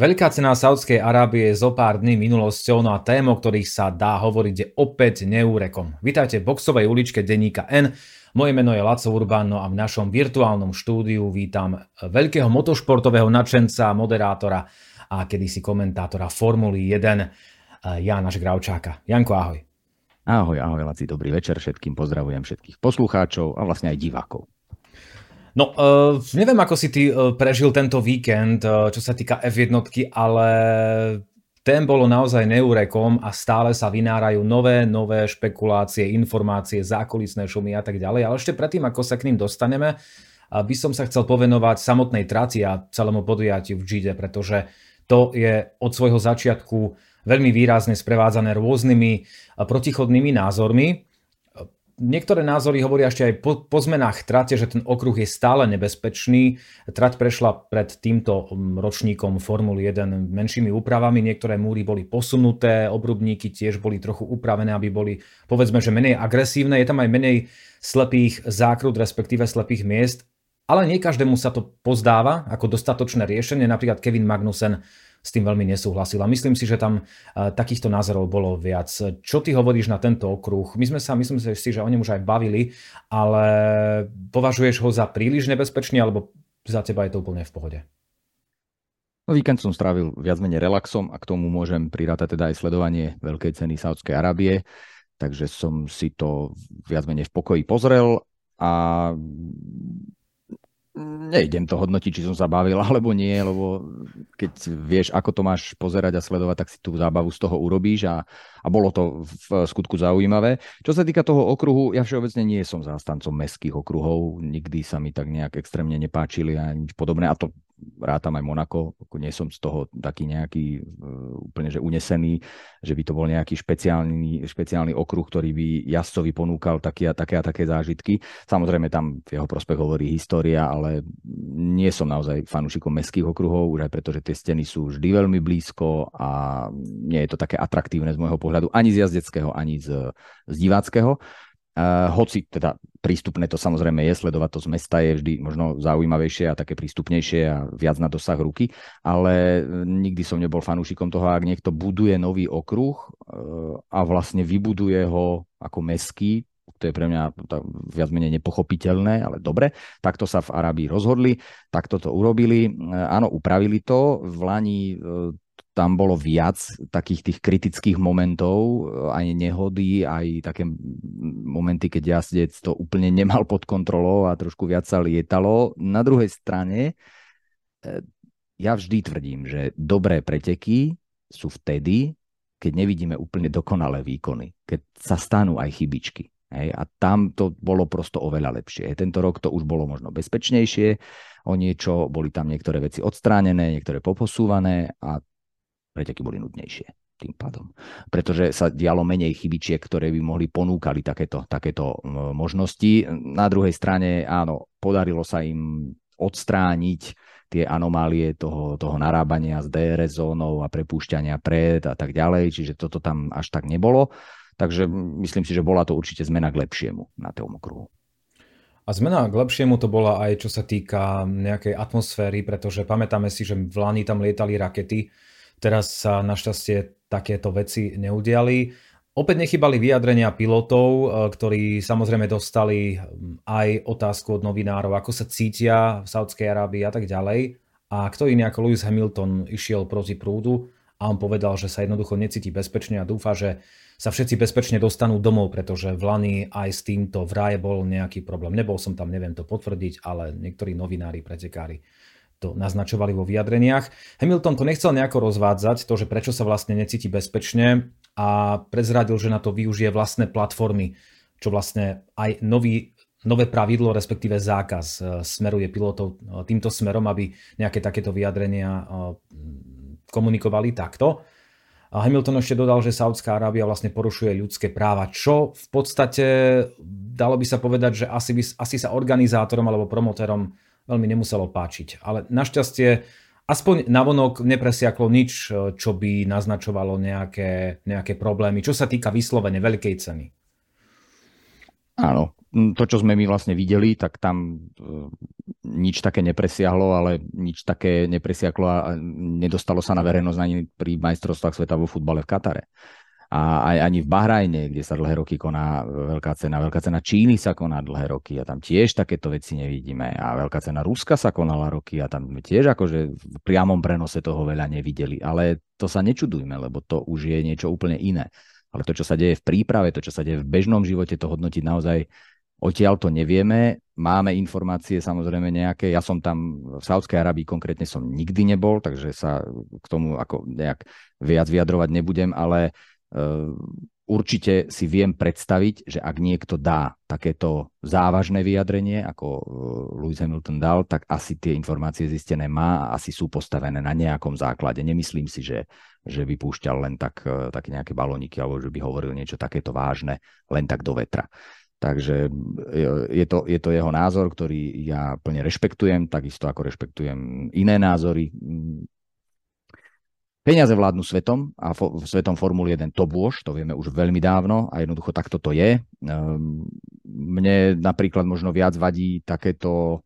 Veľká cena Saudskej Arábie je zo pár dní minulosťou, no a tém, o ktorých sa dá hovoriť, je opäť neúrekom. Vítajte v boxovej uličke denníka N. Moje meno je Laco Urbán, no a v našom virtuálnom štúdiu vítam veľkého motošportového nadšenca, moderátora a kedysi komentátora Formuly 1, Jána Gravčáka. Janko, ahoj. Ahoj, ahoj, Laci, dobrý večer všetkým, pozdravujem všetkých poslucháčov a vlastne aj divákov. No, uh, neviem, ako si ty uh, prežil tento víkend, uh, čo sa týka F1, ale ten bolo naozaj neurekom a stále sa vynárajú nové, nové špekulácie, informácie, zákulisné šumy a tak ďalej. Ale ešte predtým, ako sa k ním dostaneme, by som sa chcel povenovať samotnej trati a celému podujatiu v Gide, pretože to je od svojho začiatku veľmi výrazne sprevádzané rôznymi protichodnými názormi. Niektoré názory hovoria ešte aj po, po zmenách trate, že ten okruh je stále nebezpečný. Trať prešla pred týmto mm, ročníkom Formuly 1 menšími úpravami. Niektoré múry boli posunuté, obrubníky tiež boli trochu upravené, aby boli povedzme, že menej agresívne. Je tam aj menej slepých zákrut, respektíve slepých miest. Ale nie každému sa to pozdáva ako dostatočné riešenie. Napríklad Kevin Magnussen s tým veľmi nesúhlasil. A myslím si, že tam takýchto názorov bolo viac. Čo ty hovoríš na tento okruh? My sme sa, myslím si, že o ňom už aj bavili, ale považuješ ho za príliš nebezpečný, alebo za teba je to úplne v pohode? No, víkend som strávil viac menej relaxom a k tomu môžem prirátať teda aj sledovanie veľkej ceny Saudskej Arábie, takže som si to viac menej v pokoji pozrel a nejdem to hodnotiť, či som sa alebo nie, lebo keď vieš, ako to máš pozerať a sledovať, tak si tú zábavu z toho urobíš a, a bolo to v skutku zaujímavé. Čo sa týka toho okruhu, ja všeobecne nie som zástancom mestských okruhov, nikdy sa mi tak nejak extrémne nepáčili a nič podobné a to rátam aj Monako, ako nie som z toho taký nejaký uh, úplne že unesený, že by to bol nejaký špeciálny, špeciálny okruh, ktorý by jazdcovi ponúkal také a také a také zážitky. Samozrejme tam v jeho prospech hovorí história, ale nie som naozaj fanúšikom mestských okruhov, už aj preto, že tie steny sú vždy veľmi blízko a nie je to také atraktívne z môjho pohľadu ani z jazdeckého, ani z, z diváckého. Uh, hoci teda prístupné to samozrejme je, sledovať to z mesta je vždy možno zaujímavejšie a také prístupnejšie a viac na dosah ruky, ale nikdy som nebol fanúšikom toho, ak niekto buduje nový okruh uh, a vlastne vybuduje ho ako meský, to je pre mňa viac menej nepochopiteľné, ale dobre, takto sa v Arábii rozhodli, takto to urobili, áno, upravili to, v Lani tam bolo viac takých tých kritických momentov, eh, aj nehody, aj také momenty, keď jazdec to úplne nemal pod kontrolou a trošku viac sa lietalo. Na druhej strane, eh, ja vždy tvrdím, že dobré preteky sú vtedy, keď nevidíme úplne dokonalé výkony, keď sa stanú aj chybičky. Hej, a tam to bolo prosto oveľa lepšie. Tento rok to už bolo možno bezpečnejšie, o niečo, boli tam niektoré veci odstránené, niektoré poposúvané a preteky boli nudnejšie tým pádom. Pretože sa dialo menej chybičiek, ktoré by mohli ponúkali takéto, takéto možnosti. Na druhej strane, áno, podarilo sa im odstrániť tie anomálie toho, toho narábania s DRS zónou a prepúšťania pred a tak ďalej, čiže toto tam až tak nebolo. Takže myslím si, že bola to určite zmena k lepšiemu na tom okruhu. A zmena k lepšiemu to bola aj čo sa týka nejakej atmosféry, pretože pamätáme si, že v Lani tam lietali rakety, Teraz sa našťastie takéto veci neudiali. Opäť nechybali vyjadrenia pilotov, e, ktorí samozrejme dostali aj otázku od novinárov, ako sa cítia v Saudskej Arábii a tak ďalej. A kto iný ako Lewis Hamilton išiel proti prúdu a on povedal, že sa jednoducho necíti bezpečne a dúfa, že sa všetci bezpečne dostanú domov, pretože v Lani aj s týmto vraj bol nejaký problém. Nebol som tam, neviem to potvrdiť, ale niektorí novinári, pretekári to naznačovali vo vyjadreniach. Hamilton to nechcel nejako rozvádzať, to, že prečo sa vlastne necíti bezpečne a prezradil, že na to využije vlastné platformy, čo vlastne aj nový, nové pravidlo, respektíve zákaz e, smeruje pilotov e, týmto smerom, aby nejaké takéto vyjadrenia e, komunikovali takto. A Hamilton ešte dodal, že Saudská Arábia vlastne porušuje ľudské práva, čo v podstate dalo by sa povedať, že asi, by, asi sa organizátorom alebo promotérom veľmi nemuselo páčiť. Ale našťastie aspoň navonok nepresiaklo nič, čo by naznačovalo nejaké, nejaké problémy, čo sa týka vyslovene veľkej ceny. Áno, to, čo sme my vlastne videli, tak tam nič také nepresiahlo, ale nič také nepresiaklo a nedostalo sa na verejnosť ani pri majstrovstvách sveta vo futbale v Katare. A aj ani v Bahrajne, kde sa dlhé roky koná veľká cena. Veľká cena Číny sa koná dlhé roky a tam tiež takéto veci nevidíme. A veľká cena Ruska sa konala roky a tam tiež akože v priamom prenose toho veľa nevideli. Ale to sa nečudujme, lebo to už je niečo úplne iné. Ale to, čo sa deje v príprave, to, čo sa deje v bežnom živote, to hodnotiť naozaj Odtiaľ to nevieme, máme informácie samozrejme nejaké, ja som tam v Saudskej Arabii konkrétne som nikdy nebol, takže sa k tomu ako nejak viac vyjadrovať nebudem, ale určite si viem predstaviť, že ak niekto dá takéto závažné vyjadrenie, ako uh, Lewis Hamilton dal, tak asi tie informácie zistené má a asi sú postavené na nejakom základe. Nemyslím si, že, že vypúšťal len tak, uh, také nejaké balóniky alebo že by hovoril niečo takéto vážne len tak do vetra. Takže je to, je to jeho názor, ktorý ja plne rešpektujem, takisto ako rešpektujem iné názory. Peniaze vládnu svetom a fo, svetom Formuly 1 to bôž, to vieme už veľmi dávno a jednoducho takto to je. Ehm, mne napríklad možno viac vadí takéto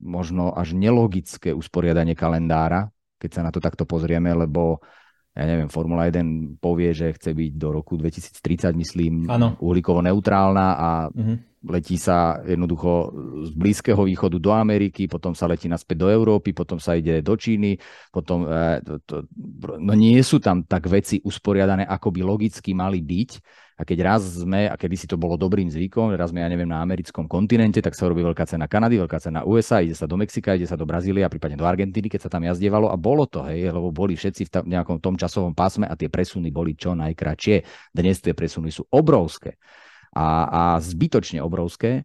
možno až nelogické usporiadanie kalendára, keď sa na to takto pozrieme, lebo ja neviem, Formula 1 povie, že chce byť do roku 2030, myslím, ano. uhlíkovo neutrálna a uh-huh. Letí sa jednoducho z Blízkeho východu do Ameriky, potom sa letí naspäť do Európy, potom sa ide do Číny, potom eh, to, to, no nie sú tam tak veci usporiadané, ako by logicky mali byť. A keď raz sme, a kedy si to bolo dobrým zvykom, raz sme, ja neviem, na americkom kontinente, tak sa robí veľká cena Kanady, veľká cena USA, ide sa do Mexika, ide sa do Brazílie a prípadne do Argentíny, keď sa tam jazdievalo a bolo to, hej, lebo boli všetci v tam, nejakom tom časovom pásme a tie presuny boli čo najkračšie. Dnes tie presuny sú obrovské a, a zbytočne obrovské.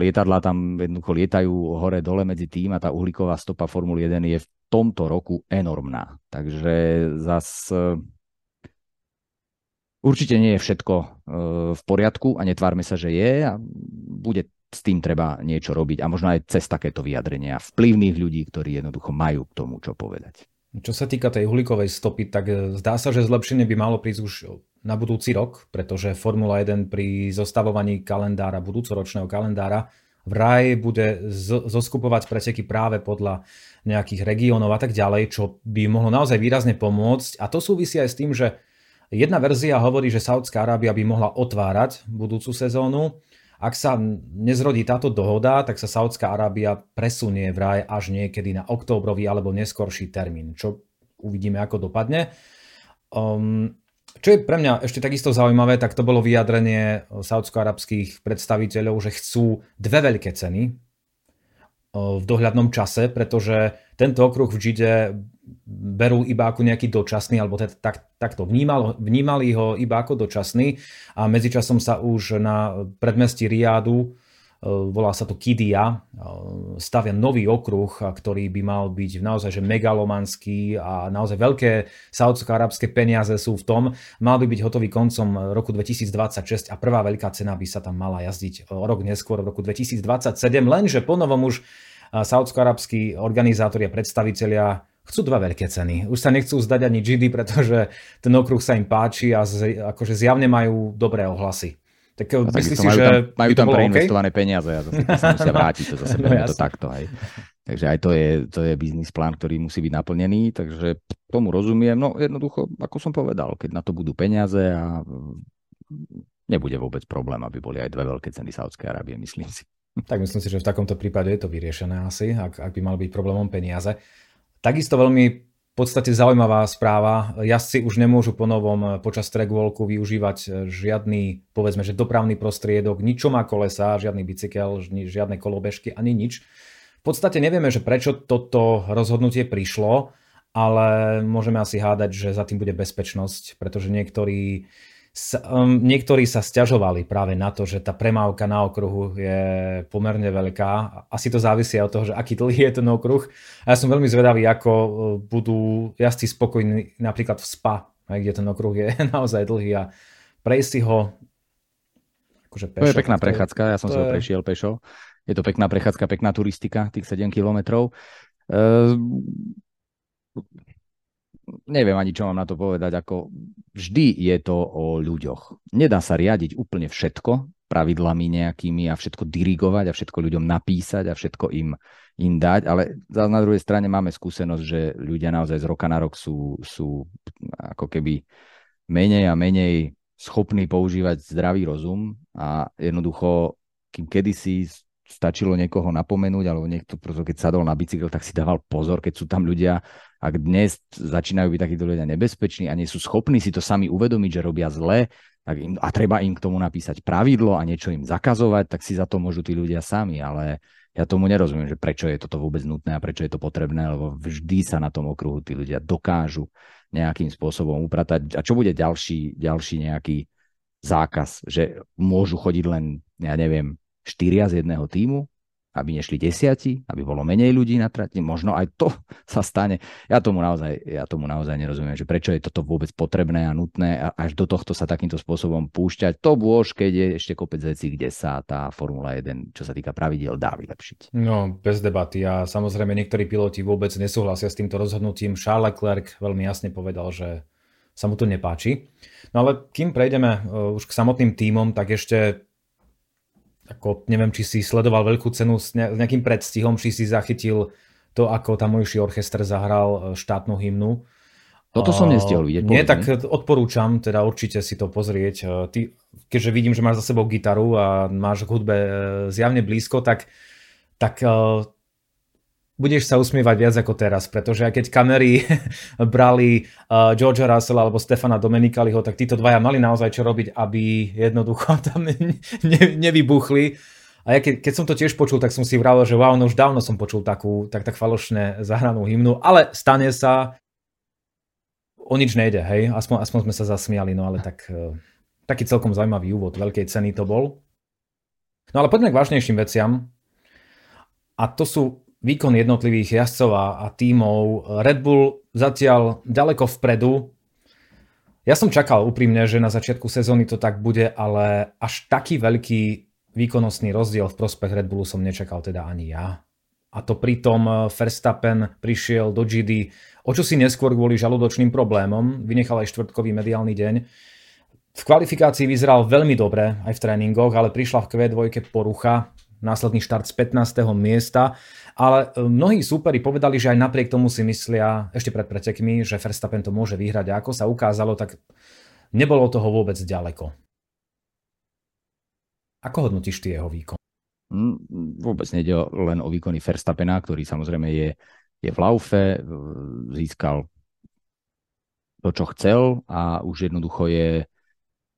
Lietadla tam jednoducho lietajú hore-dole medzi tým a tá uhlíková stopa Formuly 1 je v tomto roku enormná. Takže zase Určite nie je všetko e, v poriadku a netvárme sa, že je a bude s tým treba niečo robiť a možno aj cez takéto vyjadrenia vplyvných ľudí, ktorí jednoducho majú k tomu čo povedať. Čo sa týka tej uhlíkovej stopy, tak e, zdá sa, že zlepšenie by malo prísť už na budúci rok, pretože Formula 1 pri zostavovaní kalendára, budúcoročného kalendára, vraj bude zoskupovať preteky práve podľa nejakých regiónov a tak ďalej, čo by mohlo naozaj výrazne pomôcť. A to súvisí aj s tým, že Jedna verzia hovorí, že Saudská Arábia by mohla otvárať budúcu sezónu. Ak sa nezrodí táto dohoda, tak sa Saudská Arábia presunie vraj až niekedy na októbrový alebo neskorší termín, čo uvidíme, ako dopadne. Um, čo je pre mňa ešte takisto zaujímavé, tak to bolo vyjadrenie saudsko-arabských predstaviteľov, že chcú dve veľké ceny v dohľadnom čase, pretože tento okruh v Žide berú iba ako nejaký dočasný, alebo teda tak, takto vnímal, vnímali ho iba ako dočasný a medzičasom sa už na predmestí Riadu E, volá sa to Kidia, e, stavia nový okruh, ktorý by mal byť naozaj že megalomanský a naozaj veľké saudsko-arabské peniaze sú v tom. Mal by byť hotový koncom roku 2026 a prvá veľká cena by sa tam mala jazdiť o rok neskôr v roku 2027, lenže ponovom už saudsko-arabskí organizátori a predstavitelia chcú dva veľké ceny. Už sa nechcú zdať ani GD, pretože ten okruh sa im páči a z, akože zjavne majú dobré ohlasy. Tak no, myslíš si, majú že tam, majú tam preinvestované okay? peniaze a zase sa musia vrátiť, to zase no, to takto. Hej. Takže aj to je, to je biznis plán, ktorý musí byť naplnený, takže tomu rozumiem. No jednoducho, ako som povedal, keď na to budú peniaze a nebude vôbec problém, aby boli aj dve veľké ceny Saudskej Arábie, myslím si. Tak myslím si, že v takomto prípade je to vyriešené asi, ak, ak by mal byť problémom peniaze. Takisto veľmi v podstate zaujímavá správa. Jazdci už nemôžu po novom počas track walku využívať žiadny, povedzme, že dopravný prostriedok, nič, má kolesa, žiadny bicykel, žiadne kolobežky, ani nič. V podstate nevieme, že prečo toto rozhodnutie prišlo, ale môžeme asi hádať, že za tým bude bezpečnosť, pretože niektorí sa, um, niektorí sa stiažovali práve na to, že tá premávka na okruhu je pomerne veľká. Asi to závisí od toho, že aký dlhý je ten okruh. A ja som veľmi zvedavý, ako uh, budú jazdci spokojní napríklad v SPA, kde ten okruh je naozaj dlhý a prejsť si ho akože pešo. To je pekná prechádzka, ja som si ho prešiel pešo. Je to pekná prechádzka, pekná turistika, tých 7 kilometrov. Uh, neviem ani, čo mám na to povedať, ako vždy je to o ľuďoch. Nedá sa riadiť úplne všetko, pravidlami nejakými a všetko dirigovať a všetko ľuďom napísať a všetko im, im dať, ale na druhej strane máme skúsenosť, že ľudia naozaj z roka na rok sú, sú ako keby menej a menej schopní používať zdravý rozum a jednoducho, kým kedysi stačilo niekoho napomenúť, alebo niekto, keď sadol na bicykel, tak si dával pozor, keď sú tam ľudia, ak dnes začínajú byť takíto ľudia nebezpeční a nie sú schopní si to sami uvedomiť, že robia zle, tak im, a treba im k tomu napísať pravidlo a niečo im zakazovať, tak si za to môžu tí ľudia sami, ale ja tomu nerozumiem, že prečo je toto vôbec nutné a prečo je to potrebné, lebo vždy sa na tom okruhu tí ľudia dokážu nejakým spôsobom upratať. A čo bude ďalší, ďalší nejaký zákaz, že môžu chodiť len, ja neviem, štyria z jedného týmu, aby nešli desiati, aby bolo menej ľudí na trati. Možno aj to sa stane. Ja tomu naozaj, ja tomu naozaj nerozumiem, že prečo je toto vôbec potrebné a nutné a až do tohto sa takýmto spôsobom púšťať. To bôž, keď je ešte kopec vecí, kde sa tá Formula 1, čo sa týka pravidel, dá vylepšiť. No, bez debaty. A samozrejme niektorí piloti vôbec nesúhlasia s týmto rozhodnutím. Charles Leclerc veľmi jasne povedal, že sa mu to nepáči. No ale kým prejdeme uh, už k samotným týmom, tak ešte ako neviem, či si sledoval veľkú cenu s nejakým predstihom, či si zachytil to, ako tamojší orchester zahral e, štátnu hymnu. Toto som nestihol vidieť. Nie, tak odporúčam teda určite si to pozrieť. E, ty, keďže vidím, že máš za sebou gitaru a máš k hudbe e, zjavne blízko, tak, tak budeš sa usmievať viac ako teraz, pretože keď kamery brali uh, Georgia Russella alebo Stefana Domenikaliho, tak títo dvaja mali naozaj čo robiť, aby jednoducho tam ne, nevybuchli. A ja keď, keď som to tiež počul, tak som si vravil, že wow, no už dávno som počul takú tak, tak falošne zahranú hymnu, ale stane sa, o nič nejde, hej, aspoň, aspoň sme sa zasmiali, no ale tak, uh, taký celkom zaujímavý úvod, veľkej ceny to bol. No ale poďme k vážnejším veciam. A to sú výkon jednotlivých jazdcov a, tímov. Red Bull zatiaľ ďaleko vpredu. Ja som čakal úprimne, že na začiatku sezóny to tak bude, ale až taký veľký výkonnostný rozdiel v prospech Red Bullu som nečakal teda ani ja. A to pritom Verstappen prišiel do GD o čo si neskôr kvôli žalúdočným problémom, vynechal aj štvrtkový mediálny deň. V kvalifikácii vyzeral veľmi dobre aj v tréningoch, ale prišla v Q2 porucha, následný štart z 15. miesta ale e, mnohí súperi povedali, že aj napriek tomu si myslia ešte pred pretekmi, že Verstappen to môže vyhrať a ako sa ukázalo, tak nebolo toho vôbec ďaleko. Ako hodnotíš ty jeho výkon? Mm, vôbec nejde len o výkony Verstappena, ktorý samozrejme je, je v laufe, získal to, čo chcel a už jednoducho je,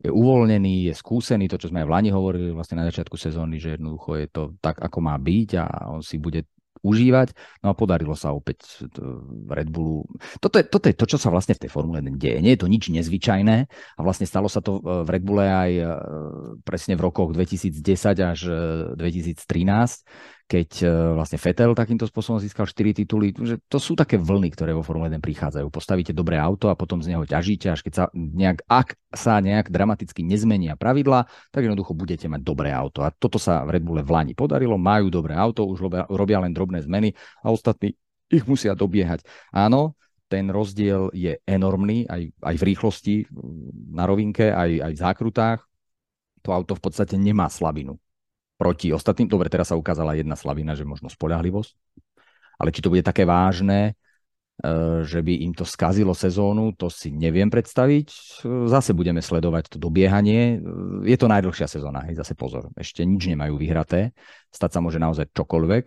je uvoľnený, je skúsený, to, čo sme aj v Lani hovorili vlastne na začiatku sezóny, že jednoducho je to tak, ako má byť a on si bude užívať. No a podarilo sa opäť Red Bullu. Toto je, toto je to, čo sa vlastne v tej Formule 1 deje. Nie je to nič nezvyčajné a vlastne stalo sa to v Red Bulle aj e, presne v rokoch 2010 až 2013, e, keď e, vlastne Vettel takýmto spôsobom získal 4 tituly. Že to sú také vlny, ktoré vo Formule 1 prichádzajú. Postavíte dobré auto a potom z neho ťažíte, až keď sa nejak, ak sa nejak dramaticky nezmenia pravidla, tak jednoducho budete mať dobré auto. A toto sa v Red Bulle v Lani podarilo, majú dobré auto, už robia, len drobné zmeny a ostatní ich musia dobiehať. Áno, ten rozdiel je enormný aj, aj v rýchlosti na rovinke, aj, aj v zákrutách. To auto v podstate nemá slabinu proti ostatným. Dobre, teraz sa ukázala jedna slavina, že možno spolahlivosť. Ale či to bude také vážne, e, že by im to skazilo sezónu, to si neviem predstaviť. Zase budeme sledovať to dobiehanie. Je to najdlhšia sezóna, hej, zase pozor. Ešte nič nemajú vyhraté. Stať sa môže naozaj čokoľvek.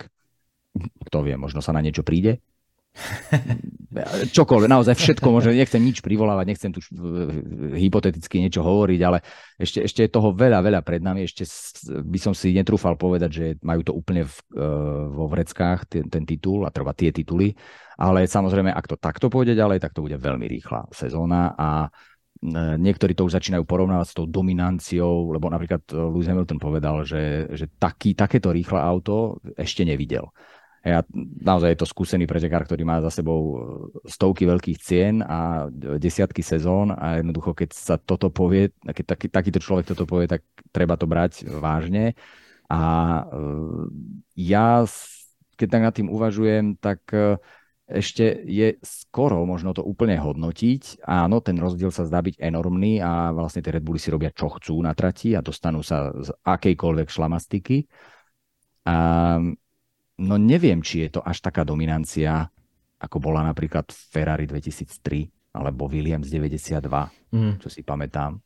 Kto vie, možno sa na niečo príde. Čokoľvek, naozaj všetko môže, nechcem nič privolávať, nechcem tu hypoteticky niečo hovoriť, ale ešte, ešte je toho veľa, veľa pred nami. Ešte by som si netrúfal povedať, že majú to úplne v, e, vo vreckách, ten, ten titul, a treba tie tituly. Ale samozrejme, ak to takto pôjde ďalej, tak to bude veľmi rýchla sezóna a e, niektorí to už začínajú porovnávať s tou dominanciou, lebo napríklad Lewis Hamilton povedal, že, že taký, takéto rýchle auto ešte nevidel. Ja, naozaj je to skúsený pretekár, ktorý má za sebou e, stovky veľkých cien a desiatky sezón a jednoducho, keď sa toto povie, keď taký, takýto človek toto povie, tak treba to brať vážne. A e, ja, keď tak nad tým uvažujem, tak e, ešte je skoro možno to úplne hodnotiť. Áno, ten rozdiel sa zdá byť enormný a vlastne tie Red Bulli si robia čo chcú na trati a dostanú sa z akejkoľvek šlamastiky. A, no neviem, či je to až taká dominancia, ako bola napríklad Ferrari 2003 alebo Williams 92, mm. čo si pamätám.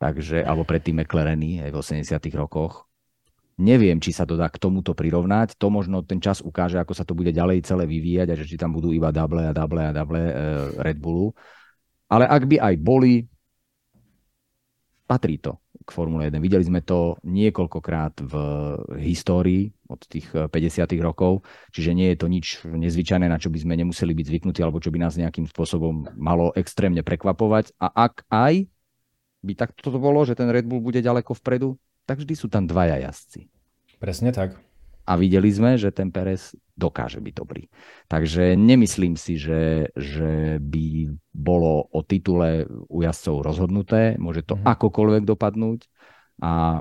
Takže, alebo predtým McLareny aj v 80 rokoch. Neviem, či sa to dá k tomuto prirovnať. To možno ten čas ukáže, ako sa to bude ďalej celé vyvíjať a že či tam budú iba double a double a double e, Red Bullu. Ale ak by aj boli, patrí to Formule 1. Videli sme to niekoľkokrát v histórii od tých 50. E, rokov, čiže nie je to nič nezvyčajné, na čo by sme nemuseli byť zvyknutí alebo čo by nás nejakým spôsobom malo extrémne prekvapovať. A ak aj by takto to bolo, že ten Red Bull bude ďaleko vpredu, tak vždy sú tam dvaja jazdci. Presne tak. A videli sme, že ten Perez dokáže byť dobrý. Takže nemyslím si, že, že by bolo o titule u jazdcov rozhodnuté. Môže to mm. akokoľvek dopadnúť. A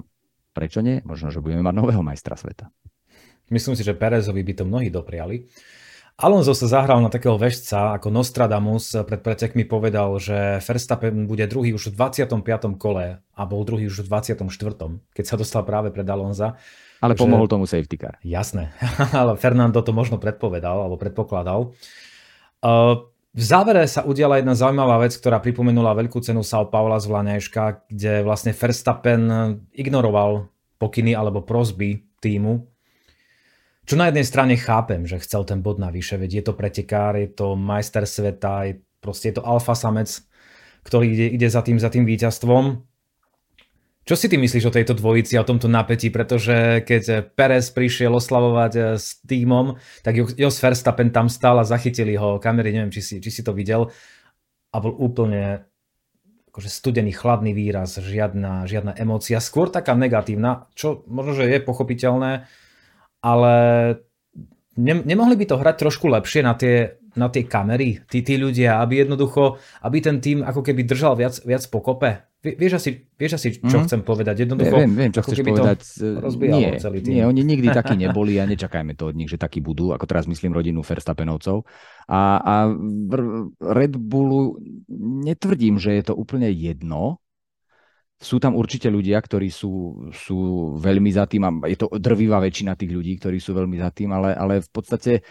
prečo nie? Možno, že budeme mať nového majstra sveta. Myslím si, že Perezovi by to mnohí dopriali. Alonso sa zahral na takého vešca ako Nostradamus pred pretekmi povedal, že Verstappen bude druhý už v 25. kole a bol druhý už v 24. keď sa dostal práve pred Alonza. Ale že... pomohol tomu safety car. Jasné, ale Fernando to možno predpovedal alebo predpokladal. Uh, v závere sa udiala jedna zaujímavá vec, ktorá pripomenula veľkú cenu Sao Paula z Vlanejška, kde vlastne Verstappen ignoroval pokyny alebo prozby týmu čo na jednej strane chápem, že chcel ten bod navyše, veď je to pretekár, je to majster sveta, je, proste je to alfa samec, ktorý ide, ide za tým, za tým víťazstvom. Čo si ty myslíš o tejto dvojici o tomto napätí, pretože keď Perez prišiel oslavovať eh, s týmom, tak Jos Verstappen tam stál a zachytili ho. Kamery, neviem, či si, či si to videl. A bol úplne akože studený, chladný výraz, žiadna, žiadna emócia, skôr taká negatívna, čo možno, že je pochopiteľné, ale ne, nemohli by to hrať trošku lepšie na tie, na tie kamery, tí, tí ľudia, aby jednoducho, aby ten tým ako keby držal viac, viac pokope. Vieš asi, vieš asi čo mm. chcem povedať? Jednoducho, viem, viem, čo chceš povedať. Nie, celý tým. nie, oni nikdy takí neboli a nečakajme to od nich, že takí budú, ako teraz myslím rodinu Verstappenovcov. A, a Red Bullu netvrdím, že je to úplne jedno, sú tam určite ľudia, ktorí sú, sú veľmi za tým a je to drvivá väčšina tých ľudí, ktorí sú veľmi za tým, ale, ale v podstate e,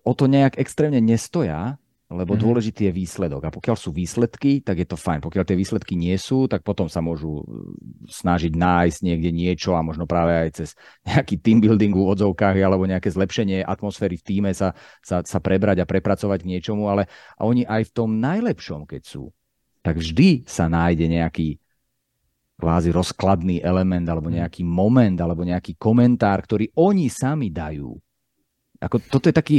o to nejak extrémne nestoja, lebo mm-hmm. dôležitý je výsledok. A pokiaľ sú výsledky, tak je to fajn. Pokiaľ tie výsledky nie sú, tak potom sa môžu e, snažiť nájsť niekde niečo a možno práve aj cez nejaký team building v odzovkách alebo nejaké zlepšenie atmosféry v týme sa, sa, sa prebrať a prepracovať k niečomu, ale a oni aj v tom najlepšom, keď sú, tak vždy sa nájde nejaký kvázi rozkladný element alebo hm. nejaký moment alebo nejaký komentár, ktorý oni sami dajú. Ako, toto je taký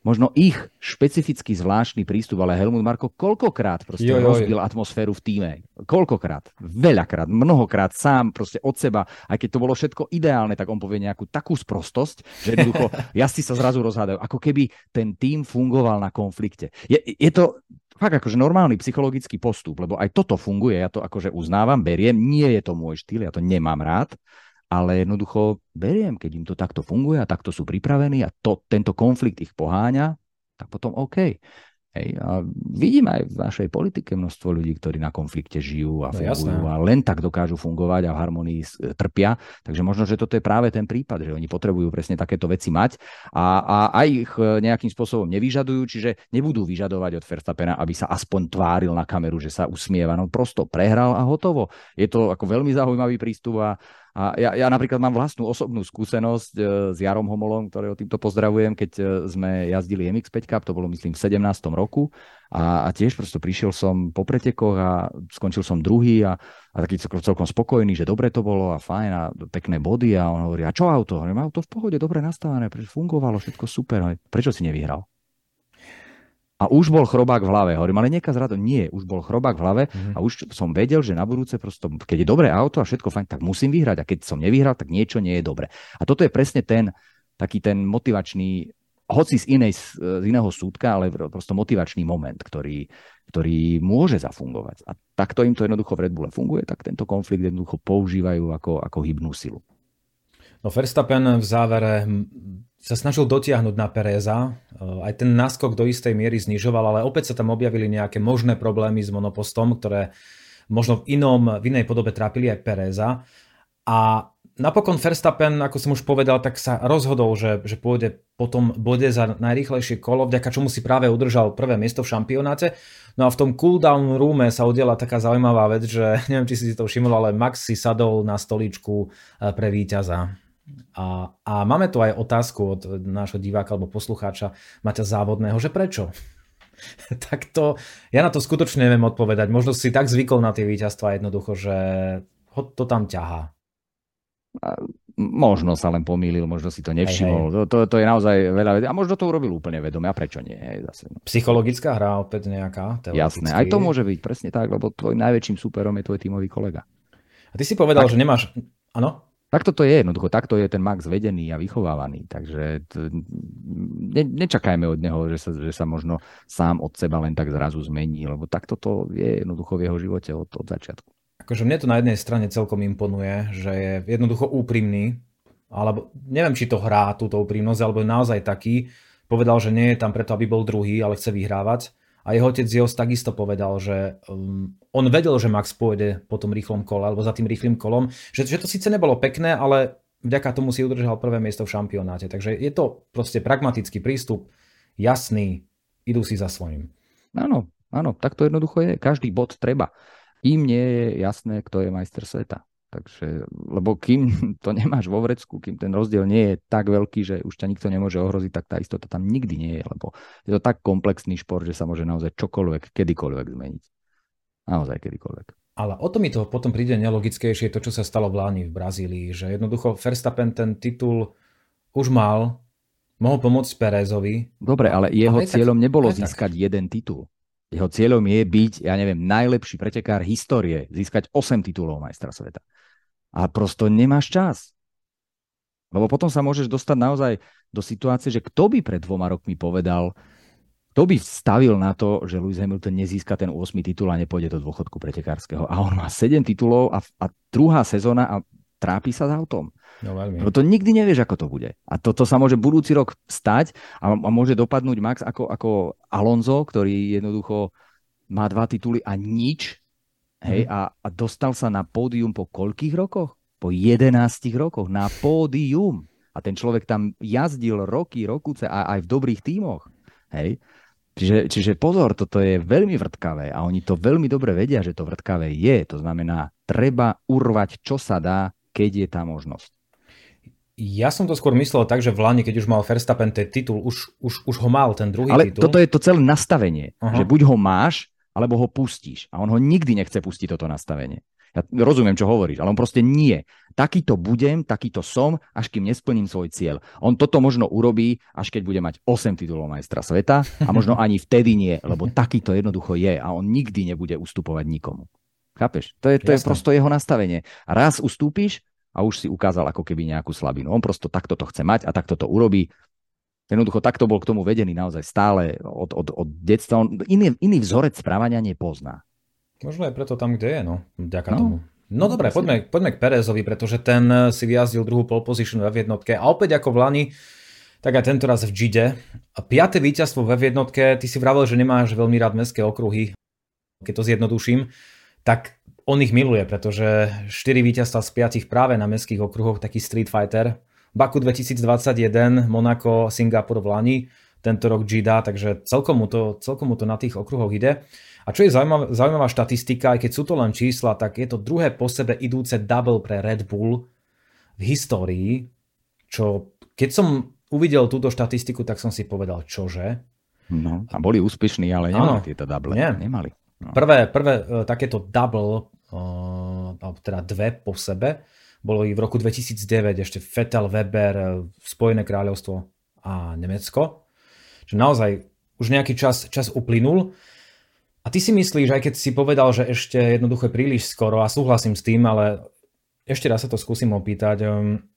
možno ich špecifický zvláštny prístup, ale Helmut Marko koľkokrát proste jo, jo, rozbil atmosféru v týme. Koľkokrát? Veľakrát, mnohokrát. Sám proste od seba, aj keď to bolo všetko ideálne, tak on povie nejakú takú sprostosť, že jednoducho jazdci sa zrazu rozhádajú, ako keby ten tým fungoval na konflikte. Je, je to fakt akože normálny psychologický postup, lebo aj toto funguje, ja to akože uznávam, beriem, nie je to môj štýl, ja to nemám rád, ale jednoducho beriem, keď im to takto funguje a takto sú pripravení a to, tento konflikt ich poháňa, tak potom OK. Hej, a vidím aj v našej politike množstvo ľudí, ktorí na konflikte žijú a no, fungujú jasné. a len tak dokážu fungovať a v harmonii trpia. Takže možno, že toto je práve ten prípad, že oni potrebujú presne takéto veci mať a, a aj ich e, nejakým spôsobom nevyžadujú, čiže nebudú vyžadovať od Verstappena, aby sa aspoň tváril na kameru, že sa usmieva. No prosto prehral a hotovo. Je to ako veľmi zaujímavý prístup a, a ja, ja napríklad mám vlastnú osobnú skúsenosť e, s Jarom Homolom, ktorého týmto pozdravujem, keď e, sme jazdili MX5 Cup, to bolo myslím v 17. roku a, a tiež prosto prišiel som po pretekoch a skončil som druhý a, a taký celkom spokojný, že dobre to bolo a fajn a pekné body a on hovorí, a čo auto? Hovorím, auto v pohode, dobre nastavené, fungovalo, všetko super, prečo si nevyhral? A už bol chrobák v hlave. Hovorím, ale niekaz rado, nie, už bol chrobák v hlave mm-hmm. a už som vedel, že na budúce prosto, keď je dobré auto a všetko fajn, tak musím vyhrať a keď som nevyhral, tak niečo nie je dobre. A toto je presne ten taký ten motivačný, hoci z, inej, z iného súdka, ale prosto motivačný moment, ktorý, ktorý môže zafungovať. A takto im to jednoducho v Red Bulle funguje, tak tento konflikt jednoducho používajú ako, ako hybnú silu. No Verstappen v závere sa snažil dotiahnuť na Pereza. Aj ten náskok do istej miery znižoval, ale opäť sa tam objavili nejaké možné problémy s monopostom, ktoré možno v inom, v inej podobe trápili aj Pereza. A napokon Verstappen, ako som už povedal, tak sa rozhodol, že, že pôjde potom bode za najrýchlejšie kolo, vďaka čomu si práve udržal prvé miesto v šampionáte. No a v tom cooldown roome sa udiela taká zaujímavá vec, že neviem, či si to všimol, ale Max si sadol na stoličku eh, pre víťaza. A, a máme tu aj otázku od nášho diváka alebo poslucháča Maťa Závodného, že prečo? tak to, ja na to skutočne neviem odpovedať. Možno si tak zvykol na tie víťazstva jednoducho, že ho to tam ťahá. Možno sa len pomýlil, možno si to nevšimol. Hej, hej. To, to, je naozaj veľa vecí. A možno to urobil úplne vedome. A prečo nie? Hej, zase. No. Psychologická hra opäť nejaká? Jasné, aj to môže byť presne tak, lebo tvoj najväčším súperom je tvoj tímový kolega. A ty si povedal, tak. že nemáš... Áno? Takto to je, jednoducho, takto je ten Max vedený a vychovávaný, takže to, ne, nečakajme od neho, že sa, že sa možno sám od seba len tak zrazu zmení, lebo takto to je jednoducho v jeho živote od, od začiatku akože mne to na jednej strane celkom imponuje, že je jednoducho úprimný, alebo neviem, či to hrá túto úprimnosť, alebo je naozaj taký, povedal, že nie je tam preto, aby bol druhý, ale chce vyhrávať. A jeho otec Jos takisto povedal, že um, on vedel, že Max pôjde po tom rýchlom kole, alebo za tým rýchlým kolom, že, že to síce nebolo pekné, ale vďaka tomu si udržal prvé miesto v šampionáte. Takže je to proste pragmatický prístup, jasný, idú si za svojím. Áno, áno, tak to jednoducho je. Každý bod treba im nie je jasné, kto je majster sveta. Takže, lebo kým to nemáš vo vrecku, kým ten rozdiel nie je tak veľký, že už ťa nikto nemôže ohroziť, tak tá istota tam nikdy nie je, lebo je to tak komplexný šport, že sa môže naozaj čokoľvek, kedykoľvek zmeniť. Naozaj kedykoľvek. Ale o to mi to potom príde nelogickejšie to, čo sa stalo v Láni v Brazílii, že jednoducho Verstappen ten titul už mal, mohol pomôcť Perezovi. Dobre, ale jeho ale cieľom tak, nebolo získať tak. jeden titul. Jeho cieľom je byť, ja neviem, najlepší pretekár histórie, získať 8 titulov majstra sveta. A prosto nemáš čas. Lebo potom sa môžeš dostať naozaj do situácie, že kto by pred dvoma rokmi povedal, kto by stavil na to, že Lewis Hamilton nezíska ten 8 titul a nepôjde do dôchodku pretekárskeho. A on má 7 titulov a, a druhá sezóna a trápi sa s autom. No, veľmi. Lebo to nikdy nevieš, ako to bude. A toto sa môže budúci rok stať a, a môže dopadnúť Max ako, ako Alonso, ktorý jednoducho má dva tituly a nič. Hej, mm. a, a dostal sa na pódium po koľkých rokoch? Po 11 rokoch na pódium. A ten človek tam jazdil roky, rokuce a aj v dobrých tímoch. Hej. Čiže, čiže pozor, toto je veľmi vrtkavé a oni to veľmi dobre vedia, že to vrtkavé je. To znamená, treba urvať, čo sa dá, keď je tá možnosť. Ja som to skôr myslel tak, že v Lani, keď už mal Verstappen ten titul, už, už, už ho mal, ten druhý Ale titul. toto je to celé nastavenie, uh-huh. že buď ho máš, alebo ho pustíš. A on ho nikdy nechce pustiť, toto nastavenie. Ja rozumiem, čo hovoríš, ale on proste nie. Takýto budem, takýto som, až kým nesplním svoj cieľ. On toto možno urobí, až keď bude mať 8 titulov majstra sveta a možno ani vtedy nie, lebo takýto jednoducho je a on nikdy nebude ustupovať nikomu. Chápeš? To je, to je prosto jeho nastavenie. A raz ustúpiš, a už si ukázal ako keby nejakú slabinu. On prosto takto to chce mať a takto to urobí. Jednoducho takto bol k tomu vedený naozaj stále od, od, od detstva. On iný, iný vzorec správania nepozná. Možno aj preto tam, kde je, no. Ďaká no. tomu. No dobre, poďme, poďme k Perezovi, pretože ten si vyjazdil druhú pole position ve jednotke a opäť ako v Lani, tak aj tento raz v Gide. A piaté víťazstvo ve jednotke, ty si vravel, že nemáš veľmi rád mestské okruhy, keď to zjednoduším, tak on ich miluje, pretože 4 víťazstva z 5 práve na mestských okruhoch, taký Street Fighter. Baku 2021, Monaco, Singapur v Lani, tento rok Gida, takže celkom mu, to, celkom mu to na tých okruhoch ide. A čo je zaujímavá, zaujímavá štatistika, aj keď sú to len čísla, tak je to druhé po sebe idúce double pre Red Bull v histórii, čo keď som uvidel túto štatistiku, tak som si povedal, čože. No, a boli úspešní, ale nemali tieto double. Nie. Nemali. No. Prvé, prvé uh, takéto double alebo teda dve po sebe. Bolo i v roku 2009 ešte Vettel, Weber, e, Spojené kráľovstvo a Nemecko. Čiže naozaj už nejaký čas, čas uplynul. A ty si myslíš, aj keď si povedal, že ešte jednoducho je príliš skoro a súhlasím s tým, ale ešte raz sa to skúsim opýtať. Um,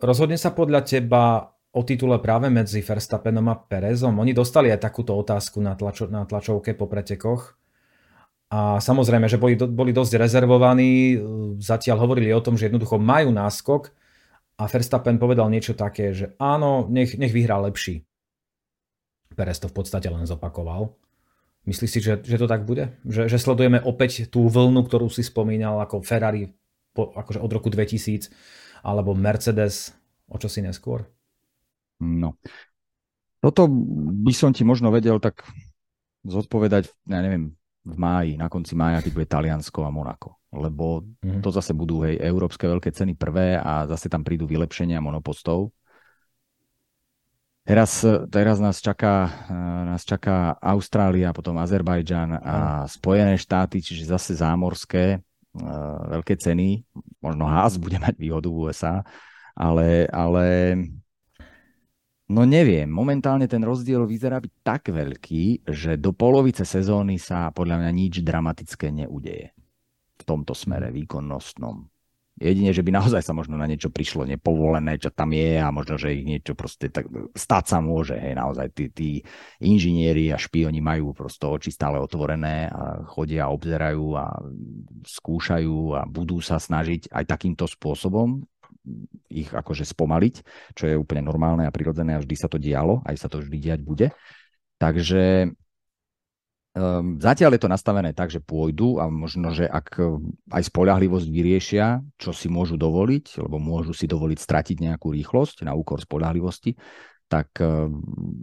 rozhodne sa podľa teba o titule práve medzi Verstappenom a Perezom? Oni dostali aj takúto otázku na, tlačo, na tlačovke po pretekoch. A samozrejme, že boli, boli dosť rezervovaní, zatiaľ hovorili o tom, že jednoducho majú náskok, a Verstappen povedal niečo také, že áno, nech, nech vyhrá lepší. Perez to v podstate len zopakoval. Myslíš si, že, že to tak bude? Že, že sledujeme opäť tú vlnu, ktorú si spomínal ako Ferrari po, akože od roku 2000 alebo Mercedes o čo si neskôr? No. Toto by som ti možno vedel tak zodpovedať, ja neviem, v máji, na konci mája, keď bude Taliansko a Monako. Lebo mm. to zase budú hej, európske veľké ceny prvé a zase tam prídu vylepšenia monopostov. Teraz, teraz nás, čaká, nás čaká Austrália, potom Azerbajdžan a Spojené štáty, čiže zase zámorské veľké ceny. Možno Haas bude mať výhodu v USA, ale, ale No neviem, momentálne ten rozdiel vyzerá byť tak veľký, že do polovice sezóny sa podľa mňa nič dramatické neudeje v tomto smere výkonnostnom. Jedine, že by naozaj sa možno na niečo prišlo nepovolené, čo tam je a možno, že ich niečo proste tak stať sa môže. Hej, naozaj tí, tí inžinieri a špioni majú prosto oči stále otvorené a chodia a obzerajú a skúšajú a budú sa snažiť aj takýmto spôsobom ich akože spomaliť, čo je úplne normálne a prirodzené a vždy sa to dialo, aj sa to vždy diať bude. Takže um, zatiaľ je to nastavené tak, že pôjdu a možno, že ak ehm, aj spolahlivosť vyriešia, čo si môžu dovoliť, lebo môžu si dovoliť stratiť nejakú rýchlosť na úkor spolahlivosti, tak eh,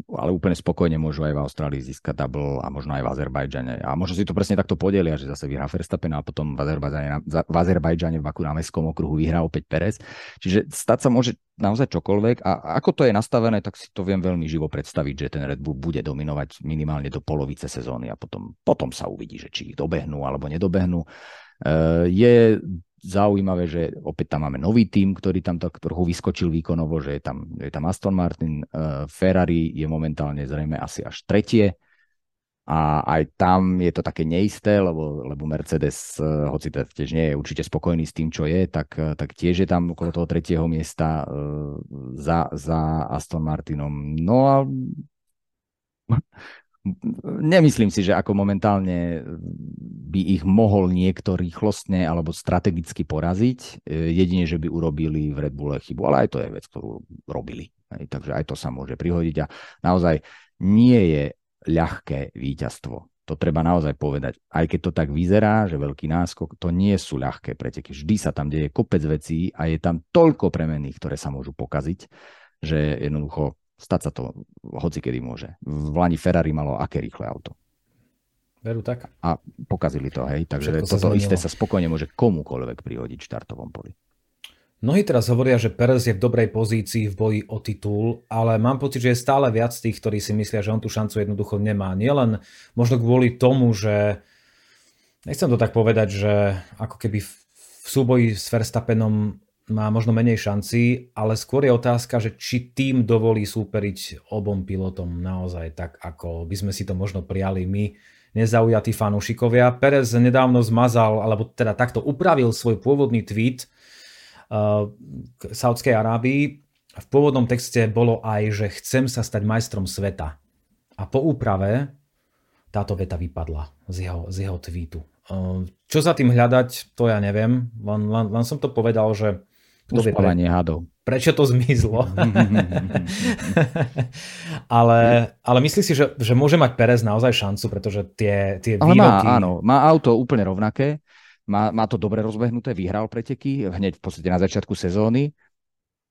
ale úplne spokojne môžu aj v Austrálii získať double a možno aj v Azerbajdžane. A možno si to presne takto podelia, že zase vyhrá Verstappen a potom v Azerbajdžane, v Azerbajdžane v Baku na mestskom okruhu vyhrá opäť Perez. Čiže stať sa môže naozaj čokoľvek a ako to je nastavené, tak si to viem veľmi živo predstaviť, že ten Red Bull bude dominovať minimálne do polovice sezóny a potom, potom sa uvidí, že či ich dobehnú alebo nedobehnú. Eh, je zaujímavé, že opäť tam máme nový tým, ktorý tam tak trochu vyskočil výkonovo, že je tam, je tam Aston Martin, uh, Ferrari je momentálne zrejme asi až tretie a aj tam je to také neisté, lebo, lebo Mercedes, uh, hoci to tiež nie je určite spokojný s tým, čo je, tak, uh, tak tiež je tam okolo toho tretieho miesta za, za Aston Martinom. No a nemyslím si, že ako momentálne by ich mohol niekto rýchlostne alebo strategicky poraziť, e, jedine, že by urobili v Red Bulle chybu, ale aj to je vec, ktorú robili. Takže aj to sa môže prihodiť a naozaj nie je ľahké víťazstvo. To treba naozaj povedať. Aj keď to tak vyzerá, že veľký náskok, to nie sú ľahké preteky. Vždy sa tam deje kopec vecí a je tam toľko premených, ktoré sa môžu pokaziť, že jednoducho Stať sa to hoci kedy môže. V Lani Ferrari malo aké rýchle auto. Veru tak. A pokazili to, hej. Takže Všetko toto isté sa spokojne môže komukoľvek prihodiť v štartovom poli. Mnohí teraz hovoria, že Perez je v dobrej pozícii v boji o titul, ale mám pocit, že je stále viac tých, ktorí si myslia, že on tú šancu jednoducho nemá. Nielen možno kvôli tomu, že nechcem to tak povedať, že ako keby v súboji s Verstappenom má možno menej šancí, ale skôr je otázka, že či tým dovolí súperiť obom pilotom naozaj tak, ako by sme si to možno prijali my, nezaujatí fanúšikovia. Perez nedávno zmazal, alebo teda takto upravil svoj pôvodný tweet uh, k Saudskej Arábii. V pôvodnom texte bolo aj, že chcem sa stať majstrom sveta. A po úprave táto veta vypadla z jeho, z jeho tweetu. Uh, čo za tým hľadať, to ja neviem. Len, len, len som to povedal, že Uspávanie pre... hadov. Prečo to zmizlo? ale, ale myslíš si, že, že môže mať Perez naozaj šancu, pretože tie, tie ale výroky... Má, áno, má auto úplne rovnaké, má, má to dobre rozbehnuté, vyhral preteky hneď v podstate na začiatku sezóny.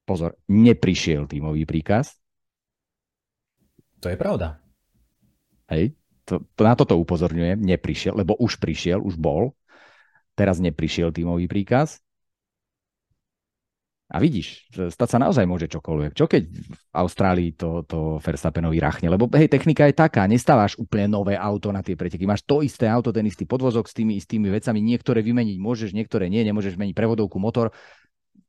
Pozor, neprišiel tímový príkaz. To je pravda. Hej, to, to, na toto upozorňujem, neprišiel, lebo už prišiel, už bol. Teraz neprišiel tímový príkaz a vidíš, stať sa naozaj môže čokoľvek. Čo keď v Austrálii to, to Verstappenovi rachne? Lebo hej, technika je taká, nestávaš úplne nové auto na tie preteky. Máš to isté auto, ten istý podvozok s tými istými vecami. Niektoré vymeniť môžeš, niektoré nie, nemôžeš meniť prevodovku, motor.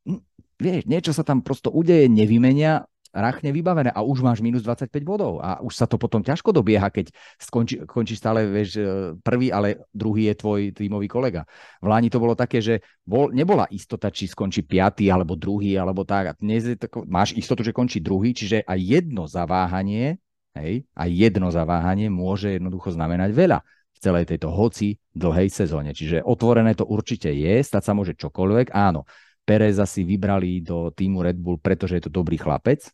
Hm, vieš, niečo sa tam prosto udeje, nevymenia rachne vybavené a už máš minus 25 bodov a už sa to potom ťažko dobieha, keď skončí, končí stále vieš, e, prvý, ale druhý je tvoj tímový kolega. V Láni to bolo také, že bol, nebola istota, či skončí piatý alebo druhý alebo tak. A dnes je tako, máš istotu, že končí druhý, čiže aj jedno zaváhanie, hej, aj jedno zaváhanie môže jednoducho znamenať veľa v celej tejto hoci dlhej sezóne. Čiže otvorené to určite je, stať sa môže čokoľvek, áno Pereza si vybrali do týmu Red Bull, pretože je to dobrý chlapec,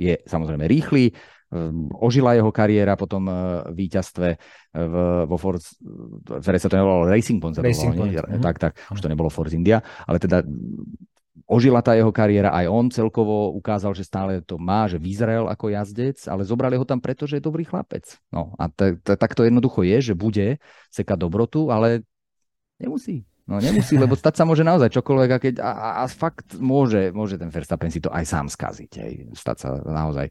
je samozrejme rýchly, Ehm, ožila jeho kariéra po tom uh, víťazstve eh, v, vo Force, ktoré sa to nevolalo Racing Point, Racing Point. Uh-huh. tak, tak, už to nebolo Force India, ale teda ožila tá jeho kariéra, aj on celkovo ukázal, že stále to má, že vyzrel ako jazdec, ale zobrali ho tam preto, že je dobrý chlapec. No a tak to jednoducho je, že bude sekať dobrotu, ale nemusí. No nemusí, lebo stať sa môže naozaj čokoľvek a, keď, a, a, a fakt môže, môže ten Verstappen si to aj sám skaziť. Hej. Stať sa naozaj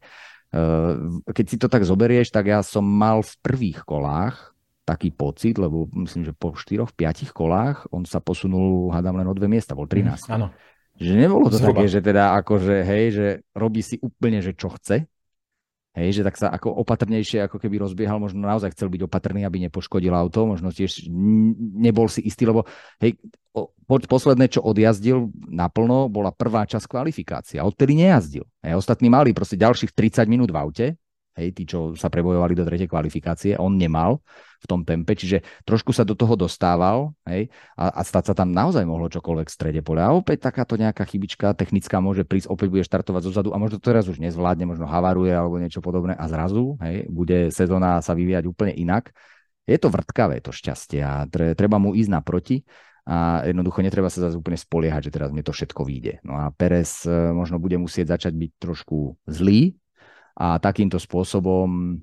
Eh, keď si to tak zoberieš, tak ja som mal v prvých kolách taký pocit, lebo myslím, že po 4-5 kolách on sa posunul, hádam, len o dve miesta, bol 13. Mm, áno. Že nebolo to Zhruba. také, že teda akože, hej, že robí si úplne, že čo chce, Hej, že tak sa ako opatrnejšie, ako keby rozbiehal, možno naozaj chcel byť opatrný, aby nepoškodil auto, možno tiež nebol si istý, lebo hej, posledné, čo odjazdil naplno, bola prvá časť kvalifikácia. Odtedy nejazdil. Hej, ostatní mali proste ďalších 30 minút v aute, hej, tí, čo sa prebojovali do tretej kvalifikácie, on nemal v tom tempe, čiže trošku sa do toho dostával hej, a, a stať sa tam naozaj mohlo čokoľvek v strede poľa. A opäť takáto nejaká chybička technická môže prísť, opäť bude štartovať zozadu a možno to teraz už nezvládne, možno havaruje alebo niečo podobné a zrazu hej, bude sezóna sa vyvíjať úplne inak. Je to vrtkavé to šťastie a treba mu ísť naproti a jednoducho netreba sa zase úplne spoliehať, že teraz mi to všetko vyjde. No a Perez e, možno bude musieť začať byť trošku zlý a takýmto spôsobom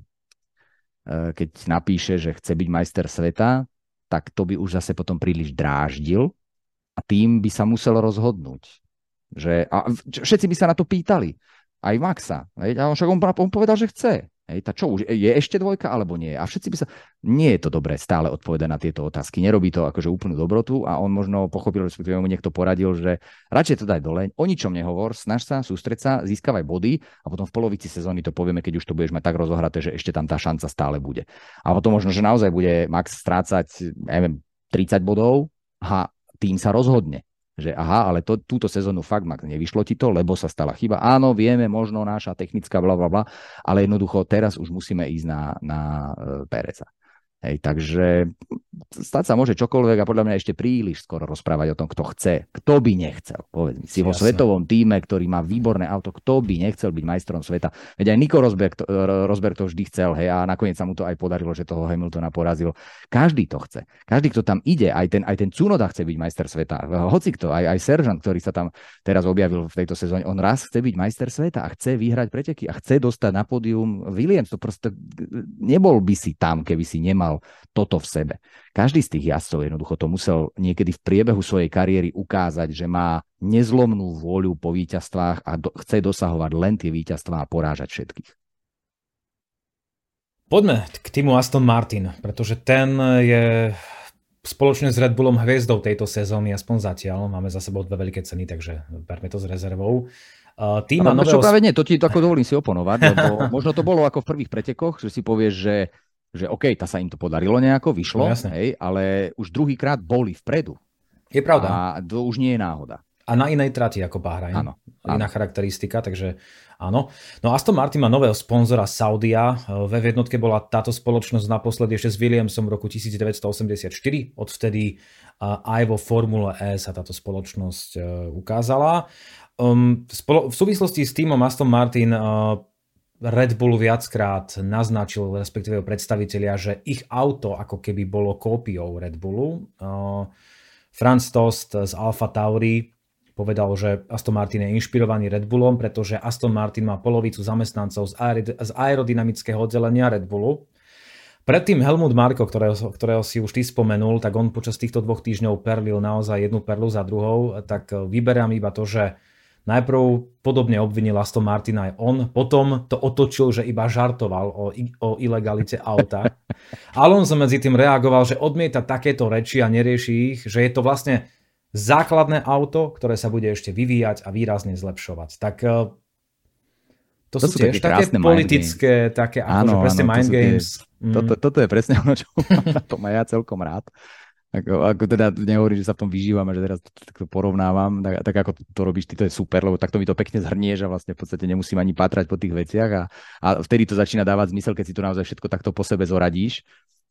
Eh, keď napíše, že chce byť majster sveta, tak to by už zase potom príliš dráždil a tým by sa musel rozhodnúť. Že, a všetci by sa na to pýtali. Aj Maxa. A on však on, on povedal, že chce. Hej, tá čo už, je ešte dvojka alebo nie? A všetci by sa... Nie je to dobré stále odpovedať na tieto otázky. Nerobí to akože úplnú dobrotu a on možno pochopil, respektíve mu niekto poradil, že radšej to daj dole, o ničom nehovor, snaž sa, sústreť sa, získavaj body a potom v polovici sezóny to povieme, keď už to budeš mať tak rozohraté, že ešte tam tá šanca stále bude. A potom možno, že naozaj bude Max strácať, neviem, 30 bodov a tým sa rozhodne že aha, ale to, túto sezónu fakt Max nevyšlo ti to, lebo sa stala chyba. Áno, vieme, možno naša technická bla bla bla, ale jednoducho teraz už musíme ísť na, na e, Pereza. Hej, takže stať sa môže čokoľvek a podľa mňa ešte príliš skoro rozprávať o tom, kto chce. Kto by nechcel? Povedz mi, si Jasne. vo svetovom týme, ktorý má výborné auto, kto by nechcel byť majstrom sveta? Veď aj Nico Rosberg to, Rosberg to vždy chcel, hej, a nakoniec sa mu to aj podarilo, že toho Hamiltona porazil. Každý to chce. Každý, kto tam ide, aj ten, aj ten Cunoda chce byť majster sveta. Hoci kto, aj, aj Seržant, ktorý sa tam teraz objavil v tejto sezóne, on raz chce byť majster sveta a chce vyhrať preteky a chce dostať na pódium Williams. To proste nebol by si tam, keby si nemal nemal toto v sebe. Každý z tých jazdcov jednoducho to musel niekedy v priebehu svojej kariéry ukázať, že má nezlomnú vôľu po víťazstvách a do, chce dosahovať len tie víťazstvá a porážať všetkých. Poďme k týmu Aston Martin, pretože ten je spoločne s Red Bullom hviezdou tejto sezóny, aspoň zatiaľ. Máme za sebou dve veľké ceny, takže berme to s rezervou. Tým no, nového... práve nie, to ti tako dovolím si oponovať, lebo možno to bolo ako v prvých pretekoch, že si povieš, že že OK, tá sa im to podarilo nejako, vyšlo, no, hej, ale už druhýkrát boli vpredu. Je pravda. A to už nie je náhoda. A na inej trati ako Bahrain. Áno. Iná charakteristika, takže áno. No Aston Martin má nového sponzora Saudia. Ve v jednotke bola táto spoločnosť naposledy ešte s Williamsom v roku 1984. Odvtedy aj vo Formule E sa táto spoločnosť e, ukázala. Um, v súvislosti s týmom Aston Martin Red Bull viackrát naznačil, respektíve predstavitelia, že ich auto ako keby bolo kópiou Red Bullu. Franz Tost z Alfa Tauri povedal, že Aston Martin je inšpirovaný Red Bullom, pretože Aston Martin má polovicu zamestnancov z, aerodynamického oddelenia Red Bullu. Predtým Helmut Marko, ktorého, ktorého si už ty spomenul, tak on počas týchto dvoch týždňov perlil naozaj jednu perlu za druhou, tak vyberám iba to, že Najprv podobne obvinil Aston Martin aj on, potom to otočil, že iba žartoval o, o ilegalite auta. Alonso medzi tým reagoval, že odmieta takéto reči a nerieši ich, že je to vlastne základné auto, ktoré sa bude ešte vyvíjať a výrazne zlepšovať. Tak e, to, to sú, tiež také, také politické, také akože presne áno, mind games. Tie, mm. toto, toto je presne ono, čo to má ja celkom rád. Ako, ako teda nehovorím, že sa v tom vyžívam a že teraz to, to porovnávam, tak, tak ako to robíš ty, to je super, lebo takto mi to pekne zhrnieš a vlastne v podstate nemusím ani pátrať po tých veciach a, a vtedy to začína dávať zmysel, keď si to naozaj všetko takto po sebe zoradíš.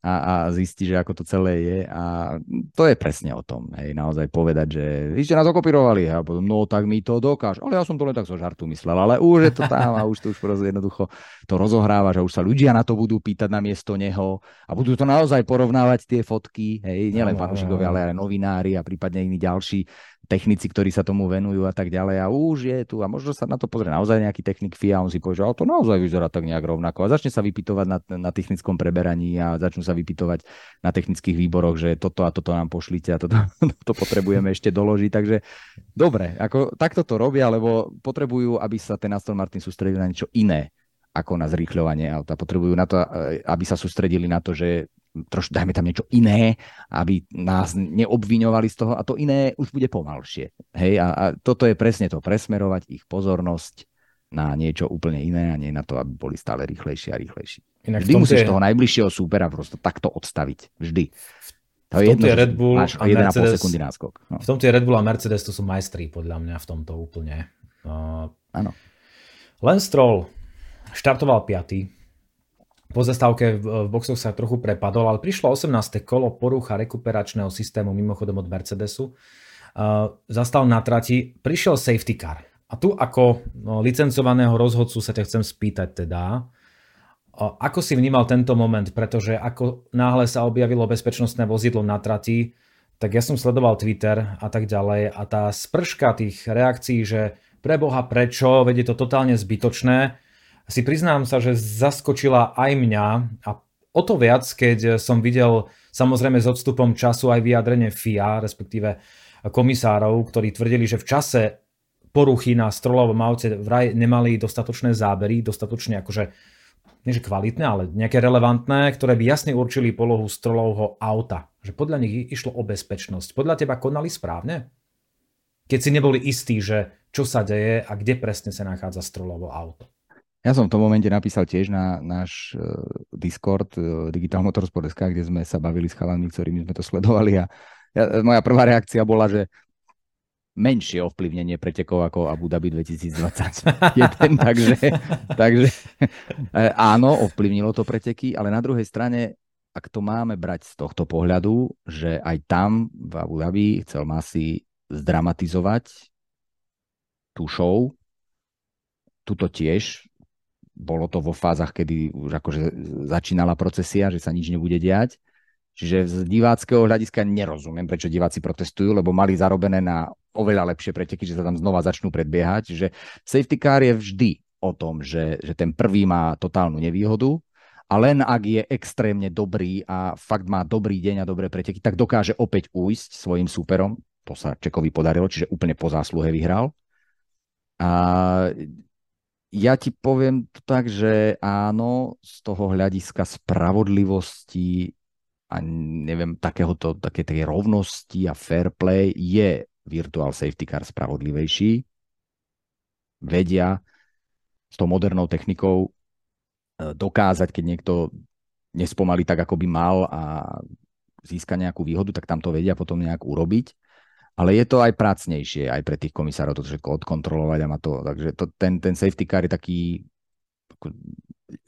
A, a zistí, že ako to celé je. A to je presne o tom, hej, naozaj povedať, že vy ste nás okopírovali. A potom, no tak mi to dokáž, ale ja som to len tak zo žartu myslel, ale už je to tam a už to už proste jednoducho to rozohráva, že už sa ľudia na to budú pýtať na miesto neho. A budú to naozaj porovnávať tie fotky, hej, nielen fanúšikovia, ale aj novinári a prípadne iní ďalší technici, ktorí sa tomu venujú a tak ďalej a už je tu a možno sa na to pozrie naozaj nejaký technik FIA a on si povie, že to naozaj vyzerá tak nejak rovnako a začne sa vypytovať na, na technickom preberaní a začnú sa vypytovať na technických výboroch, že toto a toto nám pošlite a toto to potrebujeme ešte doložiť, takže dobre, ako takto to robia, lebo potrebujú, aby sa ten Aston Martin sústredil na niečo iné ako na zrýchľovanie auta. Potrebujú na to, aby sa sústredili na to, že trošku dajme tam niečo iné, aby nás neobviňovali z toho a to iné už bude pomalšie. Hej, a, a toto je presne to, presmerovať ich pozornosť na niečo úplne iné a nie na to, aby boli stále rýchlejšie a rýchlejší. Inak Vždy musíš je... toho najbližšieho súpera prosto takto odstaviť. Vždy. To je jedno, Red Bull máš a 1,5 Mercedes, sekundy náskok. No. V tomto je Red Bull a Mercedes, to sú majstri podľa mňa v tomto úplne. Uh, Áno. Len Stroll štartoval 5. Po zastávke v boxoch sa trochu prepadol, ale prišlo 18. kolo porucha rekuperačného systému mimochodom od Mercedesu. Zastal na trati, prišiel safety car. A tu ako no, licencovaného rozhodcu sa ťa chcem spýtať teda, ako si vnímal tento moment, pretože ako náhle sa objavilo bezpečnostné vozidlo na trati, tak ja som sledoval Twitter a tak ďalej a tá sprška tých reakcií, že preboha prečo, vedie to totálne zbytočné, si priznám sa, že zaskočila aj mňa a o to viac, keď som videl samozrejme s odstupom času aj vyjadrenie FIA, respektíve komisárov, ktorí tvrdili, že v čase poruchy na strolovom aute vraj nemali dostatočné zábery, dostatočne akože nie kvalitné, ale nejaké relevantné, ktoré by jasne určili polohu strolovho auta. Že podľa nich išlo o bezpečnosť. Podľa teba konali správne? Keď si neboli istí, že čo sa deje a kde presne sa nachádza strolovo auto. Ja som v tom momente napísal tiež na náš uh, Discord uh, Digital Motorsport.sk, kde sme sa bavili s chalami, ktorými sme to sledovali a ja, moja prvá reakcia bola, že menšie ovplyvnenie pretekov ako Abu Dhabi 2021, takže, takže e, áno, ovplyvnilo to preteky, ale na druhej strane, ak to máme brať z tohto pohľadu, že aj tam v Abu Dhabi chcel Masi zdramatizovať tú show, tuto tiež bolo to vo fázach, kedy už akože začínala procesia, že sa nič nebude diať. Čiže z diváckého hľadiska nerozumiem, prečo diváci protestujú, lebo mali zarobené na oveľa lepšie preteky, že sa tam znova začnú predbiehať. Čiže safety car je vždy o tom, že, že ten prvý má totálnu nevýhodu a len ak je extrémne dobrý a fakt má dobrý deň a dobré preteky, tak dokáže opäť ujsť svojim súperom. To sa Čekovi podarilo, čiže úplne po zásluhe vyhral. A ja ti poviem to tak, že áno, z toho hľadiska spravodlivosti a neviem, takéhoto, také tej rovnosti a fair play je virtual safety car spravodlivejší. Vedia s tou modernou technikou e, dokázať, keď niekto nespomalí tak, ako by mal a získa nejakú výhodu, tak tam to vedia potom nejak urobiť ale je to aj prácnejšie aj pre tých komisárov to všetko odkontrolovať a má to, takže to, ten, ten safety car je taký ako,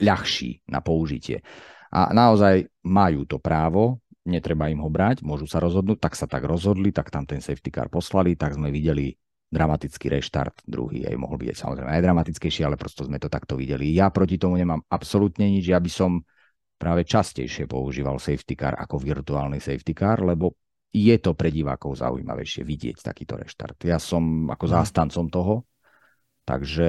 ľahší na použitie. A naozaj majú to právo, netreba im ho brať, môžu sa rozhodnúť, tak sa tak rozhodli, tak tam ten safety car poslali, tak sme videli dramatický reštart, druhý aj mohol byť samozrejme najdramatickejší, ale prosto sme to takto videli. Ja proti tomu nemám absolútne nič, ja by som práve častejšie používal safety car ako virtuálny safety car, lebo je to pre divákov zaujímavejšie vidieť takýto reštart. Ja som ako mhm. zástancom toho, takže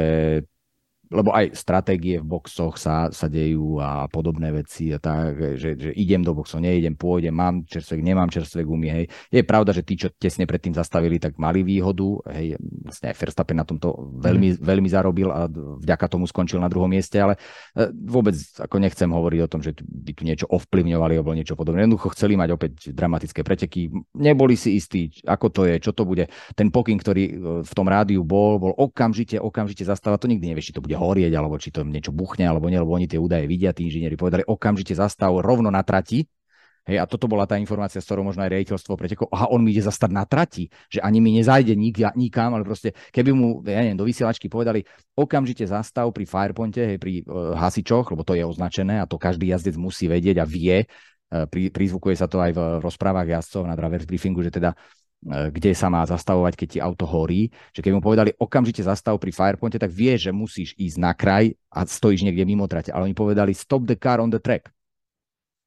lebo aj stratégie v boxoch sa, sa dejú a podobné veci a tak, že, že idem do boxov, neidem, pôjdem, mám čerstvek, nemám čerstvé gumy, hej. Je pravda, že tí, čo tesne predtým zastavili, tak mali výhodu, hej, vlastne aj Verstappen na tomto veľmi, mm. veľmi zarobil a vďaka tomu skončil na druhom mieste, ale e, vôbec ako nechcem hovoriť o tom, že by tu niečo ovplyvňovali alebo niečo podobné. Jednoducho chceli mať opäť dramatické preteky, neboli si istí, ako to je, čo to bude. Ten pokyn, ktorý e, v tom rádiu bol, bol okamžite, okamžite zastávať, to nikdy nevieš, či to bude horieť, alebo či to niečo buchne, alebo nie, lebo oni tie údaje vidia, tí inžinieri povedali okamžite zastav rovno na trati, Hej, a toto bola tá informácia, s ktorou možno aj riaditeľstvo pretekol. Aha, on mi ide zastať na trati, že ani mi nezajde nik, nikam, ale proste, keby mu, ja neviem, do vysielačky povedali, okamžite zastav pri Firepointe, hej, pri uh, hasičoch, lebo to je označené a to každý jazdec musí vedieť a vie, pri, prizvukuje sa to aj v rozprávach jazdcov na Drivers Briefingu, že teda kde sa má zastavovať, keď ti auto horí. Že keď mu povedali okamžite zastav pri Firepointe, tak vie, že musíš ísť na kraj a stojíš niekde mimo trate. Ale oni povedali stop the car on the track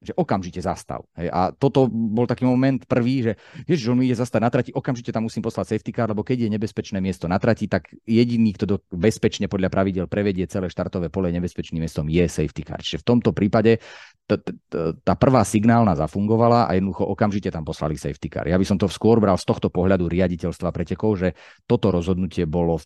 že okamžite zastav. Hej. A toto bol taký moment prvý, že vieš, že on ide zastať na trati, okamžite tam musím poslať safety car, lebo keď je nebezpečné miesto na trati, tak jediný, kto do, bezpečne podľa pravidel prevedie celé štartové pole nebezpečným miestom je safety car. Čiže v tomto prípade tá prvá signálna zafungovala a jednoducho okamžite tam poslali safety car. Ja by som to skôr bral z tohto pohľadu riaditeľstva pretekov, že toto rozhodnutie bolo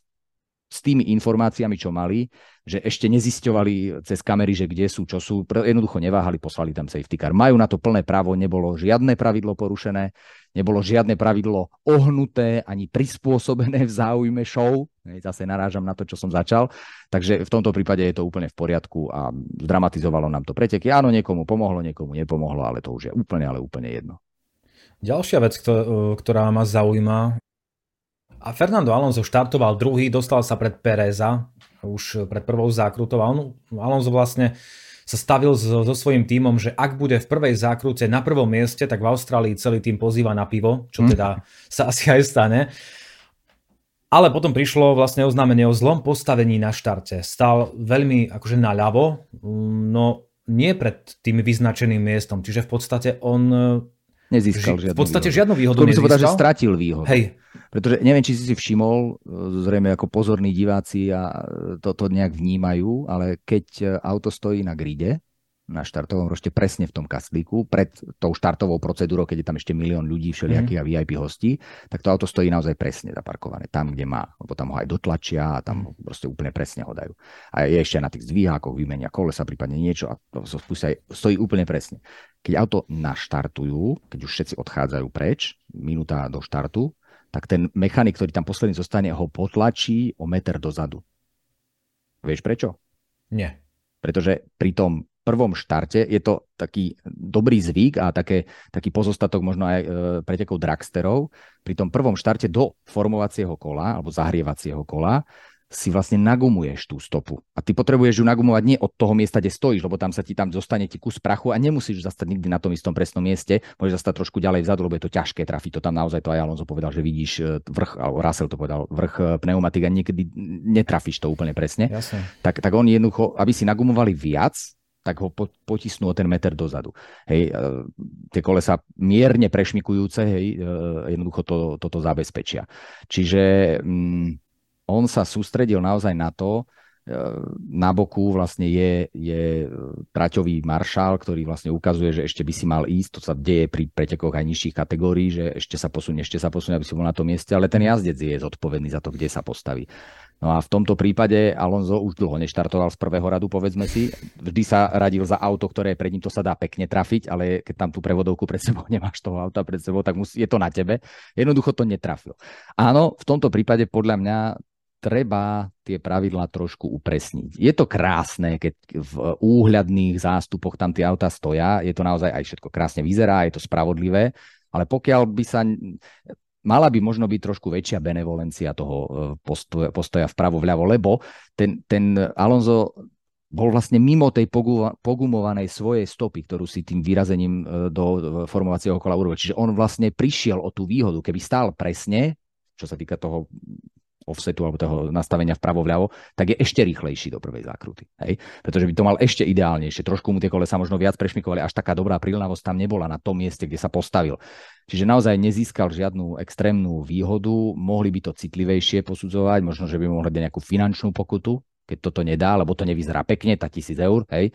s tými informáciami, čo mali, že ešte nezisťovali cez kamery, že kde sú, čo sú, jednoducho neváhali, poslali tam safety car. Majú na to plné právo, nebolo žiadne pravidlo porušené, nebolo žiadne pravidlo ohnuté ani prispôsobené v záujme show. Zase narážam na to, čo som začal. Takže v tomto prípade je to úplne v poriadku a zdramatizovalo nám to preteky. Áno, niekomu pomohlo, niekomu nepomohlo, ale to už je úplne, ale úplne jedno. Ďalšia vec, ktorá ma zaujíma, a Fernando Alonso štartoval druhý, dostal sa pred Pereza, už pred prvou zákrutou a on, Alonso vlastne sa stavil so, so svojím tímom, že ak bude v prvej zákrute na prvom mieste, tak v Austrálii celý tým pozýva na pivo, čo hm. teda sa asi aj stane. Ale potom prišlo vlastne oznámenie o zlom postavení na štarte. Stal veľmi akože naľavo, no nie pred tým vyznačeným miestom. Čiže v podstate on Nezískal žiadnu V podstate výhodu. žiadnu výhodu nezískal. povedal, že stratil výhodu. Hej. Pretože neviem, či si si všimol, zrejme ako pozorní diváci a toto nejak vnímajú, ale keď auto stojí na gride, na štartovom rošte presne v tom kastlíku, pred tou štartovou procedúrou, keď je tam ešte milión ľudí, všelijakých mm. a VIP hostí, tak to auto stojí naozaj presne zaparkované, tam, kde má, lebo tam ho aj dotlačia a tam mm. proste úplne presne ho dajú. A je ešte na tých zdvíhákoch, vymenia kolesa, prípadne niečo a to stojí, stojí úplne presne. Keď auto naštartujú, keď už všetci odchádzajú preč, minúta do štartu, tak ten mechanik, ktorý tam posledný zostane, ho potlačí o meter dozadu. Vieš prečo? Nie. Pretože pri tom prvom štarte je to taký dobrý zvyk a také, taký pozostatok možno aj e, pretekov dragsterov. Pri tom prvom štarte do formovacieho kola alebo zahrievacieho kola si vlastne nagumuješ tú stopu. A ty potrebuješ ju nagumovať nie od toho miesta, kde stojíš, lebo tam sa ti tam zostane ti kus prachu a nemusíš zastať nikdy na tom istom presnom mieste. Môžeš zastať trošku ďalej vzadu, lebo je to ťažké trafiť. To tam naozaj to aj Alonso povedal, že vidíš e, vrch, alebo Russell to povedal, vrch e, pneumatik a niekedy netrafíš to úplne presne. Jasne. Tak, tak oni jednoducho, aby si nagumovali viac, tak ho potisnú o ten meter dozadu. Hej, e, tie kolesa mierne prešmikujúce, hej, jednoducho to, toto zabezpečia. Čiže mm, on sa sústredil naozaj na to, e, na boku vlastne je, je traťový maršál, ktorý vlastne ukazuje, že ešte by si mal ísť, to sa deje pri pretekoch aj nižších kategórií, že ešte sa posunie, ešte sa posunie, aby si bol na tom mieste, ale ten jazdec je zodpovedný za to, kde sa postaví. No a v tomto prípade Alonso už dlho neštartoval z prvého radu, povedzme si. Vždy sa radil za auto, ktoré pred ním, to sa dá pekne trafiť, ale keď tam tú prevodovku pred sebou nemáš toho auta pred sebou, tak musí, je to na tebe. Jednoducho to netrafil. Áno, v tomto prípade podľa mňa treba tie pravidlá trošku upresniť. Je to krásne, keď v úhľadných zástupoch tam tie auta stoja, je to naozaj aj všetko krásne vyzerá, je to spravodlivé, ale pokiaľ by sa mala by možno byť trošku väčšia benevolencia toho e, postoja, postoja vpravo vľavo, lebo ten, ten Alonso bol vlastne mimo tej pogumovanej svojej stopy, ktorú si tým vyrazením e, do formovacieho kola urobil. Čiže on vlastne prišiel o tú výhodu. Keby stál presne, čo sa týka toho offsetu alebo toho nastavenia vpravo-vľavo, tak je ešte rýchlejší do prvej zákruty. Hej? Pretože by to mal ešte ideálnejšie. Trošku mu tie kolesa možno viac prešmikovali, až taká dobrá prilnavosť tam nebola na tom mieste, kde sa postavil. Čiže naozaj nezískal žiadnu extrémnu výhodu, mohli by to citlivejšie posudzovať, možno, že by mohli dať nejakú finančnú pokutu, keď toto nedá, lebo to nevyzerá pekne, tá tisíc eur, hej.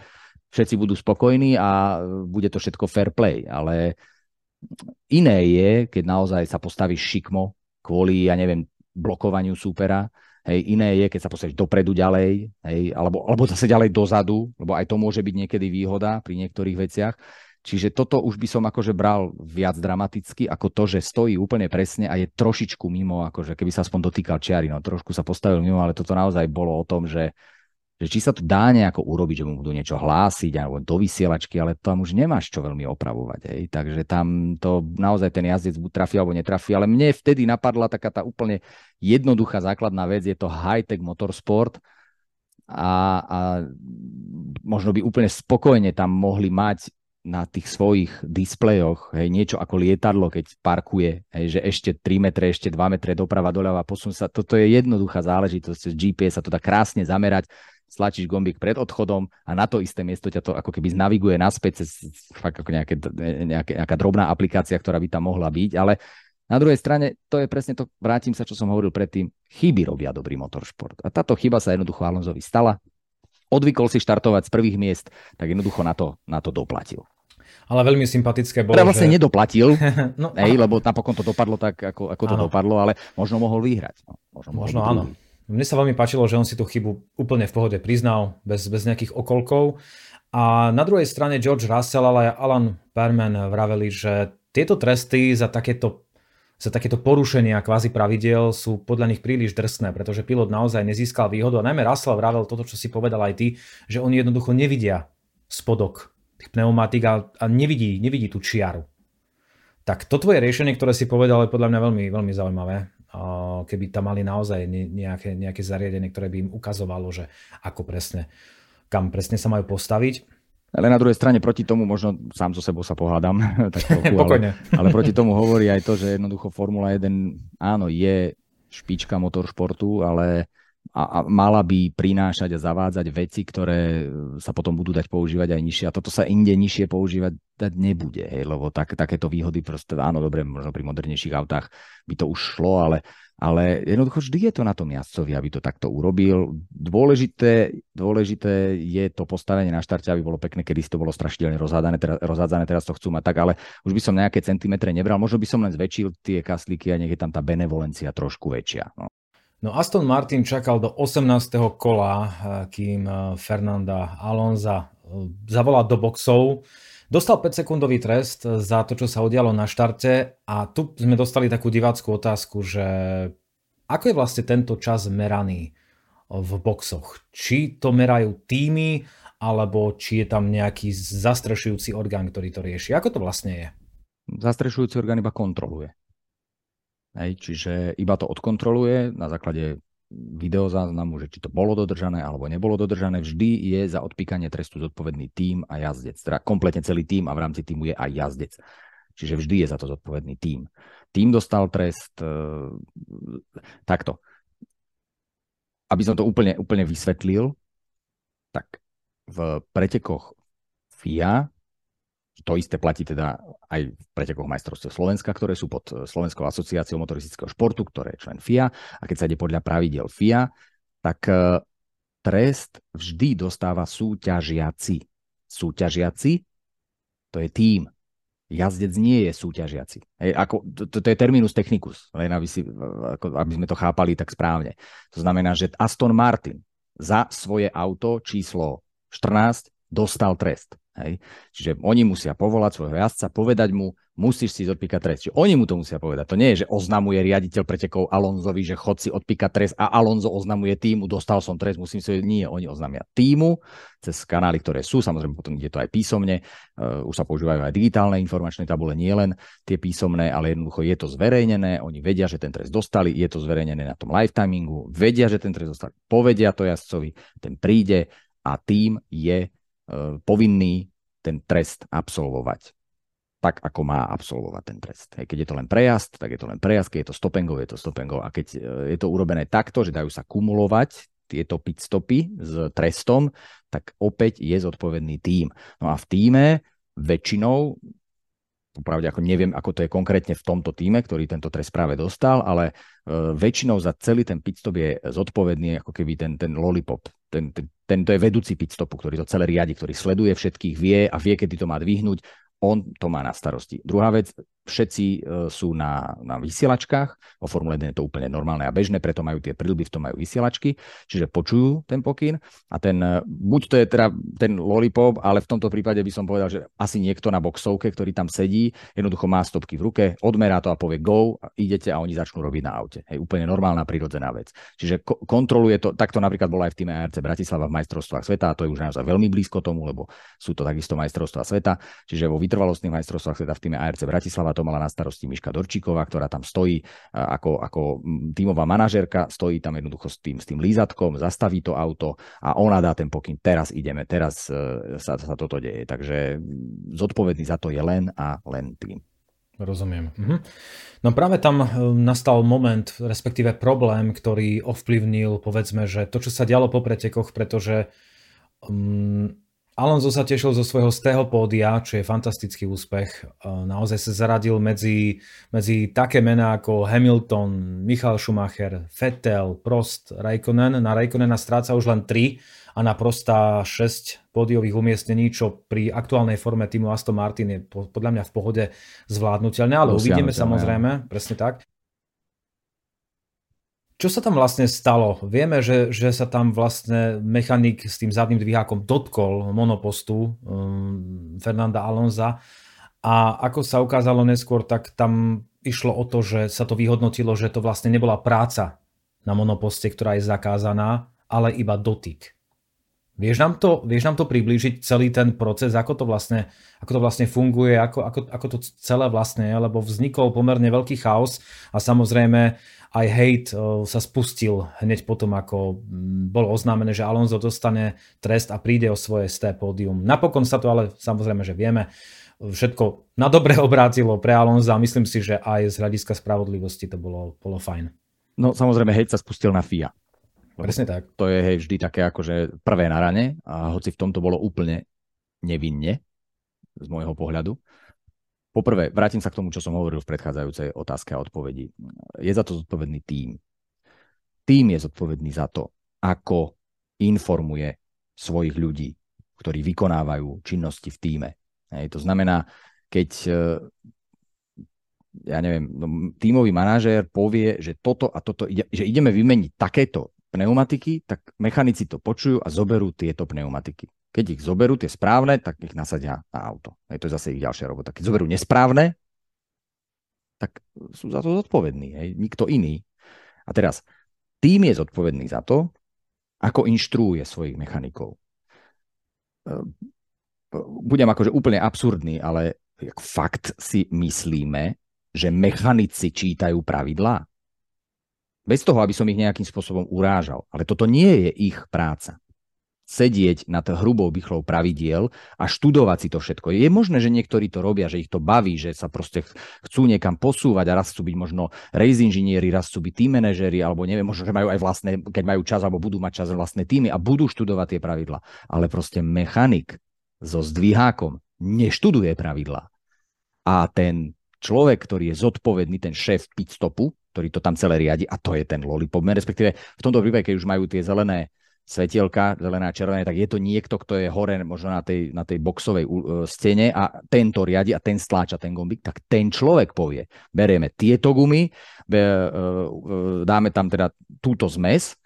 Všetci budú spokojní a bude to všetko fair play, ale iné je, keď naozaj sa postavíš šikmo kvôli, ja neviem, blokovaniu súpera. Hej, iné je, keď sa postavíš dopredu ďalej, hej, alebo, alebo zase ďalej dozadu, lebo aj to môže byť niekedy výhoda pri niektorých veciach. Čiže toto už by som akože bral viac dramaticky, ako to, že stojí úplne presne a je trošičku mimo, akože keby sa aspoň dotýkal čiary, no trošku sa postavil mimo, ale toto naozaj bolo o tom, že že či sa to dá nejako urobiť, že mu budú niečo hlásiť alebo do vysielačky, ale tam už nemáš čo veľmi opravovať. Hej. Takže tam to naozaj ten jazdec buď trafí alebo netrafí, ale mne vtedy napadla taká tá úplne jednoduchá základná vec, je to high-tech motorsport a, a možno by úplne spokojne tam mohli mať na tých svojich displejoch, hej, niečo ako lietadlo, keď parkuje, hej, že ešte 3 metre, ešte 2 metre doprava, doľava, posun sa. Toto je jednoduchá záležitosť, cez GPS sa to dá krásne zamerať, stlačíš gombík pred odchodom a na to isté miesto ťa to ako keby znaviguje naspäť cez fakt ako nejaké, nejaké, nejaká drobná aplikácia, ktorá by tam mohla byť, ale na druhej strane, to je presne to, vrátim sa, čo som hovoril predtým, chyby robia dobrý motoršport. A táto chyba sa jednoducho Alonsovi stala, odvykol si štartovať z prvých miest, tak jednoducho na to, na to doplatil. Ale veľmi sympatické bolo, Teda vlastne že... nedoplatil, no, hej, lebo napokon to dopadlo tak, ako, ako to dopadlo, ale možno mohol vyhrať. No, možno možno áno. Mne sa veľmi páčilo, že on si tú chybu úplne v pohode priznal, bez, bez nejakých okolkov. A na druhej strane George Russell, ale aj Alan Perman vraveli, že tieto tresty za takéto za takéto porušenia kvázi pravidel sú podľa nich príliš drsné, pretože pilot naozaj nezískal výhodu a najmä Russell vravel toto, čo si povedal aj ty, že oni jednoducho nevidia spodok tých pneumatik a, a nevidí, nevidí tú čiaru. Tak to tvoje riešenie, ktoré si povedal, je podľa mňa veľmi, veľmi zaujímavé. Keby tam mali naozaj nejaké, nejaké zariadenie, ktoré by im ukazovalo, že ako presne, kam presne sa majú postaviť. Ale na druhej strane proti tomu možno sám so sebou sa pohádam. tak trochu, ale, ale proti tomu hovorí aj to, že jednoducho Formula 1 áno, je špička motoršportu, ale a, a mala by prinášať a zavádzať veci, ktoré sa potom budú dať používať aj nižšie. A toto sa inde nižšie používať dať nebude, hej, lebo tak, takéto výhody proste, áno, dobre, možno pri modernejších autách by to už šlo, ale ale jednoducho vždy je to na tom jazdcovi, aby to takto urobil. Dôležité, dôležité je to postavenie na štarte, aby bolo pekné, kedy to bolo strašidelne rozhádzané, teraz, rozhádzané, teraz to chcú mať tak, ale už by som nejaké centimetre nebral, možno by som len zväčšil tie kaslíky a nech je tam tá benevolencia trošku väčšia. No. No Aston Martin čakal do 18. kola, eh, kým eh, Fernanda Alonza eh, zavolá do boxov. Dostal 5-sekundový trest za to, čo sa udialo na štarte a tu sme dostali takú diváckú otázku, že ako je vlastne tento čas meraný v boxoch? Či to merajú týmy, alebo či je tam nejaký zastrešujúci orgán, ktorý to rieši? Ako to vlastne je? Zastrešujúci orgán iba kontroluje. Hej, čiže iba to odkontroluje na základe videozáznamu, že či to bolo dodržané alebo nebolo dodržané, vždy je za odpíkanie trestu zodpovedný tým a jazdec. Teda kompletne celý tým a v rámci týmu je aj jazdec. Čiže vždy je za to zodpovedný tým. Tým dostal trest e, takto. Aby som to úplne, úplne vysvetlil, tak v pretekoch FIA to isté platí teda aj v pretekoch majstrovstiev Slovenska, ktoré sú pod eh, Slovenskou asociáciou motoristického športu, ktoré je člen FIA. A keď sa ide podľa pravidel FIA, tak eh, trest vždy dostáva súťažiaci. Súťažiaci to je tým. Jazdec nie je súťažiaci. Hej, ako, to, to je terminus technicus, len aby, si, ako, aby sme to chápali tak správne. To znamená, že Aston Martin za svoje auto číslo 14 dostal trest. Hej. Čiže oni musia povolať svojho jazdca, povedať mu, musíš si odpíkať trest. Čiže oni mu to musia povedať. To nie je, že oznamuje riaditeľ pretekov Alonzovi, že chod si odpíkať trest a Alonzo oznamuje týmu, dostal som trest, musím si Nie, oni oznamia týmu cez kanály, ktoré sú, samozrejme potom je to aj písomne, uh, už sa používajú aj digitálne informačné tabule, nie len tie písomné, ale jednoducho je to zverejnené, oni vedia, že ten trest dostali, je to zverejnené na tom lifetimingu, vedia, že ten trest dostali, povedia to jazdcovi, ten príde a tým je povinný ten trest absolvovať tak, ako má absolvovať ten trest. Hej, keď je to len prejazd, tak je to len prejazd, keď je to stopengov, je to stopengov. A keď e, je to urobené takto, že dajú sa kumulovať tieto pitstopy s trestom, tak opäť je zodpovedný tým. No a v týme väčšinou popravde ako neviem, ako to je konkrétne v tomto týme, ktorý tento trest práve dostal, ale uh, väčšinou za celý ten pitstop je zodpovedný ako keby ten, ten lollipop. Ten, ten, tento je vedúci pitstopu, ktorý to celé riadi, ktorý sleduje všetkých, vie a vie, kedy to má dvihnúť on to má na starosti. Druhá vec, všetci e, sú na, na vysielačkách, o Formule 1 je to úplne normálne a bežné, preto majú tie prilby, v tom majú vysielačky, čiže počujú ten pokyn a ten, e, buď to je teda ten lollipop, ale v tomto prípade by som povedal, že asi niekto na boxovke, ktorý tam sedí, jednoducho má stopky v ruke, odmerá to a povie go, a idete a oni začnú robiť na aute. Hej, úplne normálna, prírodzená vec. Čiže ko- kontroluje to, takto napríklad bolo aj v týme ARC Bratislava v majstrovstvách sveta a to je už naozaj veľmi blízko tomu, lebo sú to takisto majstrovstvá sveta, čiže vo vytrvalostných majstrovstvách sveta v týme ARC Bratislava a to mala na starosti Miška Dorčíková, ktorá tam stojí ako, ako tímová manažerka, stojí tam jednoducho s tým, s tým lízatkom, zastaví to auto a ona dá ten pokyn, teraz ideme, teraz e, sa, sa toto deje. Takže zodpovedný za to je len a len tým. Rozumiem. Mhm. No práve tam e, nastal moment, respektíve problém, ktorý ovplyvnil, povedzme, že to, čo sa dialo po pretekoch, pretože um, Alonso sa tešil zo svojho stého pódia, čo je fantastický úspech. Naozaj sa zaradil medzi, medzi také mená ako Hamilton, Michal Schumacher, Vettel, Prost, Raikkonen. Na Raikkonena stráca už len 3 a na Prosta 6 pódiových umiestnení, čo pri aktuálnej forme týmu Aston Martin je podľa mňa v pohode zvládnutelné, ale uvidíme samozrejme, presne tak. Čo sa tam vlastne stalo? Vieme, že, že sa tam vlastne mechanik s tým zadným dvihákom dotkol monopostu um, Fernanda Alonza a ako sa ukázalo neskôr, tak tam išlo o to, že sa to vyhodnotilo, že to vlastne nebola práca na monoposte, ktorá je zakázaná, ale iba dotyk. Vieš nám to, vieš nám to priblížiť, celý ten proces, ako to vlastne, ako to vlastne funguje, ako, ako, ako to celé vlastne je, lebo vznikol pomerne veľký chaos a samozrejme aj hate sa spustil hneď potom, ako mm, bolo oznámené, že Alonso dostane trest a príde o svoje sté pódium. Napokon sa to ale samozrejme, že vieme, všetko na dobre obrátilo pre Alonso a myslím si, že aj z hľadiska spravodlivosti to bolo, bolo fajn. No samozrejme, hate sa spustil na FIA. Presne tak. To je hej, vždy také akože prvé na rane a hoci v tomto bolo úplne nevinne z môjho pohľadu. Poprvé, vrátim sa k tomu, čo som hovoril v predchádzajúcej otázke a odpovedi. Je za to zodpovedný tím. Tím je zodpovedný za to, ako informuje svojich ľudí, ktorí vykonávajú činnosti v týme. Hej, to znamená, keď e, ja neviem, no, tímový manažér povie, že toto a toto, že ideme vymeniť takéto pneumatiky, tak mechanici to počujú a zoberú tieto pneumatiky. Keď ich zoberú tie správne, tak ich nasadia na auto. Je to zase ich ďalšia robota. Keď zoberú nesprávne, tak sú za to zodpovední. Hej. Nikto iný. A teraz, tým je zodpovedný za to, ako inštruuje svojich mechanikov. Ehm, budem akože úplne absurdný, ale fakt si myslíme, že mechanici čítajú pravidlá? Bez toho, aby som ich nejakým spôsobom urážal. Ale toto nie je ich práca sedieť nad hrubou bychlou pravidiel a študovať si to všetko. Je možné, že niektorí to robia, že ich to baví, že sa proste chcú niekam posúvať a raz chcú byť možno race inžinieri, raz chcú byť team manažeri, alebo neviem, možno, že majú aj vlastné, keď majú čas, alebo budú mať čas vlastné týmy a budú študovať tie pravidla. Ale proste mechanik so zdvihákom neštuduje pravidla. A ten človek, ktorý je zodpovedný, ten šéf pitstopu, ktorý to tam celé riadi, a to je ten lollipop, respektíve v tomto prípade, keď už majú tie zelené svetielka, zelená, červená, tak je to niekto, kto je hore možno na tej, na tej boxovej uh, stene a tento riadi a ten stláča ten gombík, tak ten človek povie, berieme tieto gumy, uh, uh, dáme tam teda túto zmes,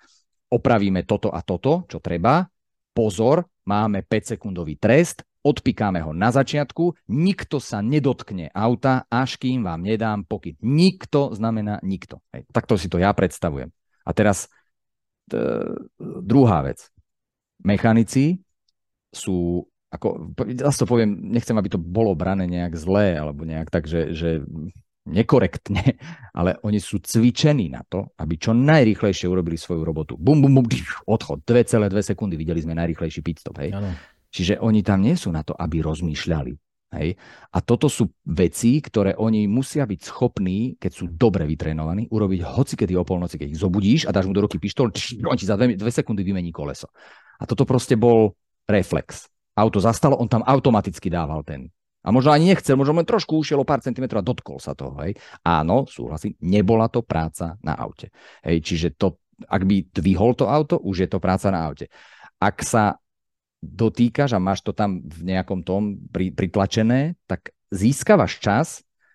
opravíme toto a toto, čo treba, pozor, máme 5-sekundový trest, odpikáme ho na začiatku, nikto sa nedotkne auta, až kým vám nedám pokyn. Nikto znamená nikto. Takto si to ja predstavujem. A teraz druhá vec. Mechanici sú, ako, zase to poviem, nechcem, aby to bolo brané nejak zlé, alebo nejak tak, že, že nekorektne, ale oni sú cvičení na to, aby čo najrýchlejšie urobili svoju robotu. Bum, bum, bum, odchod. 2,2 sekundy videli sme najrýchlejší pitstop. Hej? Ano. Čiže oni tam nie sú na to, aby rozmýšľali. Hej? A toto sú veci, ktoré oni musia byť schopní, keď sú dobre vytrénovaní, urobiť hoci kedy o polnoci, keď ich zobudíš a dáš mu do ruky pištol, on ti za dve, dve sekundy vymení koleso. A toto proste bol reflex. Auto zastalo, on tam automaticky dával ten. A možno ani nechcel, možno len trošku ušiel o pár centimetrov a dotkol sa toho. Hej. Áno, súhlasím, nebola to práca na aute. Hej, čiže to, ak by dvihol to auto, už je to práca na aute. Ak sa dotýkaš a máš to tam v nejakom tom pri, pritlačené, tak získavaš čas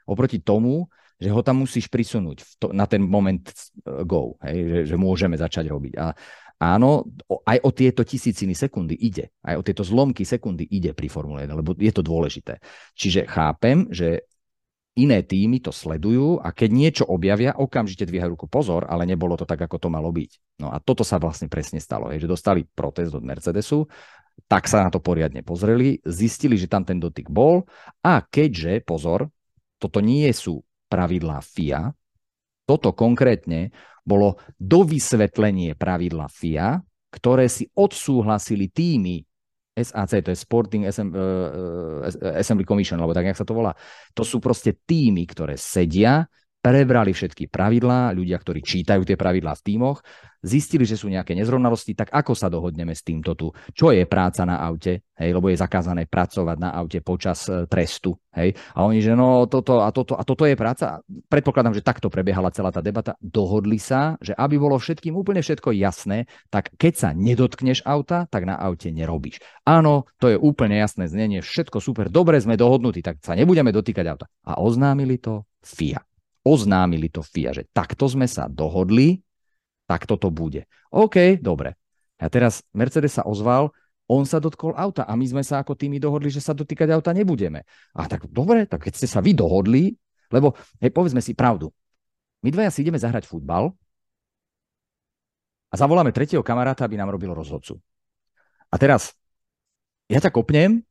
oproti tomu, že ho tam musíš prisunúť to, na ten moment uh, go, hej, že, že môžeme začať robiť. A áno, aj o tieto tisíciny sekundy ide, aj o tieto zlomky sekundy ide pri Formule 1, lebo je to dôležité. Čiže chápem, že iné týmy to sledujú a keď niečo objavia, okamžite dvíhajú ruku pozor, ale nebolo to tak, ako to malo byť. No a toto sa vlastne presne stalo, hej, že dostali protest od Mercedesu, tak sa na to poriadne pozreli, zistili, že tam ten dotyk bol a keďže, pozor, toto nie sú pravidlá FIA, toto konkrétne bolo dovysvetlenie pravidla FIA, ktoré si odsúhlasili týmy SAC, to je Sporting Assembly Commission, alebo tak, jak sa to volá. To sú proste týmy, ktoré sedia prebrali všetky pravidlá, ľudia, ktorí čítajú tie pravidlá v tímoch, zistili, že sú nejaké nezrovnalosti, tak ako sa dohodneme s týmto tu? Čo je práca na aute? Hej, lebo je zakázané pracovať na aute počas e, trestu. Hej? A oni, že no toto a toto a toto je práca. Predpokladám, že takto prebiehala celá tá debata. Dohodli sa, že aby bolo všetkým úplne všetko jasné, tak keď sa nedotkneš auta, tak na aute nerobíš. Áno, to je úplne jasné znenie, všetko super, dobre sme dohodnutí, tak sa nebudeme dotýkať auta. A oznámili to FIA oznámili to FIA, že takto sme sa dohodli, takto to bude. OK, dobre. A teraz Mercedes sa ozval, on sa dotkol auta a my sme sa ako tými dohodli, že sa dotýkať auta nebudeme. A tak dobre, tak keď ste sa vy dohodli, lebo hej, povedzme si pravdu. My dvaja si ideme zahrať futbal a zavoláme tretieho kamaráta, aby nám robil rozhodcu. A teraz ja ťa kopnem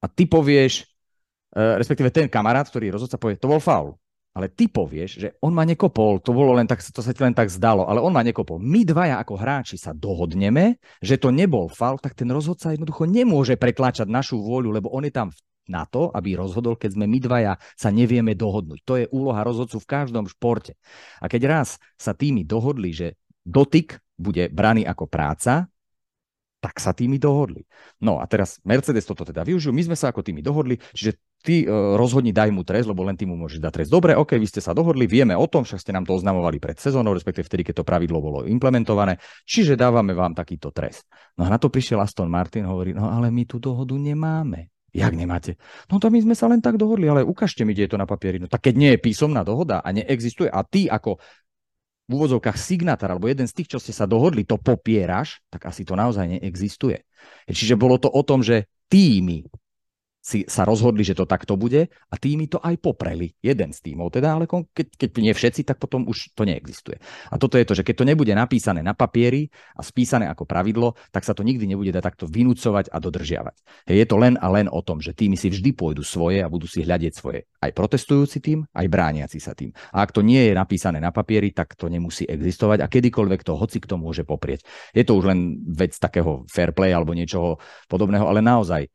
a ty povieš, e, respektíve ten kamarát, ktorý rozhodca, povie, to bol faul ale ty povieš, že on ma nekopol, to bolo len tak, to sa ti len tak zdalo, ale on ma nekopol. My dvaja ako hráči sa dohodneme, že to nebol fal, tak ten rozhodca jednoducho nemôže pretláčať našu vôľu, lebo on je tam na to, aby rozhodol, keď sme my dvaja sa nevieme dohodnúť. To je úloha rozhodcu v každom športe. A keď raz sa tými dohodli, že dotyk bude braný ako práca, tak sa tými dohodli. No a teraz Mercedes toto teda využijú, my sme sa ako tými dohodli, čiže ty uh, rozhodni, daj mu trest, lebo len ty mu môžeš dať trest. Dobre, ok, vy ste sa dohodli, vieme o tom, však ste nám to oznamovali pred sezónou, respektíve vtedy, keď to pravidlo bolo implementované, čiže dávame vám takýto trest. No a na to prišiel Aston Martin, hovorí, no ale my tú dohodu nemáme. Jak nemáte? No to my sme sa len tak dohodli, ale ukážte mi, kde je to na papieri. No tak keď nie je písomná dohoda a neexistuje a ty ako v úvodzovkách signatár alebo jeden z tých, čo ste sa dohodli, to popieraš, tak asi to naozaj neexistuje. Čiže bolo to o tom, že týmy si sa rozhodli, že to takto bude a tými to aj popreli. Jeden z týmov teda, ale keď, keď nie všetci, tak potom už to neexistuje. A toto je to, že keď to nebude napísané na papieri a spísané ako pravidlo, tak sa to nikdy nebude dať takto vynúcovať a dodržiavať. Je to len a len o tom, že týmy si vždy pôjdu svoje a budú si hľadieť svoje. Aj protestujúci tým, aj brániaci sa tým. A ak to nie je napísané na papieri, tak to nemusí existovať a kedykoľvek to hoci kto môže poprieť. Je to už len vec takého fair play alebo niečoho podobného, ale naozaj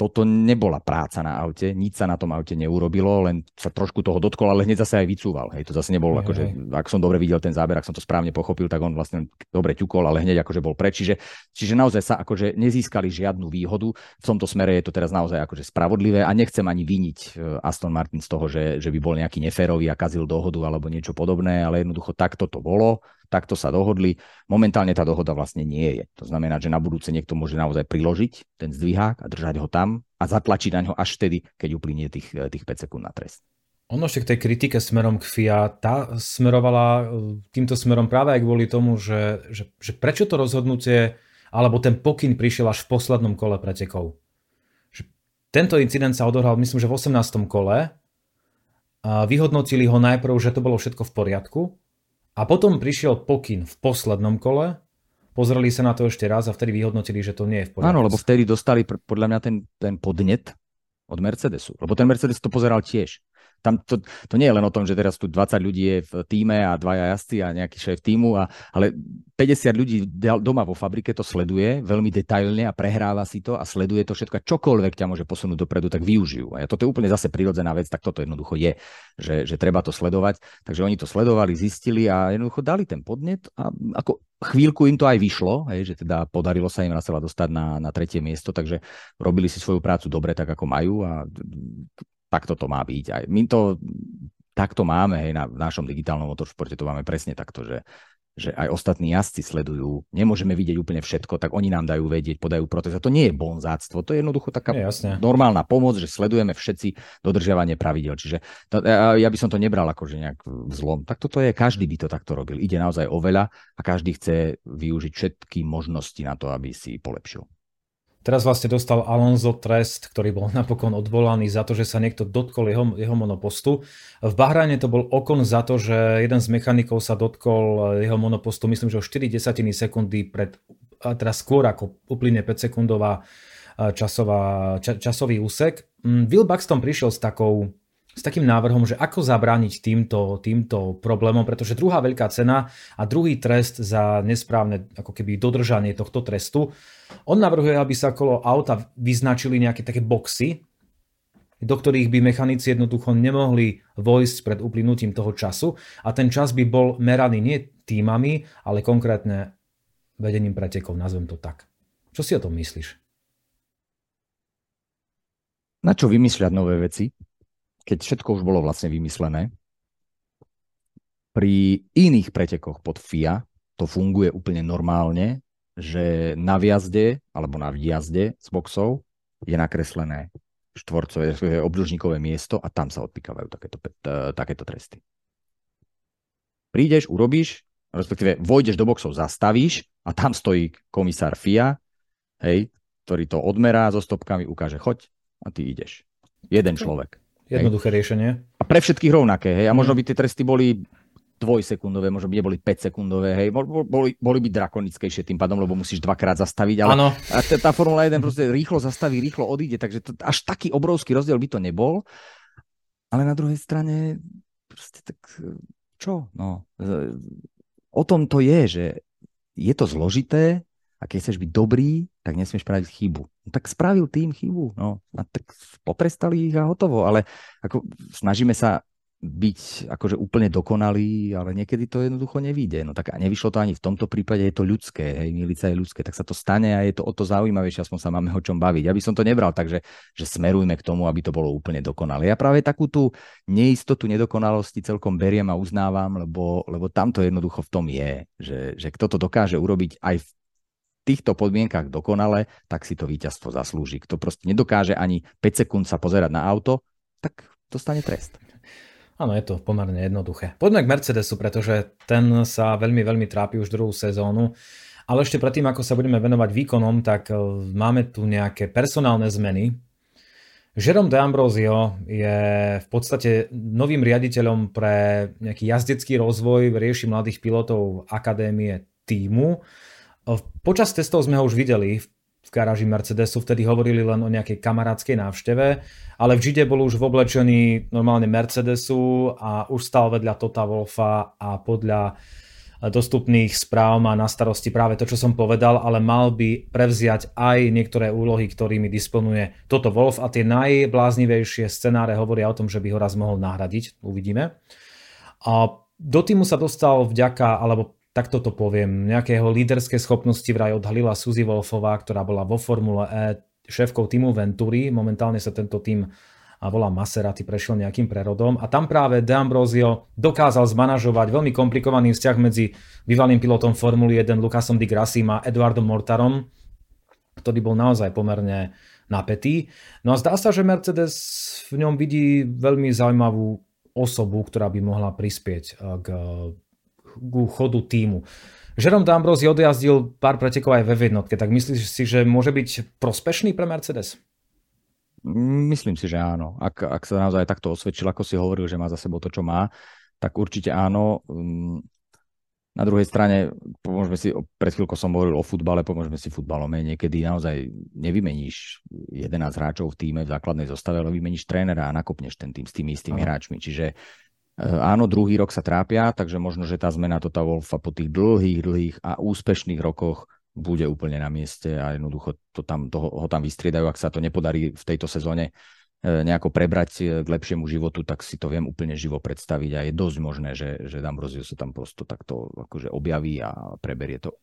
toto nebola práca na aute, nič sa na tom aute neurobilo, len sa trošku toho dotkol, ale hneď zase aj vycúval. Hej, to zase nebol, hej, akože, hej. ak som dobre videl ten záber, ak som to správne pochopil, tak on vlastne dobre ťukol, ale hneď akože bol preč. Čiže, čiže naozaj sa akože nezískali žiadnu výhodu. V tomto smere je to teraz naozaj akože spravodlivé a nechcem ani viniť e, Aston Martin z toho, že, že by bol nejaký neférový a kazil dohodu alebo niečo podobné, ale jednoducho takto to bolo takto sa dohodli. Momentálne tá dohoda vlastne nie je. To znamená, že na budúce niekto môže naozaj priložiť ten zdvihák a držať ho tam a zatlačiť na ňo až vtedy, keď uplynie tých, tých 5 sekúnd na trest. Ono ešte k tej kritike smerom k FIA, tá smerovala e, týmto smerom práve aj kvôli tomu, že, že, že prečo to rozhodnutie alebo ten pokyn prišiel až v poslednom kole pretekov. Že tento incident sa odohral, myslím, že v 18. kole. A vyhodnotili ho najprv, že to bolo všetko v poriadku a potom prišiel pokyn v poslednom kole, pozreli sa na to ešte raz a vtedy vyhodnotili, že to nie je v poriadku. Áno, lebo vtedy dostali podľa mňa ten, ten podnet od Mercedesu. Lebo ten Mercedes to pozeral tiež. Tam to, to nie je len o tom, že teraz tu 20 ľudí je v týme a dvaja jazdci a nejaký šéf týmu, a, ale 50 ľudí doma vo fabrike to sleduje veľmi detailne a prehráva si to a sleduje to všetko a čokoľvek ťa môže posunúť dopredu, tak využijú. A toto je úplne zase prirodzená vec, tak toto jednoducho je, že, že treba to sledovať. Takže oni to sledovali, zistili a jednoducho dali ten podnet a ako chvíľku im to aj vyšlo, hej, že teda podarilo sa im Rasela dostať na, na tretie miesto, takže robili si svoju prácu dobre, tak ako majú a takto to má byť. Aj my to takto máme, hej, na, v našom digitálnom motoršporte to máme presne takto, že, že aj ostatní jazdci sledujú, nemôžeme vidieť úplne všetko, tak oni nám dajú vedieť, podajú protest. A to nie je bonzáctvo, to je jednoducho taká je, normálna pomoc, že sledujeme všetci dodržiavanie pravidel. Čiže to, ja by som to nebral ako že nejak zlom. Tak toto je, každý by to takto robil. Ide naozaj o veľa a každý chce využiť všetky možnosti na to, aby si polepšil. Teraz vlastne dostal Alonso trest, ktorý bol napokon odvolaný za to, že sa niekto dotkol jeho, jeho monopostu. V Bahrajne to bol okon za to, že jeden z mechanikov sa dotkol jeho monopostu, myslím, že o 4 desatiny sekundy pred, teraz skôr ako uplyne 5 sekundová časová, ča, časový úsek. Mm, Will Buxton prišiel s takou s takým návrhom, že ako zabrániť týmto, týmto problémom, pretože druhá veľká cena a druhý trest za nesprávne ako keby dodržanie tohto trestu, on navrhuje, aby sa kolo auta vyznačili nejaké také boxy, do ktorých by mechanici jednoducho nemohli vojsť pred uplynutím toho času a ten čas by bol meraný nie týmami, ale konkrétne vedením pretekov, nazvem to tak. Čo si o tom myslíš? Na čo vymýšľať nové veci, keď všetko už bolo vlastne vymyslené? Pri iných pretekoch pod FIA to funguje úplne normálne, že na viazde alebo na výjazde z boxov je nakreslené štvorcové, obdĺžnikové miesto a tam sa odpikávajú takéto, takéto tresty. Prídeš, urobíš, respektíve vojdeš do boxov, zastavíš a tam stojí komisár FIA, hej, ktorý to odmerá so stopkami, ukáže choď, a ty ideš. Jeden človek. Jednoduché hej. riešenie. A pre všetkých rovnaké, hej. A možno mhm. by tie tresty boli dvojsekundové, možno by neboli 5 sekundové, hej, boli, boli by drakonickejšie tým pádom, lebo musíš dvakrát zastaviť, ale ano. tá Formula 1 proste rýchlo zastaví, rýchlo odíde, takže to, až taký obrovský rozdiel by to nebol, ale na druhej strane proste tak čo, no, o tom to je, že je to zložité, a keď chceš byť dobrý, tak nesmieš spraviť chybu. No, tak spravil tým chybu, no a tak potrestali ich a hotovo, ale ako snažíme sa byť akože úplne dokonalý, ale niekedy to jednoducho nevíde. No tak a nevyšlo to ani v tomto prípade, je to ľudské, hej, milica je ľudské, tak sa to stane a je to o to zaujímavejšie, aspoň sa máme o čom baviť. Ja by som to nebral takže že smerujme k tomu, aby to bolo úplne dokonalé. Ja práve takú tú neistotu nedokonalosti celkom beriem a uznávam, lebo, lebo tamto jednoducho v tom je, že, že kto to dokáže urobiť aj v týchto podmienkach dokonale, tak si to víťazstvo zaslúži. Kto proste nedokáže ani 5 sekúnd sa pozerať na auto, tak dostane trest. Áno, je to pomerne jednoduché. Poďme k Mercedesu, pretože ten sa veľmi, veľmi trápi už druhú sezónu. Ale ešte predtým, ako sa budeme venovať výkonom, tak e, máme tu nejaké personálne zmeny. Jerome D'Ambrosio je v podstate novým riaditeľom pre nejaký jazdecký rozvoj, rieši mladých pilotov akadémie týmu. Počas testov sme ho už videli v garáži Mercedesu, vtedy hovorili len o nejakej kamarádskej návšteve, ale v Gide bol už v oblečení normálne Mercedesu a už stal vedľa Tota Wolfa a podľa dostupných správ má na starosti práve to, čo som povedal, ale mal by prevziať aj niektoré úlohy, ktorými disponuje Toto Wolf a tie najbláznivejšie scenáre hovoria o tom, že by ho raz mohol nahradiť. Uvidíme. A do týmu sa dostal vďaka, alebo tak toto poviem, nejakého líderské schopnosti vraj odhalila Suzy Wolfová, ktorá bola vo Formule E šéfkou týmu Venturi. Momentálne sa tento tým a volá Maserati, prešiel nejakým prerodom a tam práve De Ambrosio dokázal zmanažovať veľmi komplikovaný vzťah medzi bývalým pilotom Formuly 1 Lukasom Di Grassim a Eduardom Mortarom, ktorý bol naozaj pomerne napätý. No a zdá sa, že Mercedes v ňom vidí veľmi zaujímavú osobu, ktorá by mohla prispieť k ku chodu týmu. Jerome D'Ambrosi odjazdil pár pretekov aj ve jednotke, tak myslíš si, že môže byť prospešný pre Mercedes? Myslím si, že áno. Ak, ak sa naozaj takto osvedčil, ako si hovoril, že má za sebou to, čo má, tak určite áno. Mm, na druhej strane, pomôžeme si, pred chvíľkou som hovoril o futbale, pomôžeme si futbalom. Niekedy naozaj nevymeníš 11 hráčov v týme v základnej zostave, ale vymeníš trénera a nakopneš ten tým s tými istými hráčmi. Čiže áno, druhý rok sa trápia, takže možno, že tá zmena Tota Wolfa po tých dlhých, dlhých a úspešných rokoch bude úplne na mieste a jednoducho to tam, toho, ho tam vystriedajú. Ak sa to nepodarí v tejto sezóne eh, nejako prebrať eh, k lepšiemu životu, tak si to viem úplne živo predstaviť a je dosť možné, že, že D'Ambrosio sa tam prosto takto akože objaví a preberie to.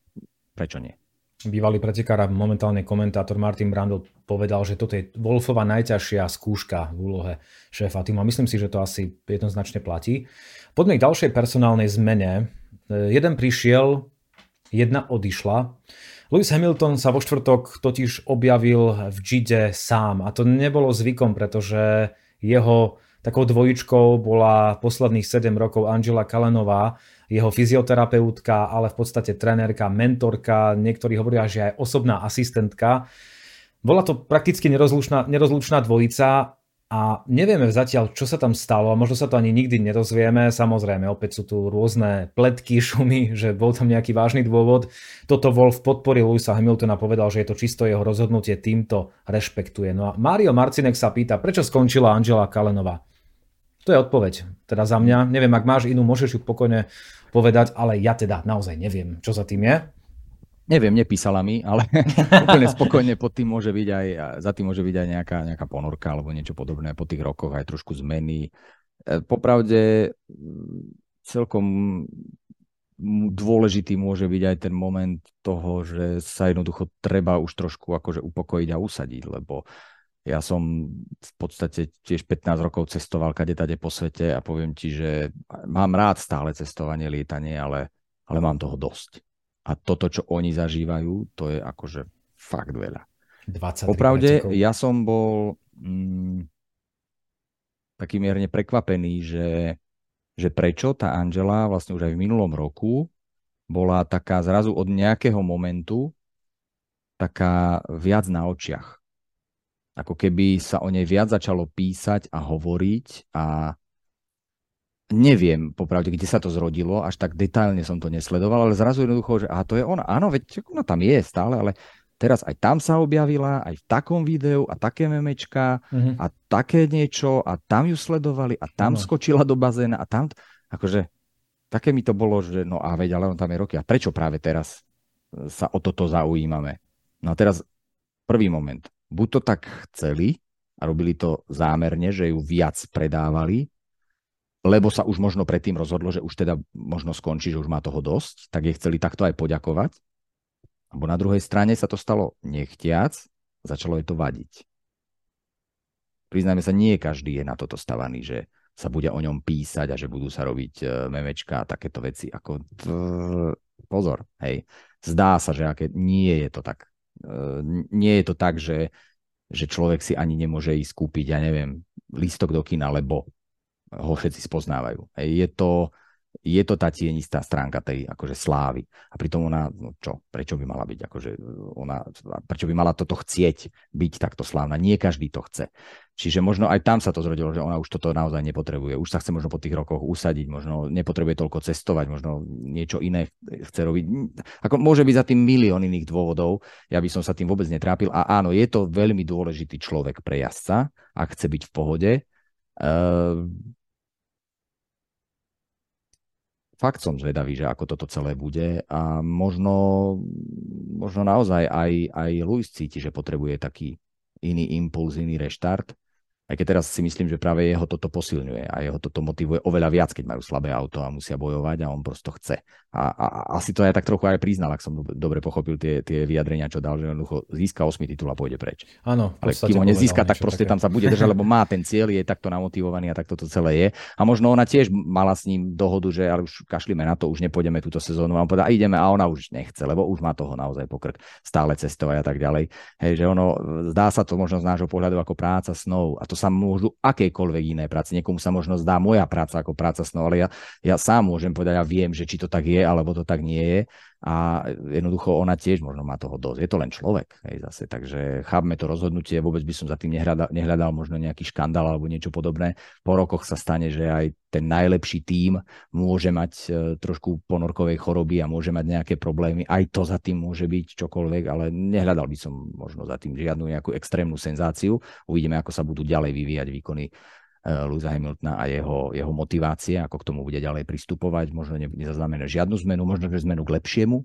Prečo nie? Bývalý pretekár a momentálne komentátor Martin Brandl povedal, že toto je Wolfova najťažšia skúška v úlohe šéfa týmu a myslím si, že to asi jednoznačne platí. Poďme k ďalšej personálnej zmene. Jeden prišiel, jedna odišla. Lewis Hamilton sa vo štvrtok totiž objavil v Gide sám a to nebolo zvykom, pretože jeho takou dvojičkou bola posledných 7 rokov Angela Kalenová, jeho fyzioterapeutka, ale v podstate trenérka, mentorka, niektorí hovoria, že aj osobná asistentka. Bola to prakticky nerozlučná, nerozlučná dvojica a nevieme zatiaľ, čo sa tam stalo a možno sa to ani nikdy nedozvieme. Samozrejme, opäť sú tu rôzne pletky, šumy, že bol tam nejaký vážny dôvod. Toto Wolf podporil Luisa Hamiltona, povedal, že je to čisto jeho rozhodnutie, týmto rešpektuje. No a Mario Marcinek sa pýta, prečo skončila Angela Kalenová? To je odpoveď. Teda za mňa. Neviem, ak máš inú, môžeš ju pokojne povedať, ale ja teda naozaj neviem, čo za tým je. Neviem, nepísala mi, ale úplne spokojne pod tým môže byť aj, za tým môže byť aj nejaká, nejaká ponorka alebo niečo podobné po tých rokoch, aj trošku zmeny. E, popravde celkom dôležitý môže byť aj ten moment toho, že sa jednoducho treba už trošku akože upokojiť a usadiť, lebo ja som v podstate tiež 15 rokov cestoval kade tade po svete a poviem ti, že mám rád stále cestovanie, lietanie, ale, ale mám toho dosť. A toto, čo oni zažívajú, to je akože fakt veľa. 20 Popravde, ja som bol mm, taký mierne prekvapený, že, že prečo tá Angela vlastne už aj v minulom roku bola taká zrazu od nejakého momentu taká viac na očiach ako keby sa o nej viac začalo písať a hovoriť a neviem popravde, kde sa to zrodilo, až tak detailne som to nesledoval, ale zrazu jednoducho, že a to je ona. Áno, veď ona tam je stále, ale teraz aj tam sa objavila, aj v takom videu a také memečka mm-hmm. a také niečo a tam ju sledovali a tam ano. skočila do bazéna a tam, akože také mi to bolo, že no a veď, ale on tam je roky. A prečo práve teraz sa o toto zaujímame? No a teraz prvý moment buď to tak chceli a robili to zámerne, že ju viac predávali, lebo sa už možno predtým rozhodlo, že už teda možno skončí, že už má toho dosť, tak jej chceli takto aj poďakovať. Abo na druhej strane sa to stalo nechtiac, začalo jej to vadiť. Priznajme sa, nie každý je na toto stavaný, že sa bude o ňom písať a že budú sa robiť e, memečka a takéto veci. Ako, pozor, hej. Zdá sa, že aké, nie je to tak nie je to tak, že, že človek si ani nemôže ísť kúpiť, ja neviem, lístok do kina, lebo ho všetci spoznávajú. Je to, je to tá tienistá stránka tej akože slávy. A pritom ona, no čo, prečo by mala byť, akože ona, prečo by mala toto chcieť byť takto slávna? Nie každý to chce. Čiže možno aj tam sa to zrodilo, že ona už toto naozaj nepotrebuje. Už sa chce možno po tých rokoch usadiť, možno nepotrebuje toľko cestovať, možno niečo iné chce robiť. Ako môže byť za tým milión iných dôvodov, ja by som sa tým vôbec netrápil. A áno, je to veľmi dôležitý človek pre jazdca, ak chce byť v pohode. Uh, fakt som zvedavý, že ako toto celé bude a možno, možno naozaj aj, aj Luis cíti, že potrebuje taký iný impuls, iný reštart aj keď teraz si myslím, že práve jeho toto posilňuje a jeho toto motivuje oveľa viac, keď majú slabé auto a musia bojovať a on prosto chce. A, a, a asi to aj tak trochu aj priznal, ak som dobre pochopil tie, tie vyjadrenia, čo dal, že jednoducho získa 8 titul a pôjde preč. Áno, Ale kým ho nezíska, tak proste také. tam sa bude držať, lebo má ten cieľ, je takto namotivovaný a takto to celé je. A možno ona tiež mala s ním dohodu, že ale už kašlíme na to, už nepôjdeme túto sezónu. A on povedal, a ideme a ona už nechce, lebo už má toho naozaj pokrk stále cestovať a tak ďalej. Hej, že ono, zdá sa to možno z nášho pohľadu ako práca snov a to sa môžu akejkoľvek iné práce. Niekomu sa možno zdá moja práca ako práca snov, ale ja, ja sám môžem povedať, ja viem, že či to tak je, alebo to tak nie je a jednoducho ona tiež možno má toho dosť. Je to len človek, hej, zase, takže chápme to rozhodnutie, vôbec by som za tým nehľadal, nehľadal možno nejaký škandál alebo niečo podobné. Po rokoch sa stane, že aj ten najlepší tím môže mať e, trošku ponorkovej choroby a môže mať nejaké problémy. Aj to za tým môže byť čokoľvek, ale nehľadal by som možno za tým žiadnu nejakú extrémnu senzáciu. Uvidíme, ako sa budú ďalej vyvíjať výkony Luisa Hamiltona a jeho, jeho motivácie, ako k tomu bude ďalej pristupovať. Možno ne, nezaznamená žiadnu zmenu, možno že zmenu k lepšiemu.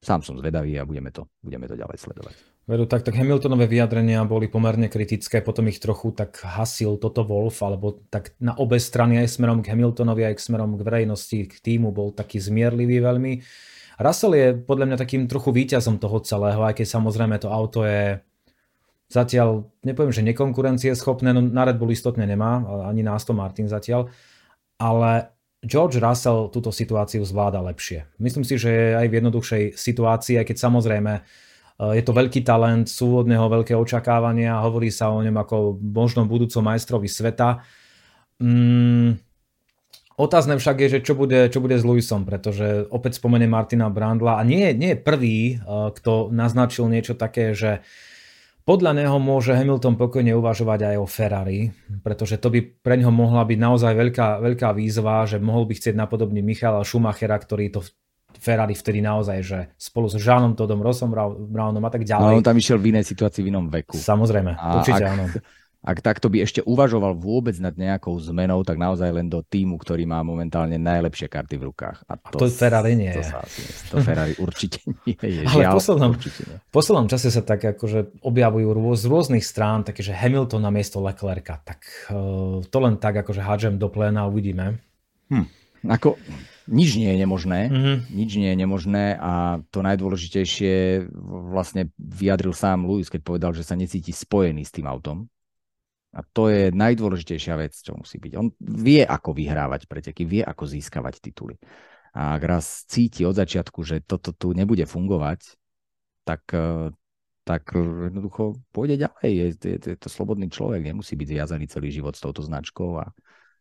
Sám som zvedavý a budeme to, budeme to ďalej sledovať. Veru, tak, tak Hamiltonové vyjadrenia boli pomerne kritické, potom ich trochu tak hasil toto Wolf, alebo tak na obe strany aj smerom k Hamiltonovi, aj k smerom k verejnosti, k týmu bol taký zmierlivý veľmi. Russell je podľa mňa takým trochu víťazom toho celého, aj keď samozrejme to auto je Zatiaľ, nepoviem, že nekonkurencie schopné, no na Red Bull istotne nemá, ani na Aston Martin zatiaľ, ale George Russell túto situáciu zvláda lepšie. Myslím si, že je aj v jednoduchšej situácii, aj keď samozrejme e, je to veľký talent, sú od neho veľké očakávania, hovorí sa o ňom ako možnom budúcom majstrovi sveta. Mm, otázne však je, že čo bude, čo bude s Lewisom, pretože opäť spomenie Martina Brandla a nie, nie je prvý, e, kto naznačil niečo také, že podľa neho môže Hamilton pokojne uvažovať aj o Ferrari, pretože to by pre neho mohla byť naozaj veľká, veľká výzva, že mohol by chcieť napodobniť Michala Schumachera, ktorý to Ferrari vtedy naozaj, že spolu s Žánom Todom, Rossom Brownom a tak ďalej. No on tam išiel v inej situácii, v inom veku. Samozrejme, a určite ak, áno. ak takto by ešte uvažoval vôbec nad nejakou zmenou, tak naozaj len do týmu, ktorý má momentálne najlepšie karty v rukách. A to, to Ferrari nie to, to, asi, to Ferrari určite nie je. Ale žiaľ, v poslednom, v poslednom čase sa tak akože objavujú rôz, z rôznych strán, také, že Hamilton na miesto Leclerca. Tak uh, to len tak akože hádžem do pléna a uvidíme. Hm. Ako, nič nie je nemožné, mm-hmm. nič nie je nemožné a to najdôležitejšie vlastne vyjadril sám Lewis, keď povedal, že sa necíti spojený s tým autom, a to je najdôležitejšia vec, čo musí byť. On vie, ako vyhrávať preteky, vie, ako získavať tituly. A ak raz cíti od začiatku, že toto tu nebude fungovať, tak, e, tak jednoducho pôjde ďalej. Je, je, je to slobodný človek, nemusí byť zviazaný celý život s touto značkou a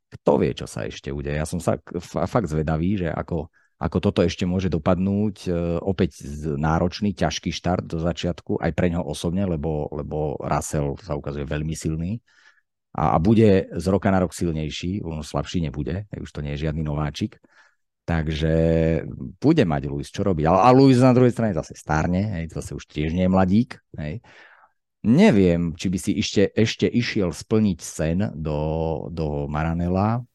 kto vie, čo sa ešte udeje. Ja som sa fakt zvedavý, že ako, ako toto ešte môže dopadnúť. E, opäť náročný, ťažký štart do začiatku, aj pre ňoho osobne, lebo, lebo Russell sa ukazuje veľmi silný a, a bude z roka na rok silnejší, on slabší nebude, už to nie je žiadny nováčik. Takže bude mať Luis čo robiť. Ale a Luis na druhej strane zase starne, hej, zase už tiež nie je mladík. Hej. Neviem, či by si ešte, ešte išiel splniť sen do, do Maranela.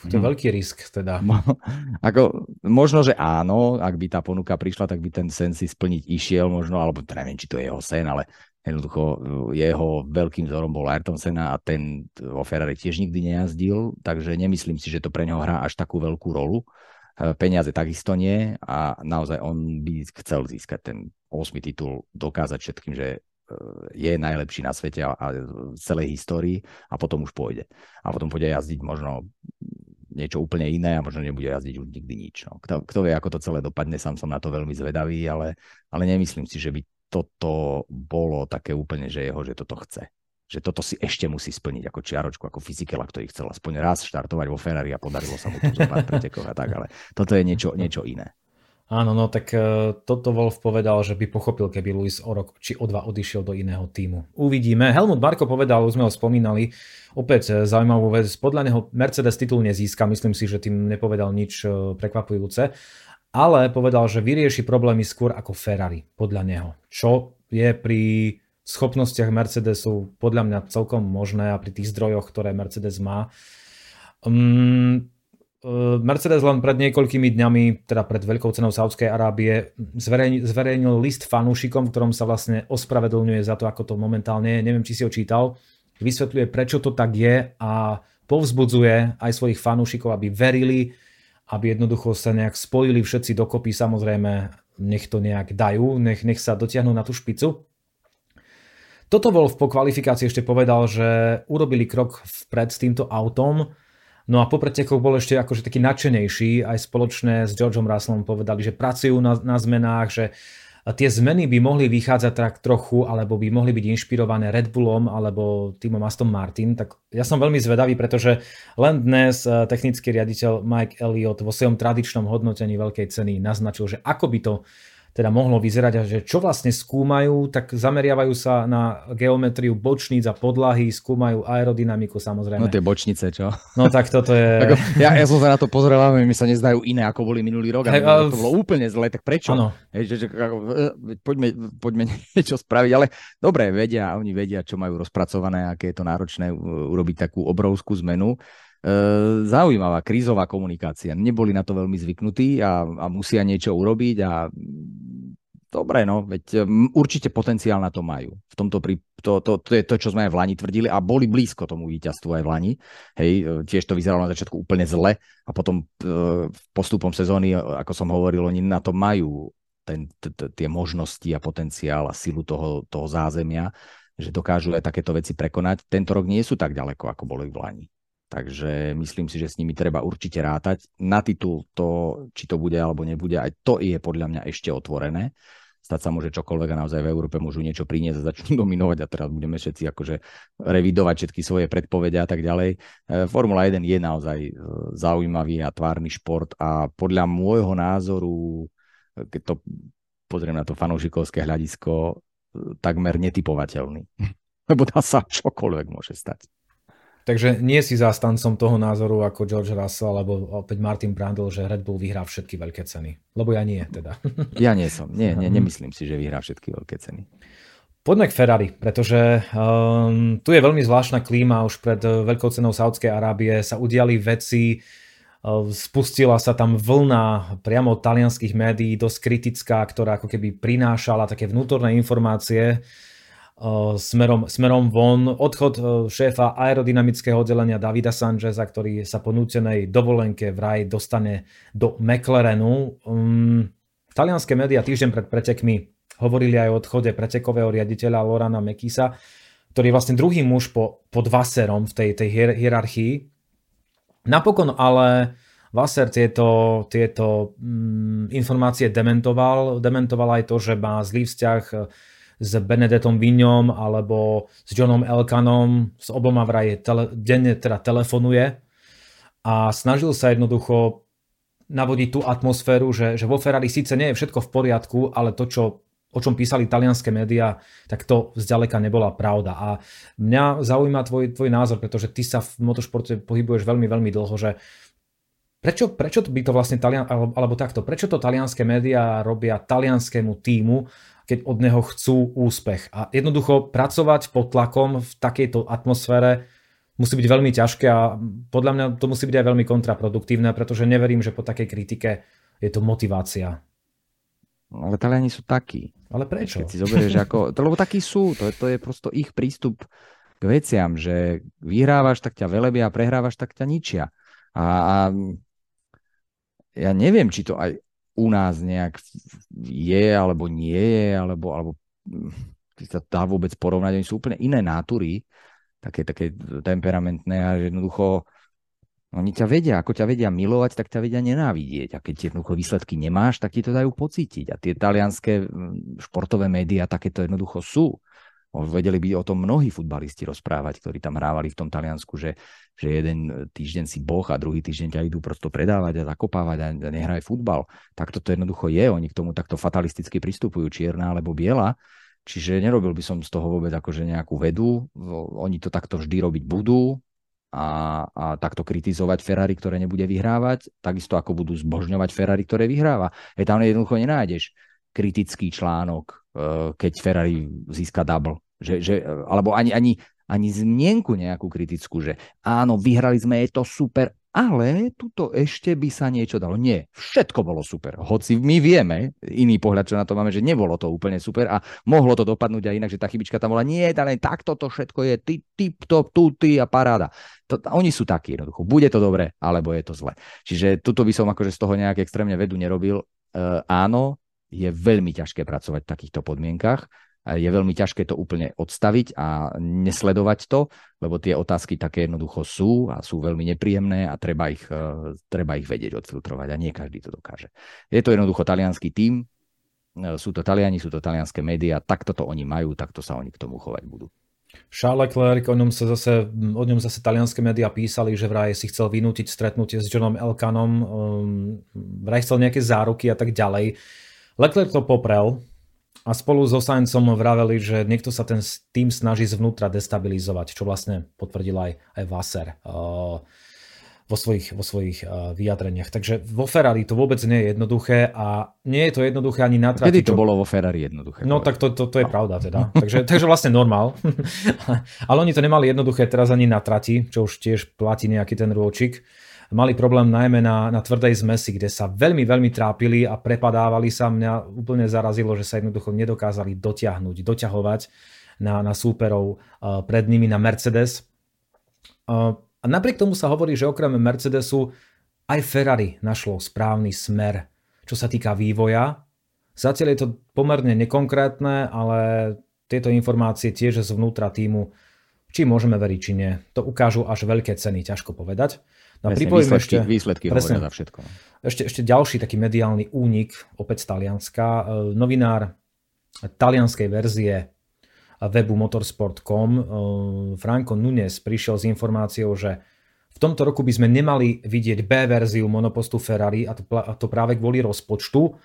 To je hm. veľký risk teda. Ako, možno, že áno, ak by tá ponuka prišla, tak by ten sen si splniť išiel možno, alebo neviem, či to je jeho sen, ale Jednoducho e, jeho veľkým vzorom bol Ayrton Senna a ten vo Ferrari tiež nikdy nejazdil, takže nemyslím si, že to pre neho hrá až takú veľkú rolu. E, peniaze takisto nie a naozaj on by chcel získať ten 8. titul, dokázať všetkým, že e, je najlepší na svete a, v celej histórii a potom už pôjde. A potom pôjde jazdiť možno niečo úplne iné a možno nebude jazdiť už nikdy nič. No. Kto, kto vie, ako to celé dopadne, sám som na to veľmi zvedavý, ale, ale nemyslím si, že by toto bolo také úplne, že jeho, že toto chce. Že toto si ešte musí splniť ako čiaročku, ako fyzikela, ktorý chcel aspoň raz štartovať vo Ferrari a podarilo sa mu to zo pár pretekov a tak, ale toto je niečo, niečo iné. Áno, no tak uh, toto Wolf povedal, že by pochopil, keby Luis o rok či o dva odišiel do iného týmu. Uvidíme. Helmut Marko povedal, už sme ho spomínali, opäť e, zaujímavú vec, podľa neho Mercedes titul nezíska, myslím si, že tým nepovedal nič uh, prekvapujúce ale povedal, že vyrieši problémy skôr ako Ferrari, podľa neho. Čo je pri schopnostiach Mercedesu podľa mňa celkom možné a pri tých zdrojoch, ktoré Mercedes má. Um, Mercedes len pred niekoľkými dňami, teda pred veľkou cenou Saudskej Arábie, zverejnil, list fanúšikom, ktorom sa vlastne ospravedlňuje za to, ako to momentálne je. Neviem, či si ho čítal. Vysvetľuje, prečo to tak je a povzbudzuje aj svojich fanúšikov, aby verili, aby jednoducho sa nejak spojili všetci dokopy, samozrejme nech to nejak dajú, nech, nech sa dotiahnu na tú špicu. Toto bol po kvalifikácii ešte povedal, že urobili krok vpred s týmto autom, no a po pretekoch bol ešte akože taký nadšenejší, aj spoločne s Georgeom Russellom povedali, že pracujú na, na zmenách, že tie zmeny by mohli vychádzať tak trochu, alebo by mohli byť inšpirované Red Bullom alebo týmom Aston Martin, tak ja som veľmi zvedavý, pretože len dnes eh, technický riaditeľ Mike Elliott vo svojom tradičnom hodnotení veľkej ceny naznačil, že ako by to teda mohlo vyzerať a že čo vlastne skúmajú, tak zameriavajú sa na geometriu bočníc a podlahy, skúmajú aerodynamiku samozrejme. No tie bočnice, čo? No tak toto je... ja, ja som sa na to pozeral, ale mi sa nezdajú iné, ako boli minulý rok. Hey, a... To bolo úplne zle, tak prečo? Ano. Hej, že, že, e, poďme, poďme niečo spraviť, ale dobre, vedia, oni vedia, čo majú rozpracované, aké je to náročné urobiť takú obrovskú zmenu. E, zaujímavá krízová komunikácia. Neboli na to veľmi zvyknutí a, a musia niečo urobiť a dobre, no, veď určite potenciál na to majú. V tomto pri, to, to, to je to, čo sme aj v Lani tvrdili a boli blízko tomu víťazstvu aj v Lani. Hej, e, tiež to vyzeralo na začiatku úplne zle a potom e, postupom sezóny, ako som hovoril, oni na to majú ten, t, t, tie možnosti a potenciál a silu toho, toho zázemia, že dokážu aj takéto veci prekonať. Tento rok nie sú tak ďaleko, ako boli v Lani. Takže myslím si, že s nimi treba určite rátať. Na titul to, či to bude alebo nebude, aj to je podľa mňa ešte otvorené. Stať sa môže čokoľvek a naozaj v Európe môžu niečo priniesť a začnú dominovať a teraz budeme všetci akože revidovať všetky svoje predpovede a tak ďalej. E, Formula 1 je naozaj e, zaujímavý a tvárny šport a podľa môjho názoru, e, keď to pozriem na to fanúšikovské hľadisko, takmer netypovateľný. Lebo dá sa čokoľvek môže stať. Takže nie si zástancom toho názoru ako George Russell alebo opäť Martin Brandl, že Red Bull vyhrá všetky veľké ceny. Lebo ja nie teda. Ja nie som. Nie, nie, nemyslím si, že vyhrá všetky veľké ceny. Poďme k Ferrari, pretože um, tu je veľmi zvláštna klíma. Už pred uh, veľkou cenou Saudskej Arábie sa udiali veci, uh, spustila sa tam vlna priamo talianských médií, dosť kritická, ktorá ako keby prinášala také vnútorné informácie smerom, smerom von. Odchod šéfa aerodynamického oddelenia Davida Sancheza, ktorý sa po nútenej dovolenke vraj dostane do McLarenu. Um, talianské médiá týždeň pred pretekmi hovorili aj o odchode pretekového riaditeľa Lorana Mekisa, ktorý je vlastne druhý muž po, pod Vasserom v tej, tej hier, hierarchii. Napokon ale Vasser tieto, tieto mm, informácie dementoval. Dementoval aj to, že má zlý vzťah s Benedettom Vignom alebo s Johnom Elkanom. S oboma vraj tele, denne teda telefonuje a snažil sa jednoducho navodiť tú atmosféru, že, že vo Ferrari síce nie je všetko v poriadku, ale to, čo o čom písali talianské médiá, tak to zďaleka nebola pravda. A mňa zaujíma tvoj, tvoj názor, pretože ty sa v motošporte pohybuješ veľmi, veľmi dlho, že prečo, prečo by to vlastne talian, alebo, alebo takto, prečo to talianské médiá robia talianskému týmu, keď od neho chcú úspech. A jednoducho pracovať pod tlakom v takejto atmosfére musí byť veľmi ťažké a podľa mňa to musí byť aj veľmi kontraproduktívne, pretože neverím, že po takej kritike je to motivácia. Ale Taliani sú takí. Ale prečo? Keď si zoberieš ako... To, lebo takí sú. To, to je prosto ich prístup k veciam, že vyhrávaš, tak ťa velebia a prehrávaš, tak ťa ničia. A, a ja neviem, či to aj u nás nejak je, alebo nie je, alebo, alebo sa dá vôbec porovnať. Oni sú úplne iné nátury, také, také temperamentné a jednoducho oni ťa vedia, ako ťa vedia milovať, tak ťa vedia nenávidieť. A keď jednoducho výsledky nemáš, tak ti to dajú pocítiť. A tie talianské mm, športové médiá takéto jednoducho sú. Vedeli by o tom mnohí futbalisti rozprávať, ktorí tam hrávali v tom Taliansku, že, že jeden týždeň si boh a druhý týždeň ťa idú prosto predávať a zakopávať a nehraj futbal. Tak toto jednoducho je. Oni k tomu takto fatalisticky pristupujú, čierna alebo biela. Čiže nerobil by som z toho vôbec akože nejakú vedu. Oni to takto vždy robiť budú a, a takto kritizovať Ferrari, ktoré nebude vyhrávať, takisto ako budú zbožňovať Ferrari, ktoré vyhráva. Je tam jednoducho nenájdeš kritický článok, e, keď Ferrari získa double. Že, že, alebo ani, ani, ani zmienku nejakú kritickú, že áno, vyhrali sme, je to super, ale tuto ešte by sa niečo dalo. Nie, všetko bolo super. Hoci my vieme, iný pohľad, čo na to máme, že nebolo to úplne super a mohlo to dopadnúť aj inak, že tá chybička tam bola. Nie, ale takto to všetko je tip, tip top, tuty a paráda. To, oni sú takí jednoducho. Bude to dobre, alebo je to zle. Čiže tuto by som akože z toho nejak extrémne vedu nerobil. Uh, áno, je veľmi ťažké pracovať v takýchto podmienkach je veľmi ťažké to úplne odstaviť a nesledovať to, lebo tie otázky také jednoducho sú a sú veľmi nepríjemné a treba ich, e, treba ich vedieť odfiltrovať a nie každý to dokáže. Je to jednoducho talianský tím, e, sú to Taliani, sú to talianské médiá, takto to oni majú, takto sa oni k tomu chovať budú. Charles Leclerc, o ňom, sa zase, o ňom zase talianské médiá písali, že vraj si chcel vynútiť stretnutie s Johnom Elkanom, um, vraj chcel nejaké záruky a tak ďalej. Leclerc to poprel, a spolu so Saincom vraveli, že niekto sa ten tým snaží zvnútra destabilizovať, čo vlastne potvrdil aj, aj Vasser uh, vo svojich, vo svojich uh, vyjadreniach. Takže vo Ferrari to vôbec nie je jednoduché a nie je to jednoduché ani na trati. Kedy to bolo vo Ferrari jednoduché? No tak to, to, to je no. pravda teda. takže, takže vlastne normál. Ale oni to nemali jednoduché teraz ani na trati, čo už tiež platí nejaký ten rôčik mali problém najmä na, na tvrdej zmesi, kde sa veľmi, veľmi trápili a prepadávali sa. Mňa úplne zarazilo, že sa jednoducho nedokázali dotiahnuť, doťahovať na, na súperov uh, pred nimi na Mercedes. Uh, a napriek tomu sa hovorí, že okrem Mercedesu aj Ferrari našlo správny smer, čo sa týka vývoja. Zatiaľ je to pomerne nekonkrétne, ale tieto informácie tiež zvnútra týmu, či môžeme veriť, či nie. To ukážu až veľké ceny, ťažko povedať. No presne, výsledky, ešte, výsledky presne, za všetko. Ešte, ešte ďalší taký mediálny únik, opäť z Talianska. E, novinár talianskej verzie webu motorsport.com e, Franco Nunes prišiel s informáciou, že v tomto roku by sme nemali vidieť B verziu monopostu Ferrari a to, a to práve kvôli rozpočtu,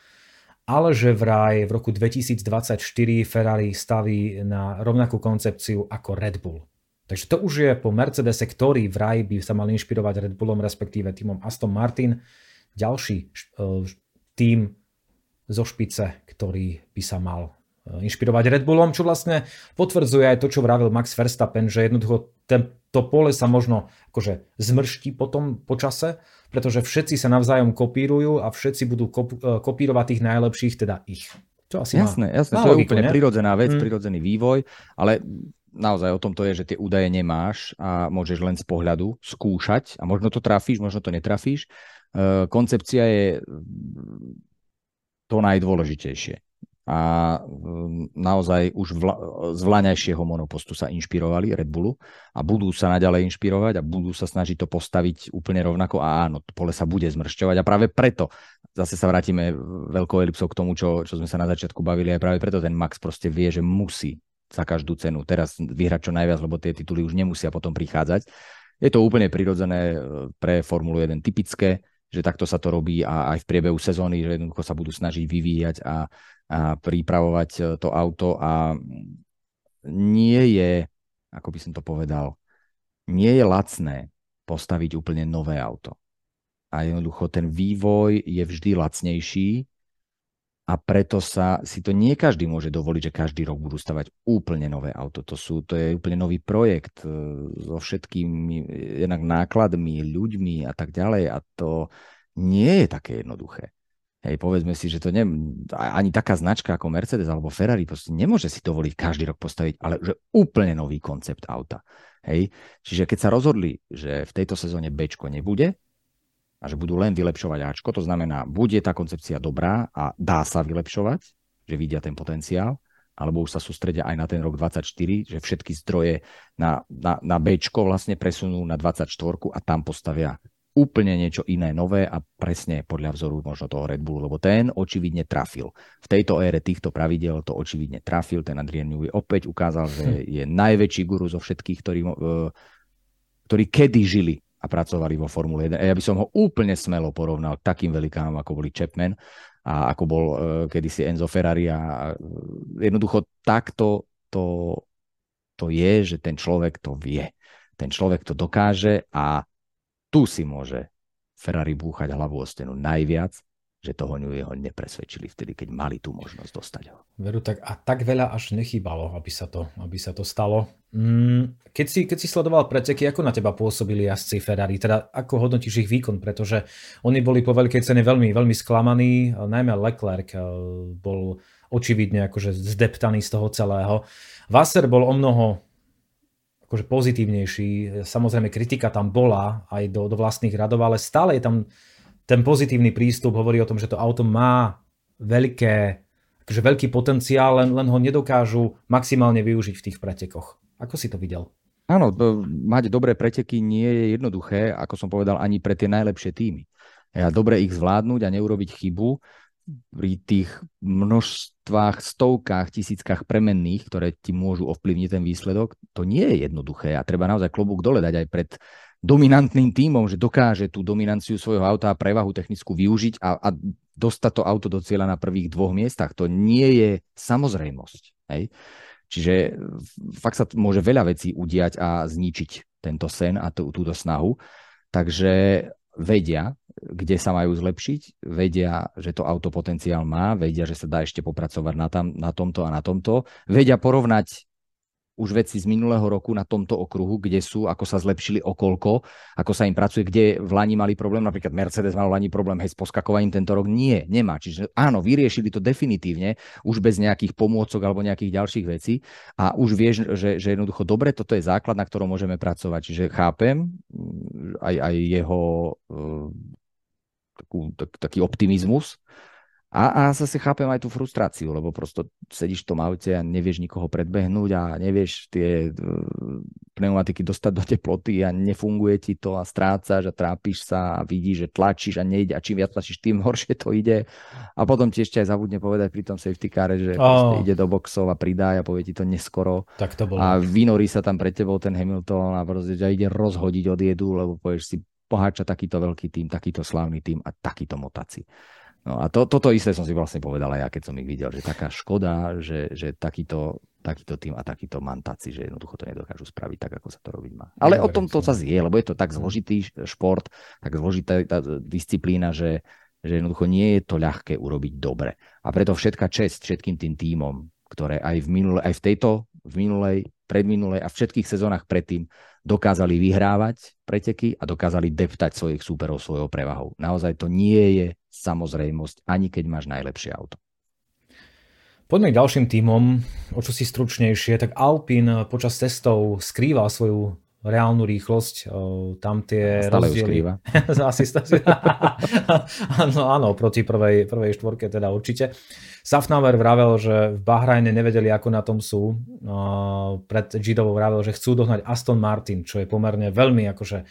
ale že vraj v roku 2024 Ferrari staví na rovnakú koncepciu ako Red Bull. Takže to už je po Mercedese, ktorý vraj by sa mal inšpirovať Red Bullom, respektíve týmom Aston Martin. Ďalší uh, tým zo špice, ktorý by sa mal inšpirovať Red Bullom, čo vlastne potvrdzuje aj to, čo vravil Max Verstappen, že jednoducho ten, to pole sa možno akože zmrští potom po čase, pretože všetci sa navzájom kopírujú a všetci budú kop, e, kopírovať tých najlepších, teda ich. Čo asi jasné, má, jasné, má to logiku, je úplne ne? prirodzená vec, hmm. prirodzený vývoj, ale naozaj o tom to je, že tie údaje nemáš a môžeš len z pohľadu skúšať a možno to trafíš, možno to netrafíš. E, koncepcia je to najdôležitejšie a um, naozaj už vla, z vlaňajšieho monopostu sa inšpirovali Red Bullu a budú sa naďalej inšpirovať a budú sa snažiť to postaviť úplne rovnako a áno, to pole sa bude zmršťovať a práve preto zase sa vrátime veľkou elipsou k tomu, čo, čo sme sa na začiatku bavili a práve preto ten Max proste vie, že musí za každú cenu teraz vyhrať čo najviac, lebo tie tituly už nemusia potom prichádzať. Je to úplne prirodzené e, pre Formulu 1 typické, že takto sa to robí a aj v priebehu sezóny, že jednoducho sa budú snažiť vyvíjať a a pripravovať e, to auto a nie je, ako by som to povedal, nie je lacné postaviť úplne nové auto. A jednoducho ten vývoj je vždy lacnejší a preto sa si to nie každý môže dovoliť, že každý rok budú stavať úplne nové auto. To, sú, to je úplne nový projekt e, so všetkými jednak nákladmi, ľuďmi a tak ďalej a to nie je také jednoduché. Hej, povedzme si, že to ne, ani taká značka ako Mercedes alebo Ferrari proste nemôže si dovoliť každý rok postaviť, ale že úplne nový koncept auta. Hej. Čiže keď sa rozhodli, že v tejto sezóne B nebude a že budú len vylepšovať Ačko, to znamená, bude tá koncepcia dobrá a dá sa vylepšovať, že vidia ten potenciál, alebo už sa sústredia aj na ten rok 24, že všetky zdroje na, na, na B vlastne presunú na 24 a tam postavia úplne niečo iné, nové a presne podľa vzoru možno toho Red Bullu, lebo ten očividne trafil. V tejto ére týchto pravidel to očividne trafil. Ten Adrian Newey opäť ukázal, že hm. je najväčší guru zo všetkých, ktorí, e, ktorí kedy žili a pracovali vo Formule 1. A ja by som ho úplne smelo porovnal k takým velikánom, ako boli Chapman a ako bol uh, kedysi Enzo Ferrari a jednoducho takto to, to je, že ten človek to vie. Ten človek to dokáže a tu si môže Ferrari búchať hlavu o stenu najviac, že toho jeho nepresvedčili vtedy, keď mali tú možnosť dostať ho. Veru, tak a tak veľa až nechýbalo, aby sa to, aby sa to stalo. Mm, keď, si, keď si sledoval preteky, ako na teba pôsobili jazdci Ferrari? Teda ako hodnotíš ich výkon? Pretože oni boli po veľkej cene veľmi, veľmi sklamaní. Najmä Leclerc eh, bol očividne akože zdeptaný z toho celého. Vasser bol o mnoho akože pozitívnejší. Samozrejme kritika tam bola aj do, do vlastných radov, ale stále je tam ten pozitívny prístup, hovorí o tom, že to auto má veľké, akože veľký potenciál, len, len ho nedokážu maximálne využiť v tých pretekoch. Ako si to videl? Áno, mať dobré preteky nie je jednoduché, ako som povedal, ani pre tie najlepšie týmy. Ja dobre ich zvládnuť a neurobiť chybu pri tých množstvách, stovkách, tisíckach premenných, ktoré ti môžu ovplyvniť ten výsledok, to nie je jednoduché a treba naozaj klobúk dole dať aj pred dominantným tímom, že dokáže tú dominanciu svojho auta a prevahu technickú využiť a, a dostať to auto do cieľa na prvých dvoch miestach. To nie je samozrejmosť. Hej? Čiže fakt sa môže veľa vecí udiať a zničiť tento sen a tú, túto snahu. Takže vedia, kde sa majú zlepšiť, vedia, že to auto potenciál má, vedia, že sa dá ešte popracovať na, tam, na tomto a na tomto, vedia porovnať už veci z minulého roku na tomto okruhu, kde sú, ako sa zlepšili okolko, ako sa im pracuje, kde v Lani mali problém, napríklad Mercedes mal v Lani problém hej, s poskakovaním tento rok. Nie, nemá. Čiže áno, vyriešili to definitívne, už bez nejakých pomôcok alebo nejakých ďalších vecí a už vieš, že, že jednoducho dobre, toto je základ, na ktorom môžeme pracovať. Čiže chápem mm, aj, aj jeho takú, tak, taký optimizmus. A, a zase chápem aj tú frustráciu, lebo prosto sedíš v tom aute a nevieš nikoho predbehnúť a nevieš tie e, pneumatiky dostať do teploty a nefunguje ti to a strácaš a trápiš sa a vidíš, že tlačíš a nejde a čím viac tlačíš, tým horšie to ide. A potom ti ešte aj zabudne povedať pri tom safety car, že oh. ide do boxov a pridá a povie ti to neskoro. Tak to bolo. A vynorí sa tam pre tebou ten Hamilton a proste ide rozhodiť od jedu, lebo povieš si, poháča takýto veľký tým, takýto slávny tým a takýto motaci. No a to, toto isté som si vlastne povedal aj ja, keď som ich videl, že taká škoda, že, že takýto, takýto tým a takýto mantáci, že jednoducho to nedokážu spraviť tak, ako sa to robiť má. Ale o tom to sa zje, lebo je to tak zložitý šport, tak zložitá tá disciplína, že, že jednoducho nie je to ľahké urobiť dobre. A preto všetká čest všetkým tým týmom, ktoré aj v, minule, aj v tejto, v minulej, predminulej a všetkých sezónach predtým dokázali vyhrávať preteky a dokázali deptať svojich súperov svojou prevahou. Naozaj to nie je samozrejmosť, ani keď máš najlepšie auto. Poďme k ďalším týmom, o čo si stručnejšie. Tak Alpine počas testov skrýval svoju reálnu rýchlosť. Tam tie Stále rozdiely... Asi áno, áno, proti prvej, prvej štvorke teda určite. Safnauer vravel, že v Bahrajne nevedeli, ako na tom sú. Pred Gidovou vravel, že chcú dohnať Aston Martin, čo je pomerne veľmi akože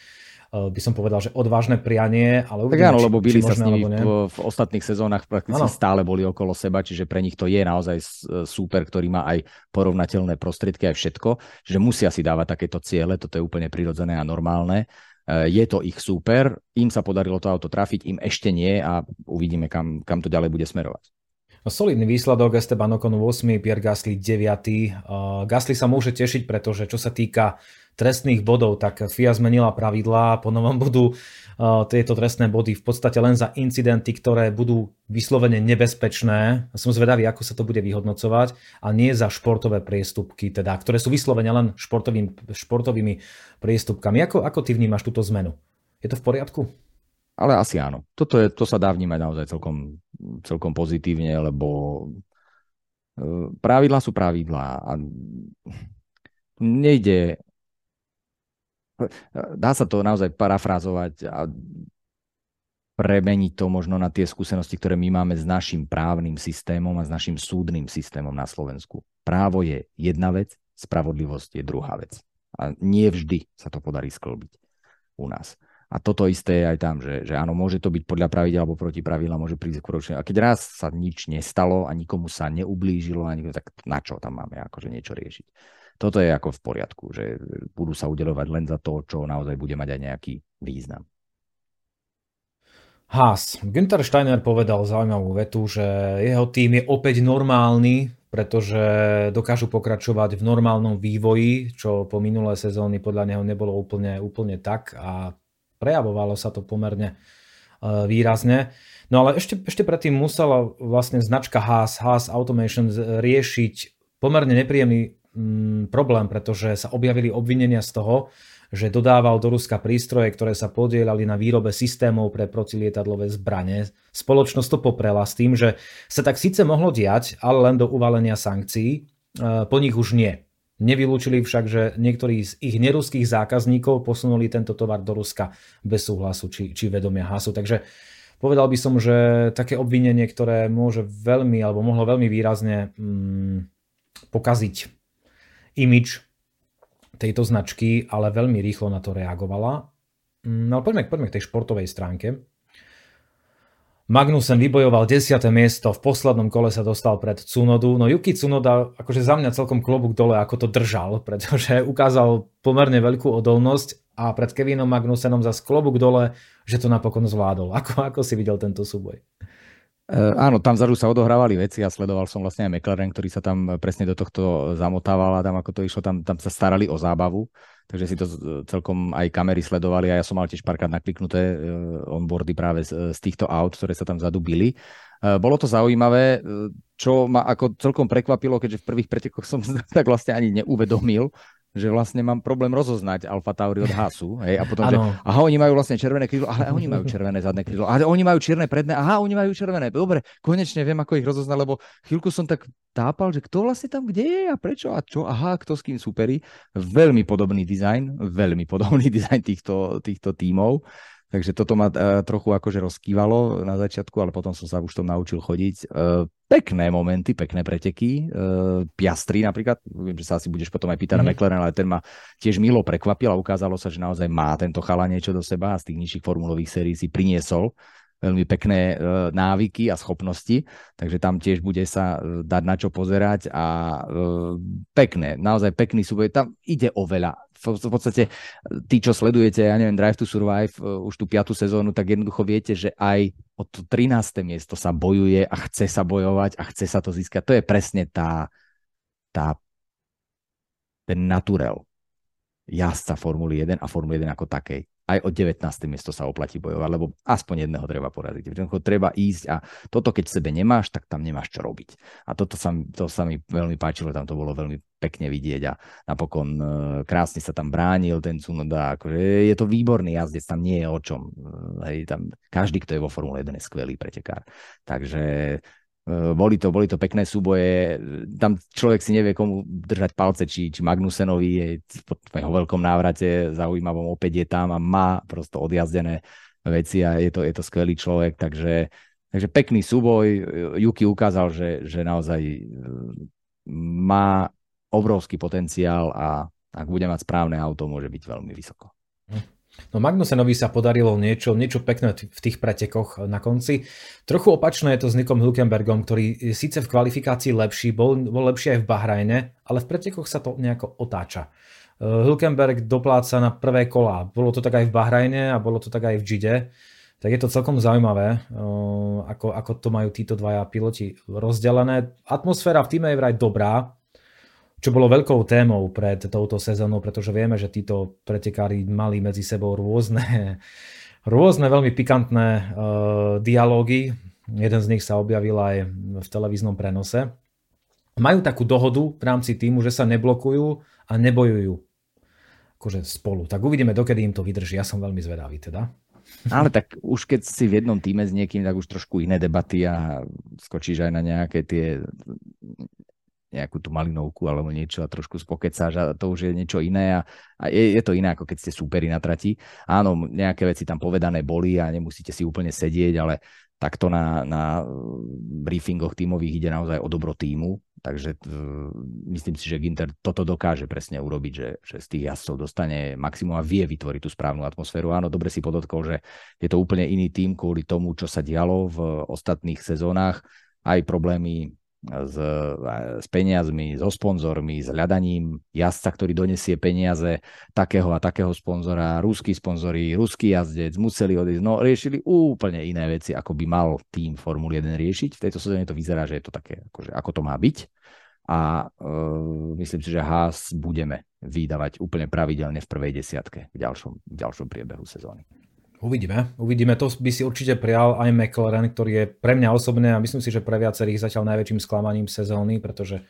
by som povedal, že odvážne prianie, ale uvidíme, tak áno, lebo byli sa s nimi v, v ostatných sezónach prakticky ano. stále boli okolo seba, čiže pre nich to je naozaj super, ktorý má aj porovnateľné prostriedky, aj všetko, že musia si dávať takéto ciele, toto je úplne prirodzené a normálne. Eh, je to ich super, im sa podarilo to auto trafiť, im ešte nie a uvidíme, kam, kam to ďalej bude smerovať. No, solidný výsledok, Esteban Ocon 8, Pierre Gasly 9. Uh, Gasly sa môže tešiť, pretože čo sa týka trestných bodov, tak FIA zmenila pravidlá, po novom budú uh, tieto trestné body v podstate len za incidenty, ktoré budú vyslovene nebezpečné. Som zvedavý, ako sa to bude vyhodnocovať a nie za športové priestupky, teda, ktoré sú vyslovene len športovým, športovými priestupkami. Ako, ako ty vnímaš túto zmenu? Je to v poriadku? Ale asi áno. Toto je, to sa dá vnímať naozaj celkom, celkom pozitívne, lebo uh, pravidlá sú pravidlá a nejde dá sa to naozaj parafrázovať a premeniť to možno na tie skúsenosti, ktoré my máme s našim právnym systémom a s našim súdnym systémom na Slovensku. Právo je jedna vec, spravodlivosť je druhá vec. A nie vždy sa to podarí sklbiť u nás. A toto isté je aj tam, že, že áno, môže to byť podľa pravidel alebo proti pravidla, môže prísť k A keď raz sa nič nestalo a nikomu sa neublížilo, ani, tak na čo tam máme akože niečo riešiť toto je ako v poriadku, že budú sa udelovať len za to, čo naozaj bude mať aj nejaký význam. Haas. Günther Steiner povedal zaujímavú vetu, že jeho tým je opäť normálny, pretože dokážu pokračovať v normálnom vývoji, čo po minulé sezóny podľa neho nebolo úplne, úplne tak a prejavovalo sa to pomerne e, výrazne. No ale ešte, ešte predtým musela vlastne značka Haas, Haas Automation riešiť pomerne nepríjemný mm, problém, pretože sa objavili obvinenia z toho, že dodával do Ruska prístroje, ktoré sa podielali na výrobe systémov pre protilietadlové zbranie. Spoločnosť to poprela s tým, že sa tak síce mohlo diať, ale len do uvalenia sankcií, e, po nich už nie. Nevylúčili však, že niektorí z ich neruských zákazníkov posunuli tento tovar do Ruska bez súhlasu či, či vedomia hasu. Takže povedal by som, že také obvinenie, ktoré môže veľmi alebo mohlo veľmi výrazne mm, pokaziť imič tejto značky, ale veľmi rýchlo na to reagovala. No poďme, poďme k tej športovej stránke. Magnussen vybojoval 10. miesto, v poslednom kole sa dostal pred Cunodu. No Yuki Cunoda, akože za mňa celkom klobúk dole, ako to držal, pretože ukázal pomerne veľkú odolnosť a pred Kevinom Magnussenom za klobúk dole, že to napokon zvládol. Ako, ako si videl tento súboj? Uh, áno, tam vzadu sa odohrávali veci a sledoval som vlastne aj McLaren, ktorý sa tam presne do tohto zamotával a tam ako to išlo, tam, tam sa starali o zábavu, takže si to celkom aj kamery sledovali a ja som mal tiež párkrát nakliknuté uh, onboardy práve z, z týchto aut, ktoré sa tam vzadu bili. Uh, bolo to zaujímavé, čo ma ako celkom prekvapilo, keďže v prvých pretekoch som tak vlastne ani neuvedomil, že vlastne mám problém rozoznať Alfa Tauri od Hasu. Hej, a potom, ano. že aha, oni majú vlastne červené krídlo, ale oni majú červené zadné krídlo, ale oni majú čierne predné, aha, oni majú červené. Dobre, konečne viem, ako ich rozoznať, lebo chvíľku som tak tápal, že kto vlastne tam kde je a prečo a čo, aha, kto s kým superí. Veľmi podobný dizajn, veľmi podobný dizajn týchto, týchto tímov. Takže toto ma uh, trochu akože rozkývalo na začiatku, ale potom som sa už tom naučil chodiť. Uh, pekné momenty, pekné preteky. Uh, Piastri napríklad, viem, že sa asi budeš potom aj pýtať mm-hmm. na mhm. McLaren, ale ten ma tiež milo prekvapil a ukázalo sa, že naozaj má tento chala niečo do seba a z tých nižších formulových sérií si priniesol veľmi pekné uh, návyky a schopnosti, takže tam tiež bude sa uh, dať na čo pozerať a uh, pekné, naozaj pekný súboj. Tam ide o veľa v podstate tí, čo sledujete, ja neviem, Drive to Survive už tú piatú sezónu, tak jednoducho viete, že aj o to 13. miesto sa bojuje a chce sa bojovať a chce sa to získať. To je presne tá, tá ten naturel jazdca Formuly 1 a Formuly 1 ako takej. Aj o 19. miesto sa oplatí bojovať, lebo aspoň jedného treba poraziť. Jednoducho treba ísť a toto, keď sebe nemáš, tak tam nemáš čo robiť. A toto sa, to sa mi veľmi páčilo, tam to bolo veľmi pekne vidieť a napokon e, krásne sa tam bránil ten Cunoda. Akože je to výborný jazdec, tam nie je o čom. E, hej, tam, každý, kto je vo Formule 1 je skvelý pretekár. Takže boli to, boli to pekné súboje, tam človek si nevie komu držať palce, či, či Magnusenovi je po jeho veľkom návrate zaujímavom opäť je tam a má prosto odjazdené veci a je to, je to skvelý človek, takže, takže pekný súboj. Yuki ukázal, že, že naozaj eh, má obrovský potenciál a ak bude mať správne auto, môže byť veľmi vysoko. No Magnusenovi sa podarilo niečo, niečo pekné v tých pretekoch na konci. Trochu opačné je to s Nikom Hülkenbergom, ktorý síce v kvalifikácii lepší, bol, bol lepší aj v Bahrajne, ale v pretekoch sa to nejako otáča. Eh, Hülkenberg dopláca na prvé kola. Bolo to tak aj v Bahrajne a bolo to tak aj v Gide. Tak je to celkom zaujímavé, eh, ako, ako to majú títo dvaja piloti rozdelené. Atmosféra v týme je vraj dobrá, čo bolo veľkou témou pred touto sezónou, pretože vieme, že títo pretekári mali medzi sebou rôzne, rôzne veľmi pikantné uh, dialógy. Jeden z nich sa objavil aj v televíznom prenose. Majú takú dohodu v rámci týmu, že sa neblokujú a nebojujú akože spolu. Tak uvidíme, dokedy im to vydrží. Ja som veľmi zvedavý teda. Ale tak už keď si v jednom týme s niekým, tak už trošku iné debaty a skočíš aj na nejaké tie nejakú tú malinovku alebo niečo a trošku spokecáš a to už je niečo iné a, a je, je to iné ako keď ste súperi na trati. Áno, nejaké veci tam povedané boli a nemusíte si úplne sedieť, ale takto na, na briefingoch tímových ide naozaj o dobro týmu, takže t- myslím si, že Ginter toto dokáže presne urobiť, že, že z tých jazdcov dostane maximum a vie vytvoriť tú správnu atmosféru. Áno, dobre si podotkol, že je to úplne iný tým kvôli tomu, čo sa dialo v ostatných sezónach, aj problémy s, s peniazmi, so sponzormi, s hľadaním jazdca, ktorý donesie peniaze takého a takého sponzora, ruskí sponzori, ruský jazdec, museli odísť, no riešili úplne iné veci, ako by mal tým Formule 1 riešiť. V tejto sezóne to vyzerá, že je to také, akože, ako to má byť a uh, myslím si, že Haas budeme vydávať úplne pravidelne v prvej desiatke v ďalšom, v ďalšom priebehu sezóny. Uvidíme. Uvidíme. To by si určite prijal aj McLaren, ktorý je pre mňa osobne a myslím si, že pre viacerých zatiaľ najväčším sklamaním sezóny, pretože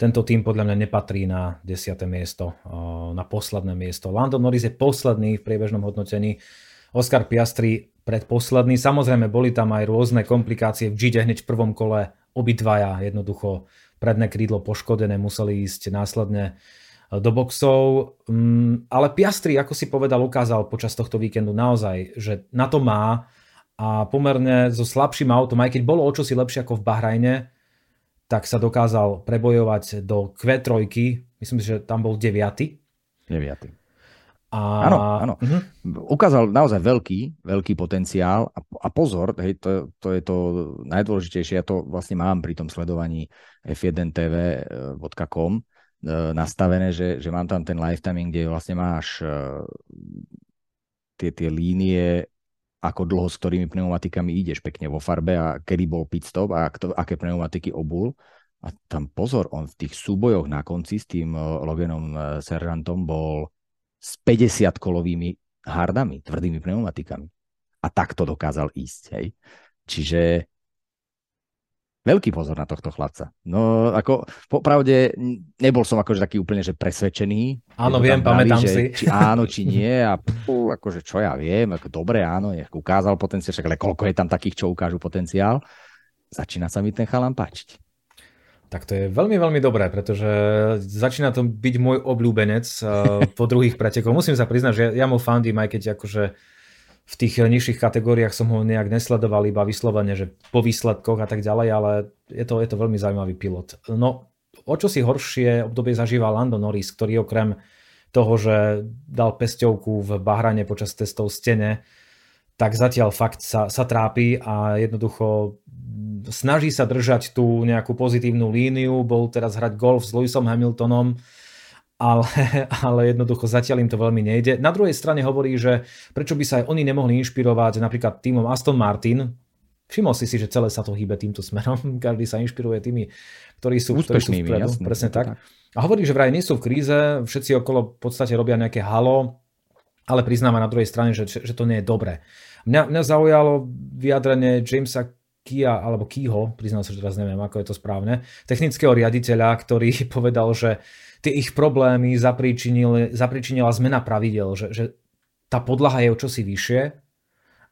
tento tým podľa mňa nepatrí na 10. miesto, na posledné miesto. Lando Norris je posledný v priebežnom hodnotení, Oscar Piastri predposledný. Samozrejme, boli tam aj rôzne komplikácie v Gide hneď v prvom kole. Obidvaja jednoducho predné krídlo poškodené, museli ísť následne do boxov. Mm, ale Piastri, ako si povedal, ukázal počas tohto víkendu naozaj, že na to má a pomerne so slabším autom, aj keď bolo o čosi lepšie ako v Bahrajne, tak sa dokázal prebojovať do Q3, myslím si, že tam bol 9. 9. A... Áno, áno. Uh-huh. Ukázal naozaj veľký, veľký potenciál a, a pozor, hej, to, to je to najdôležitejšie, ja to vlastne mám pri tom sledovaní f1tv.com, E, nastavené, že, že mám tam ten lifetiming, kde vlastne máš uh, tie, tie línie, ako dlho s ktorými pneumatikami ideš pekne vo farbe a kedy bol pit stop a kto, aké pneumatiky obul. A tam pozor, on v tých súbojoch na konci s tým uh, Loganom Seržantom bol s 50 kolovými hardami, tvrdými pneumatikami. A takto dokázal ísť. Hej. Čiže veľký pozor na tohto chlapca. No ako, popravde, nebol som akože taký úplne, že presvedčený. Áno, viem, pamätám že, si. Či áno, či nie a pú, akože čo ja viem, ako dobre, áno, nech ukázal potenciál, však ale koľko je tam takých, čo ukážu potenciál. Začína sa mi ten chalan páčiť. Tak to je veľmi, veľmi dobré, pretože začína to byť môj obľúbenec uh, po druhých pretekoch. Musím sa priznať, že ja mu fandím, aj keď akože v tých nižších kategóriách som ho nejak nesledoval, iba vyslovene, že po výsledkoch a tak ďalej, ale je to, je to veľmi zaujímavý pilot. No, o čo si horšie obdobie zažíva Lando Norris, ktorý okrem toho, že dal pesťovku v Bahrane počas testov stene, tak zatiaľ fakt sa, sa trápi a jednoducho snaží sa držať tú nejakú pozitívnu líniu, bol teraz hrať golf s Lewisom Hamiltonom, ale, ale jednoducho zatiaľ im to veľmi nejde. Na druhej strane hovorí, že prečo by sa aj oni nemohli inšpirovať napríklad týmom Aston Martin. Všimol si si, že celé sa to hýbe týmto smerom. Každý sa inšpiruje tými, ktorí sú, ktorí sú vpredu. Jasne, presne tak. tak. A hovorí, že vraj nie sú v kríze, všetci okolo v podstate robia nejaké halo, ale priznáva na druhej strane, že, že to nie je dobré. Mňa, mňa zaujalo vyjadrenie Jamesa Kia, alebo Keyho, priznám sa, že teraz neviem, ako je to správne, technického riaditeľa, ktorý povedal, že tie ich problémy zapričinila zmena pravidel, že, že tá podlaha je o čosi vyššie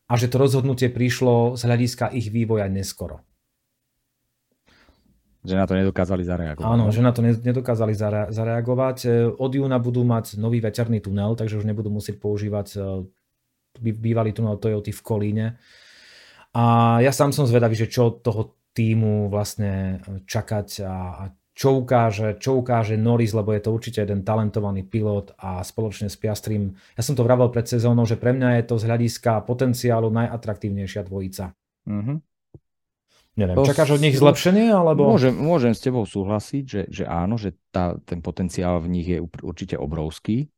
a že to rozhodnutie prišlo z hľadiska ich vývoja neskoro. Že na to nedokázali zareagovať. Áno, že na to nedokázali zareagovať. E, od júna budú mať nový veterný tunel, takže už nebudú musieť používať e, bývalý tunel Toyota v Kolíne. A ja sám som zvedavý, že čo toho týmu vlastne čakať a, a čo ukáže, čo ukáže Norris, lebo je to určite jeden talentovaný pilot a spoločne s Piastrím. Ja som to vravel pred sezónou, že pre mňa je to z hľadiska potenciálu najatraktívnejšia dvojica. Mm-hmm. Neviem, to čakáš od nich zlepšenie? Alebo... Môžem, môžem s tebou súhlasiť, že, že áno, že tá, ten potenciál v nich je určite obrovský.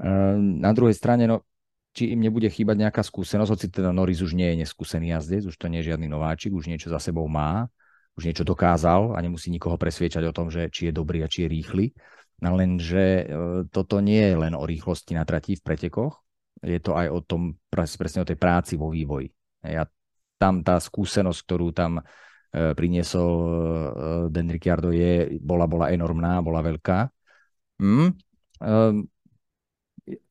Ehm, na druhej strane, no, či im nebude chýbať nejaká skúsenosť, hoci teda Norris už nie je neskúsený jazdec, už to nie je žiadny nováčik, už niečo za sebou má už niečo dokázal a nemusí nikoho presviečať o tom, že či je dobrý a či je rýchly. Lenže e, toto nie je len o rýchlosti na trati v pretekoch, je to aj o tom, presne o tej práci vo vývoji. Ja, tam tá skúsenosť, ktorú tam e, priniesol e, Den Ricciardo je, bola, bola enormná, bola veľká. Mm,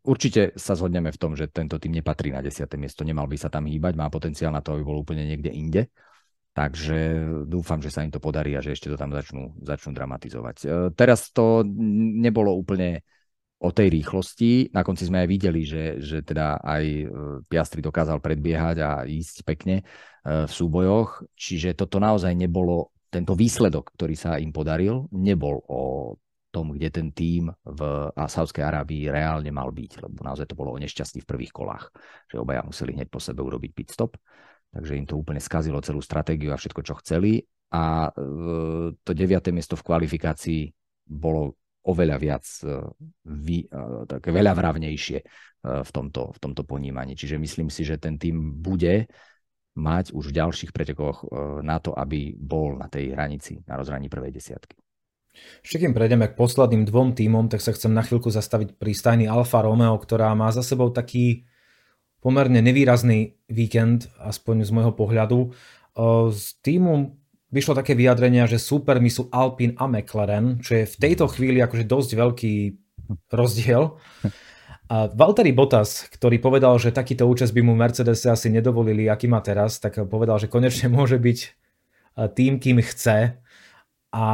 určite sa zhodneme v tom, že tento tým nepatrí na 10. miesto, nemal by sa tam hýbať, má potenciál na to, aby bol úplne niekde inde. Takže dúfam, že sa im to podarí a že ešte to tam začnú, začnú dramatizovať. E, teraz to nebolo úplne o tej rýchlosti. Na konci sme aj videli, že, že teda aj e, Piastri dokázal predbiehať a ísť pekne e, v súbojoch. Čiže toto naozaj nebolo, tento výsledok, ktorý sa im podaril, nebol o tom, kde ten tím v Saudskej Arábii reálne mal byť, lebo naozaj to bolo o nešťastí v prvých kolách, že obaja museli hneď po sebe urobiť pit stop takže im to úplne skazilo celú stratégiu a všetko, čo chceli. A e, to deviaté miesto v kvalifikácii bolo oveľa viac, e, vy, e, také veľa vravnejšie v tomto, v tomto ponímaní. Čiže myslím si, že ten tým bude mať už v ďalších pretekoch na to, aby bol na tej hranici, na rozhraní prvej desiatky. Ešte kým prejdeme k posledným dvom týmom, tak sa chcem na chvíľku zastaviť pri stajni Alfa Romeo, ktorá má za sebou taký pomerne nevýrazný víkend, aspoň z môjho pohľadu. Z týmu vyšlo také vyjadrenia, že supermi sú Alpine a McLaren, čo je v tejto chvíli akože dosť veľký rozdiel. A Valtteri Bottas, ktorý povedal, že takýto účast by mu Mercedes asi nedovolili, aký má teraz, tak povedal, že konečne môže byť tým, kým chce a,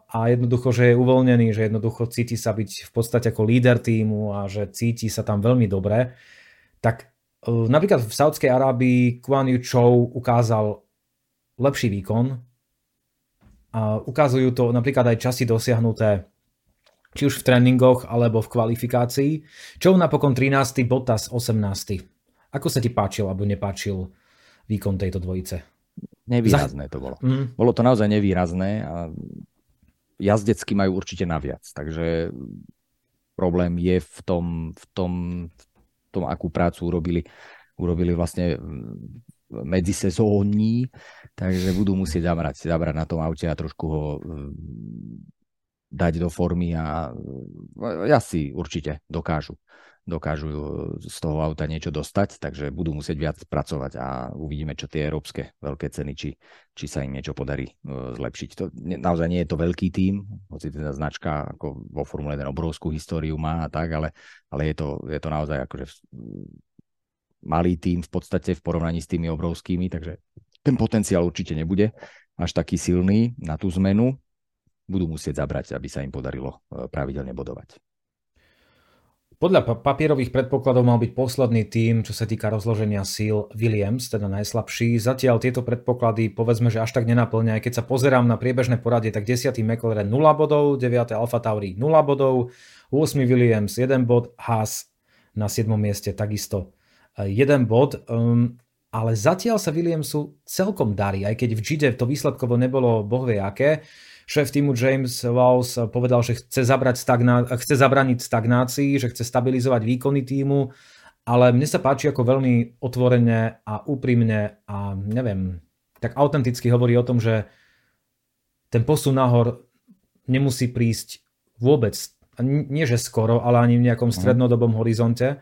a jednoducho, že je uvoľnený, že jednoducho cíti sa byť v podstate ako líder týmu a že cíti sa tam veľmi dobre tak e, napríklad v Saudskej Arábii Kuan Yu Chou ukázal lepší výkon a ukazujú to napríklad aj časy dosiahnuté či už v tréningoch alebo v kvalifikácii. Čo napokon 13. Bottas 18. Ako sa ti páčil alebo nepáčil výkon tejto dvojice? Nevýrazné to bolo. Mm. Bolo to naozaj nevýrazné a jazdecky majú určite naviac, takže problém je v tom, v tom, v tom, akú prácu urobili, urobili vlastne medzisezónní, takže budú musieť zabrať, zabrať na tom aute a trošku ho dať do formy a ja si určite dokážu dokážu z toho auta niečo dostať, takže budú musieť viac pracovať a uvidíme, čo tie európske veľké ceny, či, či sa im niečo podarí uh, zlepšiť. To, naozaj nie je to veľký tím, hoci teda značka ako vo Formule 1 obrovskú históriu má a tak, ale, ale je, to, je to naozaj akože malý tím v podstate v porovnaní s tými obrovskými, takže ten potenciál určite nebude až taký silný na tú zmenu. Budú musieť zabrať, aby sa im podarilo uh, pravidelne bodovať. Podľa papierových predpokladov mal byť posledný tým, čo sa týka rozloženia síl Williams, teda najslabší. Zatiaľ tieto predpoklady povedzme, že až tak nenaplňa. Aj keď sa pozerám na priebežné poradie, tak 10. McLaren 0 bodov, 9. Alfa Tauri 0 bodov, 8. Williams 1 bod, Haas na 7. mieste takisto 1 bod. Um, ale zatiaľ sa Williamsu celkom darí, aj keď v Gide to výsledkovo nebolo bohvie aké. Šéf týmu James Walls povedal, že chce, zabrať stagná- chce zabraniť stagnácii, že chce stabilizovať výkony týmu, ale mne sa páči ako veľmi otvorene a úprimne a neviem, tak autenticky hovorí o tom, že ten posun nahor nemusí prísť vôbec, nie že skoro, ale ani v nejakom mhm. strednodobom horizonte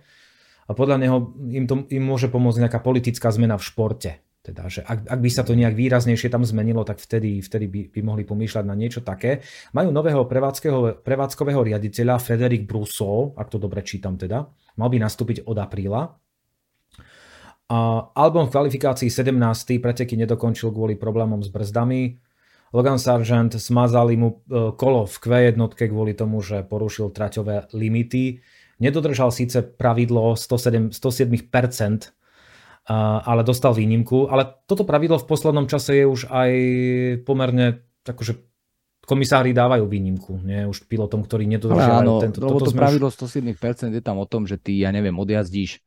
a podľa neho im, to, im môže pomôcť nejaká politická zmena v športe. Teda, že ak, ak by sa to nejak výraznejšie tam zmenilo, tak vtedy, vtedy by, by mohli pomýšľať na niečo také. Majú nového prevádzkového riaditeľa Frederik Brousseau, ak to dobre čítam teda. Mal by nastúpiť od apríla. A album v kvalifikácii 17. preteky nedokončil kvôli problémom s brzdami. Logan Sargent smazali mu e, kolo v Q1 kvôli tomu, že porušil traťové limity. Nedodržal síce pravidlo 107, 107% ale dostal výnimku. Ale toto pravidlo v poslednom čase je už aj pomerne akože komisári dávajú výnimku, nie? Už pilotom, ktorí nedodržiavajú tento. Lebo to pravidlo 107% je tam o tom, že ty, ja neviem, odjazdíš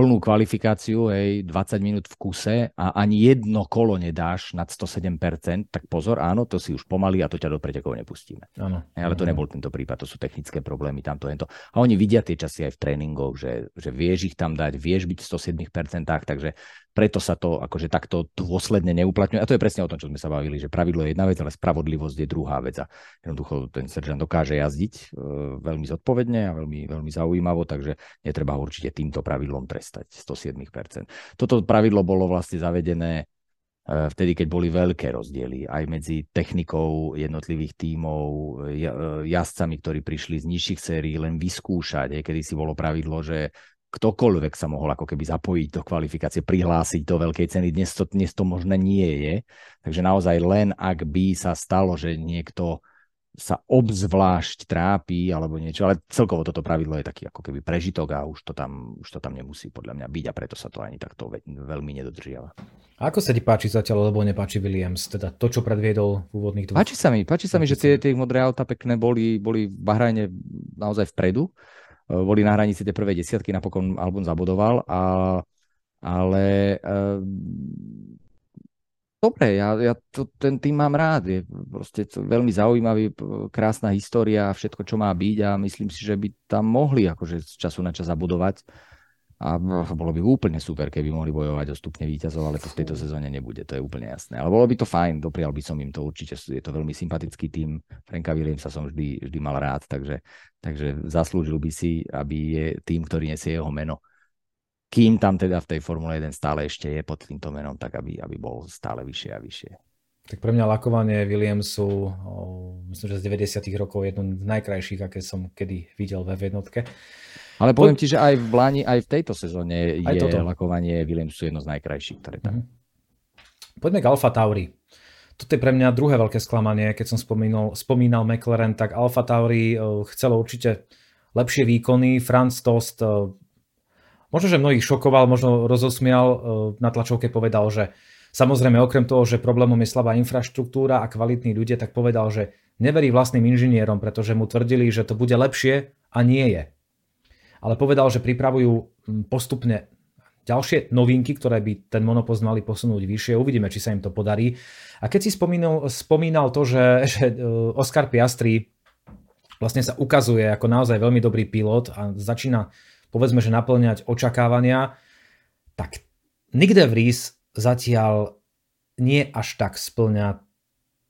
plnú kvalifikáciu, hej, 20 minút v kuse a ani jedno kolo nedáš nad 107%, tak pozor, áno, to si už pomaly a to ťa do pretekov nepustíme. Áno. Ale to nebol tento prípad, to sú technické problémy, tamto, to. A oni vidia tie časy aj v tréningoch, že, že vieš ich tam dať, vieš byť v 107%, takže preto sa to akože takto dôsledne neuplatňuje. A to je presne o tom, čo sme sa bavili, že pravidlo je jedna vec, ale spravodlivosť je druhá vec. A jednoducho ten seržant dokáže jazdiť e, veľmi zodpovedne a veľmi, veľmi zaujímavo, takže netreba ho určite týmto pravidlom trestať 107%. Toto pravidlo bolo vlastne zavedené e, vtedy, keď boli veľké rozdiely aj medzi technikou jednotlivých tímov, e, jazdcami, ktorí prišli z nižších sérií len vyskúšať. Kedy si bolo pravidlo, že ktokoľvek sa mohol ako keby zapojiť do kvalifikácie, prihlásiť do veľkej ceny. Dnes to, dnes to možné nie je. Takže naozaj len ak by sa stalo, že niekto sa obzvlášť trápi alebo niečo, ale celkovo toto pravidlo je taký ako keby prežitok a už to tam, už to tam nemusí podľa mňa byť a preto sa to ani takto veľmi nedodržiava. A ako sa ti páči zatiaľ, lebo nepáči Williams, teda to, čo predviedol v úvodných dvoch? Páči sa mi, páči sa mi, že tie, tie modré auta pekné boli, boli v Bahrajne naozaj vpredu E, boli na hranici tej prvej desiatky, napokon album zabodoval, a, ale uh, dobre, ja, ja to, ten tým mám rád, je proste to veľmi zaujímavý, krásna história, všetko, čo má byť a myslím si, že by tam mohli akože z času na čas zabudovať a bolo by úplne super, keby mohli bojovať o stupne výťazov, ale to v tejto sezóne nebude, to je úplne jasné. Ale bolo by to fajn, doprial by som im to určite, je to veľmi sympatický tým. Franka Williamsa som vždy, vždy mal rád, takže, takže zaslúžil by si, aby je tým, ktorý nesie jeho meno. Kým tam teda v tej Formule 1 stále ešte je pod týmto menom, tak aby, aby bol stále vyššie a vyššie. Tak pre mňa lakovanie Williamsu, myslím, že z 90 rokov jedno z najkrajších, aké som kedy videl ve jednotke. Ale poviem ti, že aj v Lani, aj v tejto sezóne aj je toto. lakovanie Williamsu jedno z najkrajších, ktoré tam. Mm-hmm. Poďme k Alfa Tauri. Toto je pre mňa druhé veľké sklamanie. Keď som spomínal, spomínal McLaren, tak Alfa Tauri chcelo určite lepšie výkony. Franz Tost možno, že mnohých šokoval, možno rozosmial. Uh, na tlačovke povedal, že samozrejme okrem toho, že problémom je slabá infraštruktúra a kvalitní ľudia, tak povedal, že neverí vlastným inžinierom, pretože mu tvrdili, že to bude lepšie a nie je ale povedal, že pripravujú postupne ďalšie novinky, ktoré by ten monopost mali posunúť vyššie. Uvidíme, či sa im to podarí. A keď si spomínal, spomínal to, že, že e, Oscar Piastri vlastne sa ukazuje ako naozaj veľmi dobrý pilot a začína povedzme, že naplňať očakávania, tak Nick de Vries zatiaľ nie až tak splňa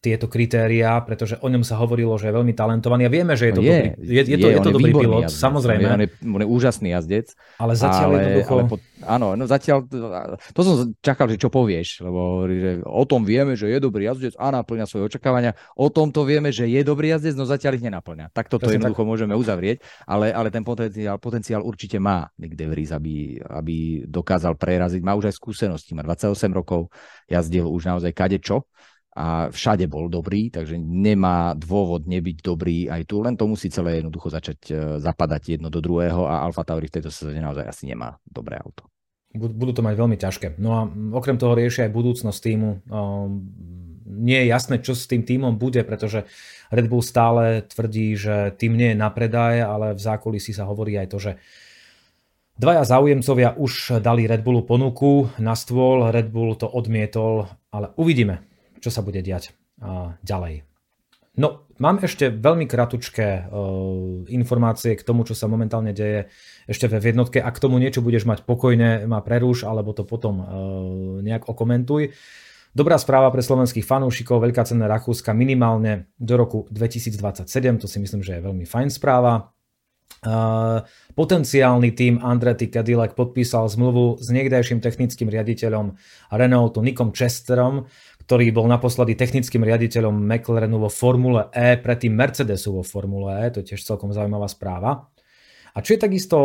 tieto kritériá, pretože o ňom sa hovorilo, že je veľmi talentovaný a vieme, že je to je, dobrý, je, je, je, to, je to dobrý pilot, jazdec, samozrejme. On je, on je úžasný jazdec. Ale zatiaľ ale, jednoducho... Ale po, áno, no zatiaľ, to som čakal, že čo povieš, lebo že o tom vieme, že je dobrý jazdec a naplňa svoje očakávania, o tom to vieme, že je dobrý jazdec, no zatiaľ ich nenaplňa. Tak toto jednoducho tak... môžeme uzavrieť, ale, ale ten potenciál, potenciál určite má Nick De Vries, aby, aby dokázal preraziť. Má už aj skúsenosti, má 28 rokov, jazdil už naozaj kadečo a všade bol dobrý, takže nemá dôvod nebyť dobrý aj tu, len to musí celé jednoducho začať e, zapadať jedno do druhého a Alfa Tauri v tejto sezóne naozaj asi nemá dobré auto. Budú to mať veľmi ťažké. No a okrem toho riešia aj budúcnosť týmu. Nie je jasné, čo s tým týmom bude, pretože Red Bull stále tvrdí, že tým nie je na predaj, ale v zákulisí sa hovorí aj to, že Dvaja záujemcovia už dali Red Bullu ponuku na stôl, Red Bull to odmietol, ale uvidíme, čo sa bude diať ďalej. No, mám ešte veľmi kratučké uh, informácie k tomu, čo sa momentálne deje ešte ve jednotke. Ak k tomu niečo budeš mať pokojne, ma prerúš, alebo to potom uh, nejak okomentuj. Dobrá správa pre slovenských fanúšikov, veľká cena Rakúska minimálne do roku 2027, to si myslím, že je veľmi fajn správa. potenciálny tým Andretti Cadillac podpísal zmluvu s niekdajším technickým riaditeľom Renaultu Nikom Chesterom, ktorý bol naposledy technickým riaditeľom McLarenu vo Formule E, predtým Mercedesu vo Formule E, to je tiež celkom zaujímavá správa. A čo je takisto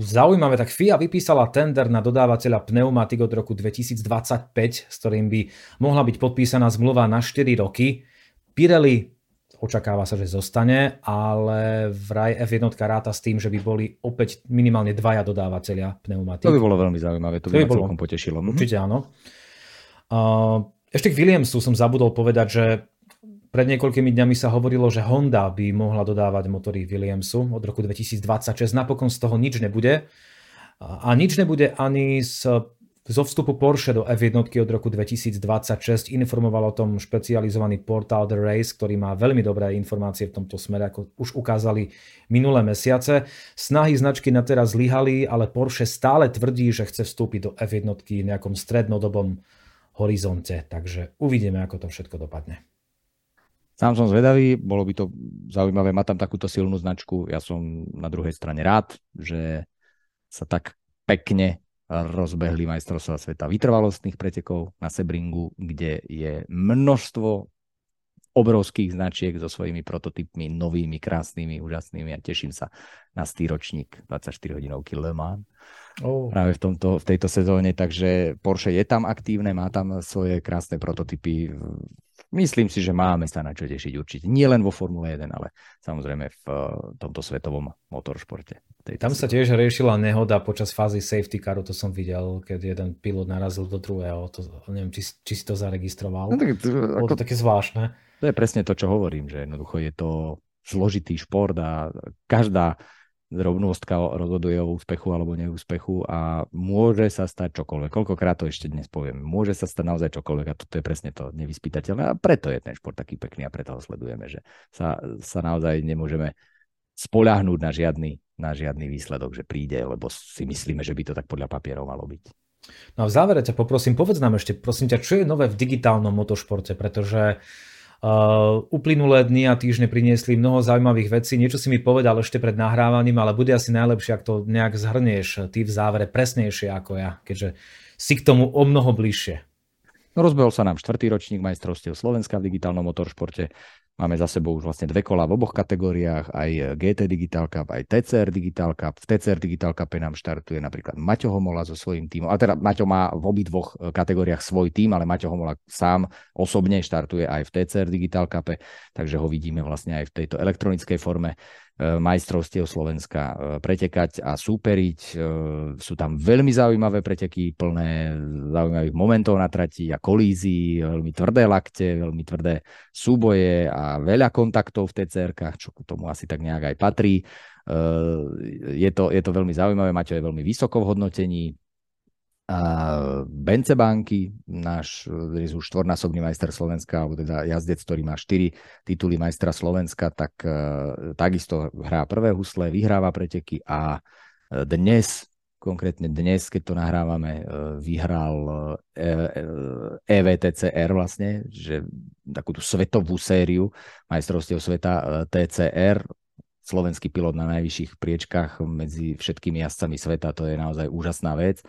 zaujímavé, tak FIA vypísala tender na dodávateľa pneumatik od roku 2025, s ktorým by mohla byť podpísaná zmluva na 4 roky. Pirelli očakáva sa, že zostane, ale vraj F1 ráta s tým, že by boli opäť minimálne dvaja dodávateľia pneumatík. To by bolo veľmi zaujímavé, to by, to by bolo, celkom potešilo. Mhm. Určite áno. Ešte k Williamsu som zabudol povedať, že pred niekoľkými dňami sa hovorilo, že Honda by mohla dodávať motory Williamsu od roku 2026. Napokon z toho nič nebude. A nič nebude ani z zo vstupu Porsche do F1 od roku 2026 informoval o tom špecializovaný portál The Race, ktorý má veľmi dobré informácie v tomto smere, ako už ukázali minulé mesiace. Snahy značky na teraz zlyhali, ale Porsche stále tvrdí, že chce vstúpiť do F1 v nejakom strednodobom horizonte. Takže uvidíme, ako to všetko dopadne. Sám som zvedavý, bolo by to zaujímavé mať tam takúto silnú značku. Ja som na druhej strane rád, že sa tak pekne rozbehli majstrovstvá sveta vytrvalostných pretekov na Sebringu, kde je množstvo obrovských značiek so svojimi prototypmi, novými, krásnymi, úžasnými a teším sa na stýročník 24 hodinovky Le Mans. Oh. Práve v, tomto, v tejto sezóne, takže Porsche je tam aktívne, má tam svoje krásne prototypy. Myslím si, že máme sa na čo tešiť určite. Nie len vo Formule 1, ale samozrejme v eh, tomto svetovom motoršporte. Tam sa tiež riešila nehoda počas fázy safety caru, to som videl, keď jeden pilot narazil do druhého. To, neviem, či, či si to zaregistroval. No, tak, to, Bolo to také zvláštne. To je presne to, čo hovorím, že jednoducho je to zložitý šport a každá drobnostka rozhoduje o úspechu alebo neúspechu a môže sa stať čokoľvek. Koľkokrát to ešte dnes poviem. Môže sa stať naozaj čokoľvek a toto je presne to nevyspytateľné a preto je ten šport taký pekný a preto ho sledujeme, že sa, sa naozaj nemôžeme spoľahnúť na žiadny, na žiadny výsledok, že príde, lebo si myslíme, že by to tak podľa papierov malo byť. No a v závere ťa poprosím, povedz nám ešte, prosím ťa, čo je nové v digitálnom motošporte, pretože uplynulé dni a týždne priniesli mnoho zaujímavých vecí. Niečo si mi povedal ešte pred nahrávaním, ale bude asi najlepšie, ak to nejak zhrnieš ty v závere presnejšie ako ja, keďže si k tomu o mnoho bližšie. No rozbehol sa nám štvrtý ročník majstrovstiev Slovenska v digitálnom motoršporte. Máme za sebou už vlastne dve kola v oboch kategóriách, aj GT Digital Cup, aj TCR Digital Cup. V TCR Digital Cup nám štartuje napríklad Maťo Homola so svojím týmom. A teda Maťo má v obidvoch e, kategóriách svoj tým, ale Maťo Homola sám osobne štartuje aj v TCR Digital Cup, takže ho vidíme vlastne aj v tejto elektronickej forme majstrovstiev Slovenska e, pretekať a súperiť. E, sú tam veľmi zaujímavé preteky, plné zaujímavých momentov na trati a kolízií, veľmi tvrdé lakte, veľmi tvrdé súboje a veľa kontaktov v TCR-kách, čo k tomu asi tak nejak aj patrí. Je to, je to veľmi zaujímavé, Maťo je veľmi vysoko v hodnotení, Bence Banky, náš už štvornásobný majster Slovenska, alebo teda jazdec, ktorý má štyri tituly majstra Slovenska, tak uh, takisto hrá prvé husle, vyhráva preteky a e, dnes, konkrétne dnes, keď to nahrávame, uh, vyhral EVTCR vlastne, že takúto svetovú sériu majstrovstiev sveta TCR, slovenský pilot na najvyšších priečkách medzi všetkými jazdcami sveta, to je naozaj úžasná vec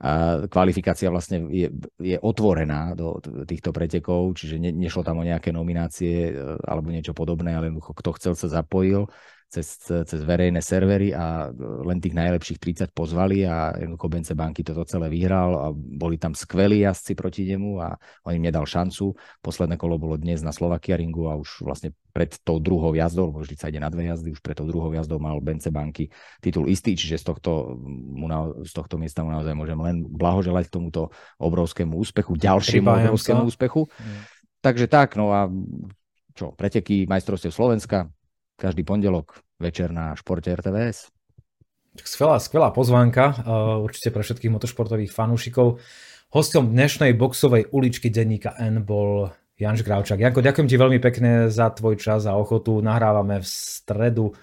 a kvalifikácia vlastne je, je otvorená do týchto pretekov, čiže ne, nešlo tam o nejaké nominácie e, alebo niečo podobné, ale kto chcel sa zapojil cez, cez verejné servery a len tých najlepších 30 pozvali a jednoducho Bence Banky toto celé vyhral a boli tam skvelí jazdci proti nemu a on im nedal šancu. Posledné kolo bolo dnes na Slovakia ringu a už vlastne pred tou druhou jazdou, lebo vždy sa ide na dve jazdy, už pred tou druhou jazdou mal Bence Banky titul istý, čiže z tohto, mu na, z tohto miesta mu naozaj môžem len blahoželať k tomuto obrovskému úspechu, ďalšiemu obrovskému úspechu. Mm. Takže tak, no a čo, preteky majstrovstiev Slovenska, každý pondelok večer na športe RTVS. Skvelá, skvelá pozvánka, uh, určite pre všetkých motošportových fanúšikov. Hostom dnešnej boxovej uličky denníka N bol Janš Gravčák. Janko, ďakujem ti veľmi pekne za tvoj čas a ochotu. Nahrávame v stredu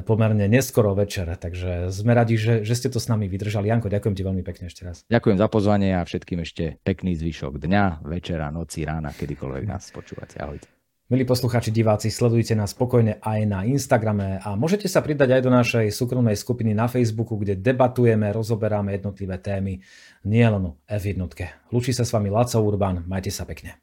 pomerne neskoro večer, takže sme radi, že, že ste to s nami vydržali. Janko, ďakujem ti veľmi pekne ešte raz. Ďakujem za pozvanie a všetkým ešte pekný zvyšok dňa, večera, noci, rána, kedykoľvek nás počúvate. Ahojte. Milí poslucháči, diváci, sledujte nás spokojne aj na Instagrame a môžete sa pridať aj do našej súkromnej skupiny na Facebooku, kde debatujeme, rozoberáme jednotlivé témy, nielen o F1. Lúči sa s vami Laco Urban, majte sa pekne.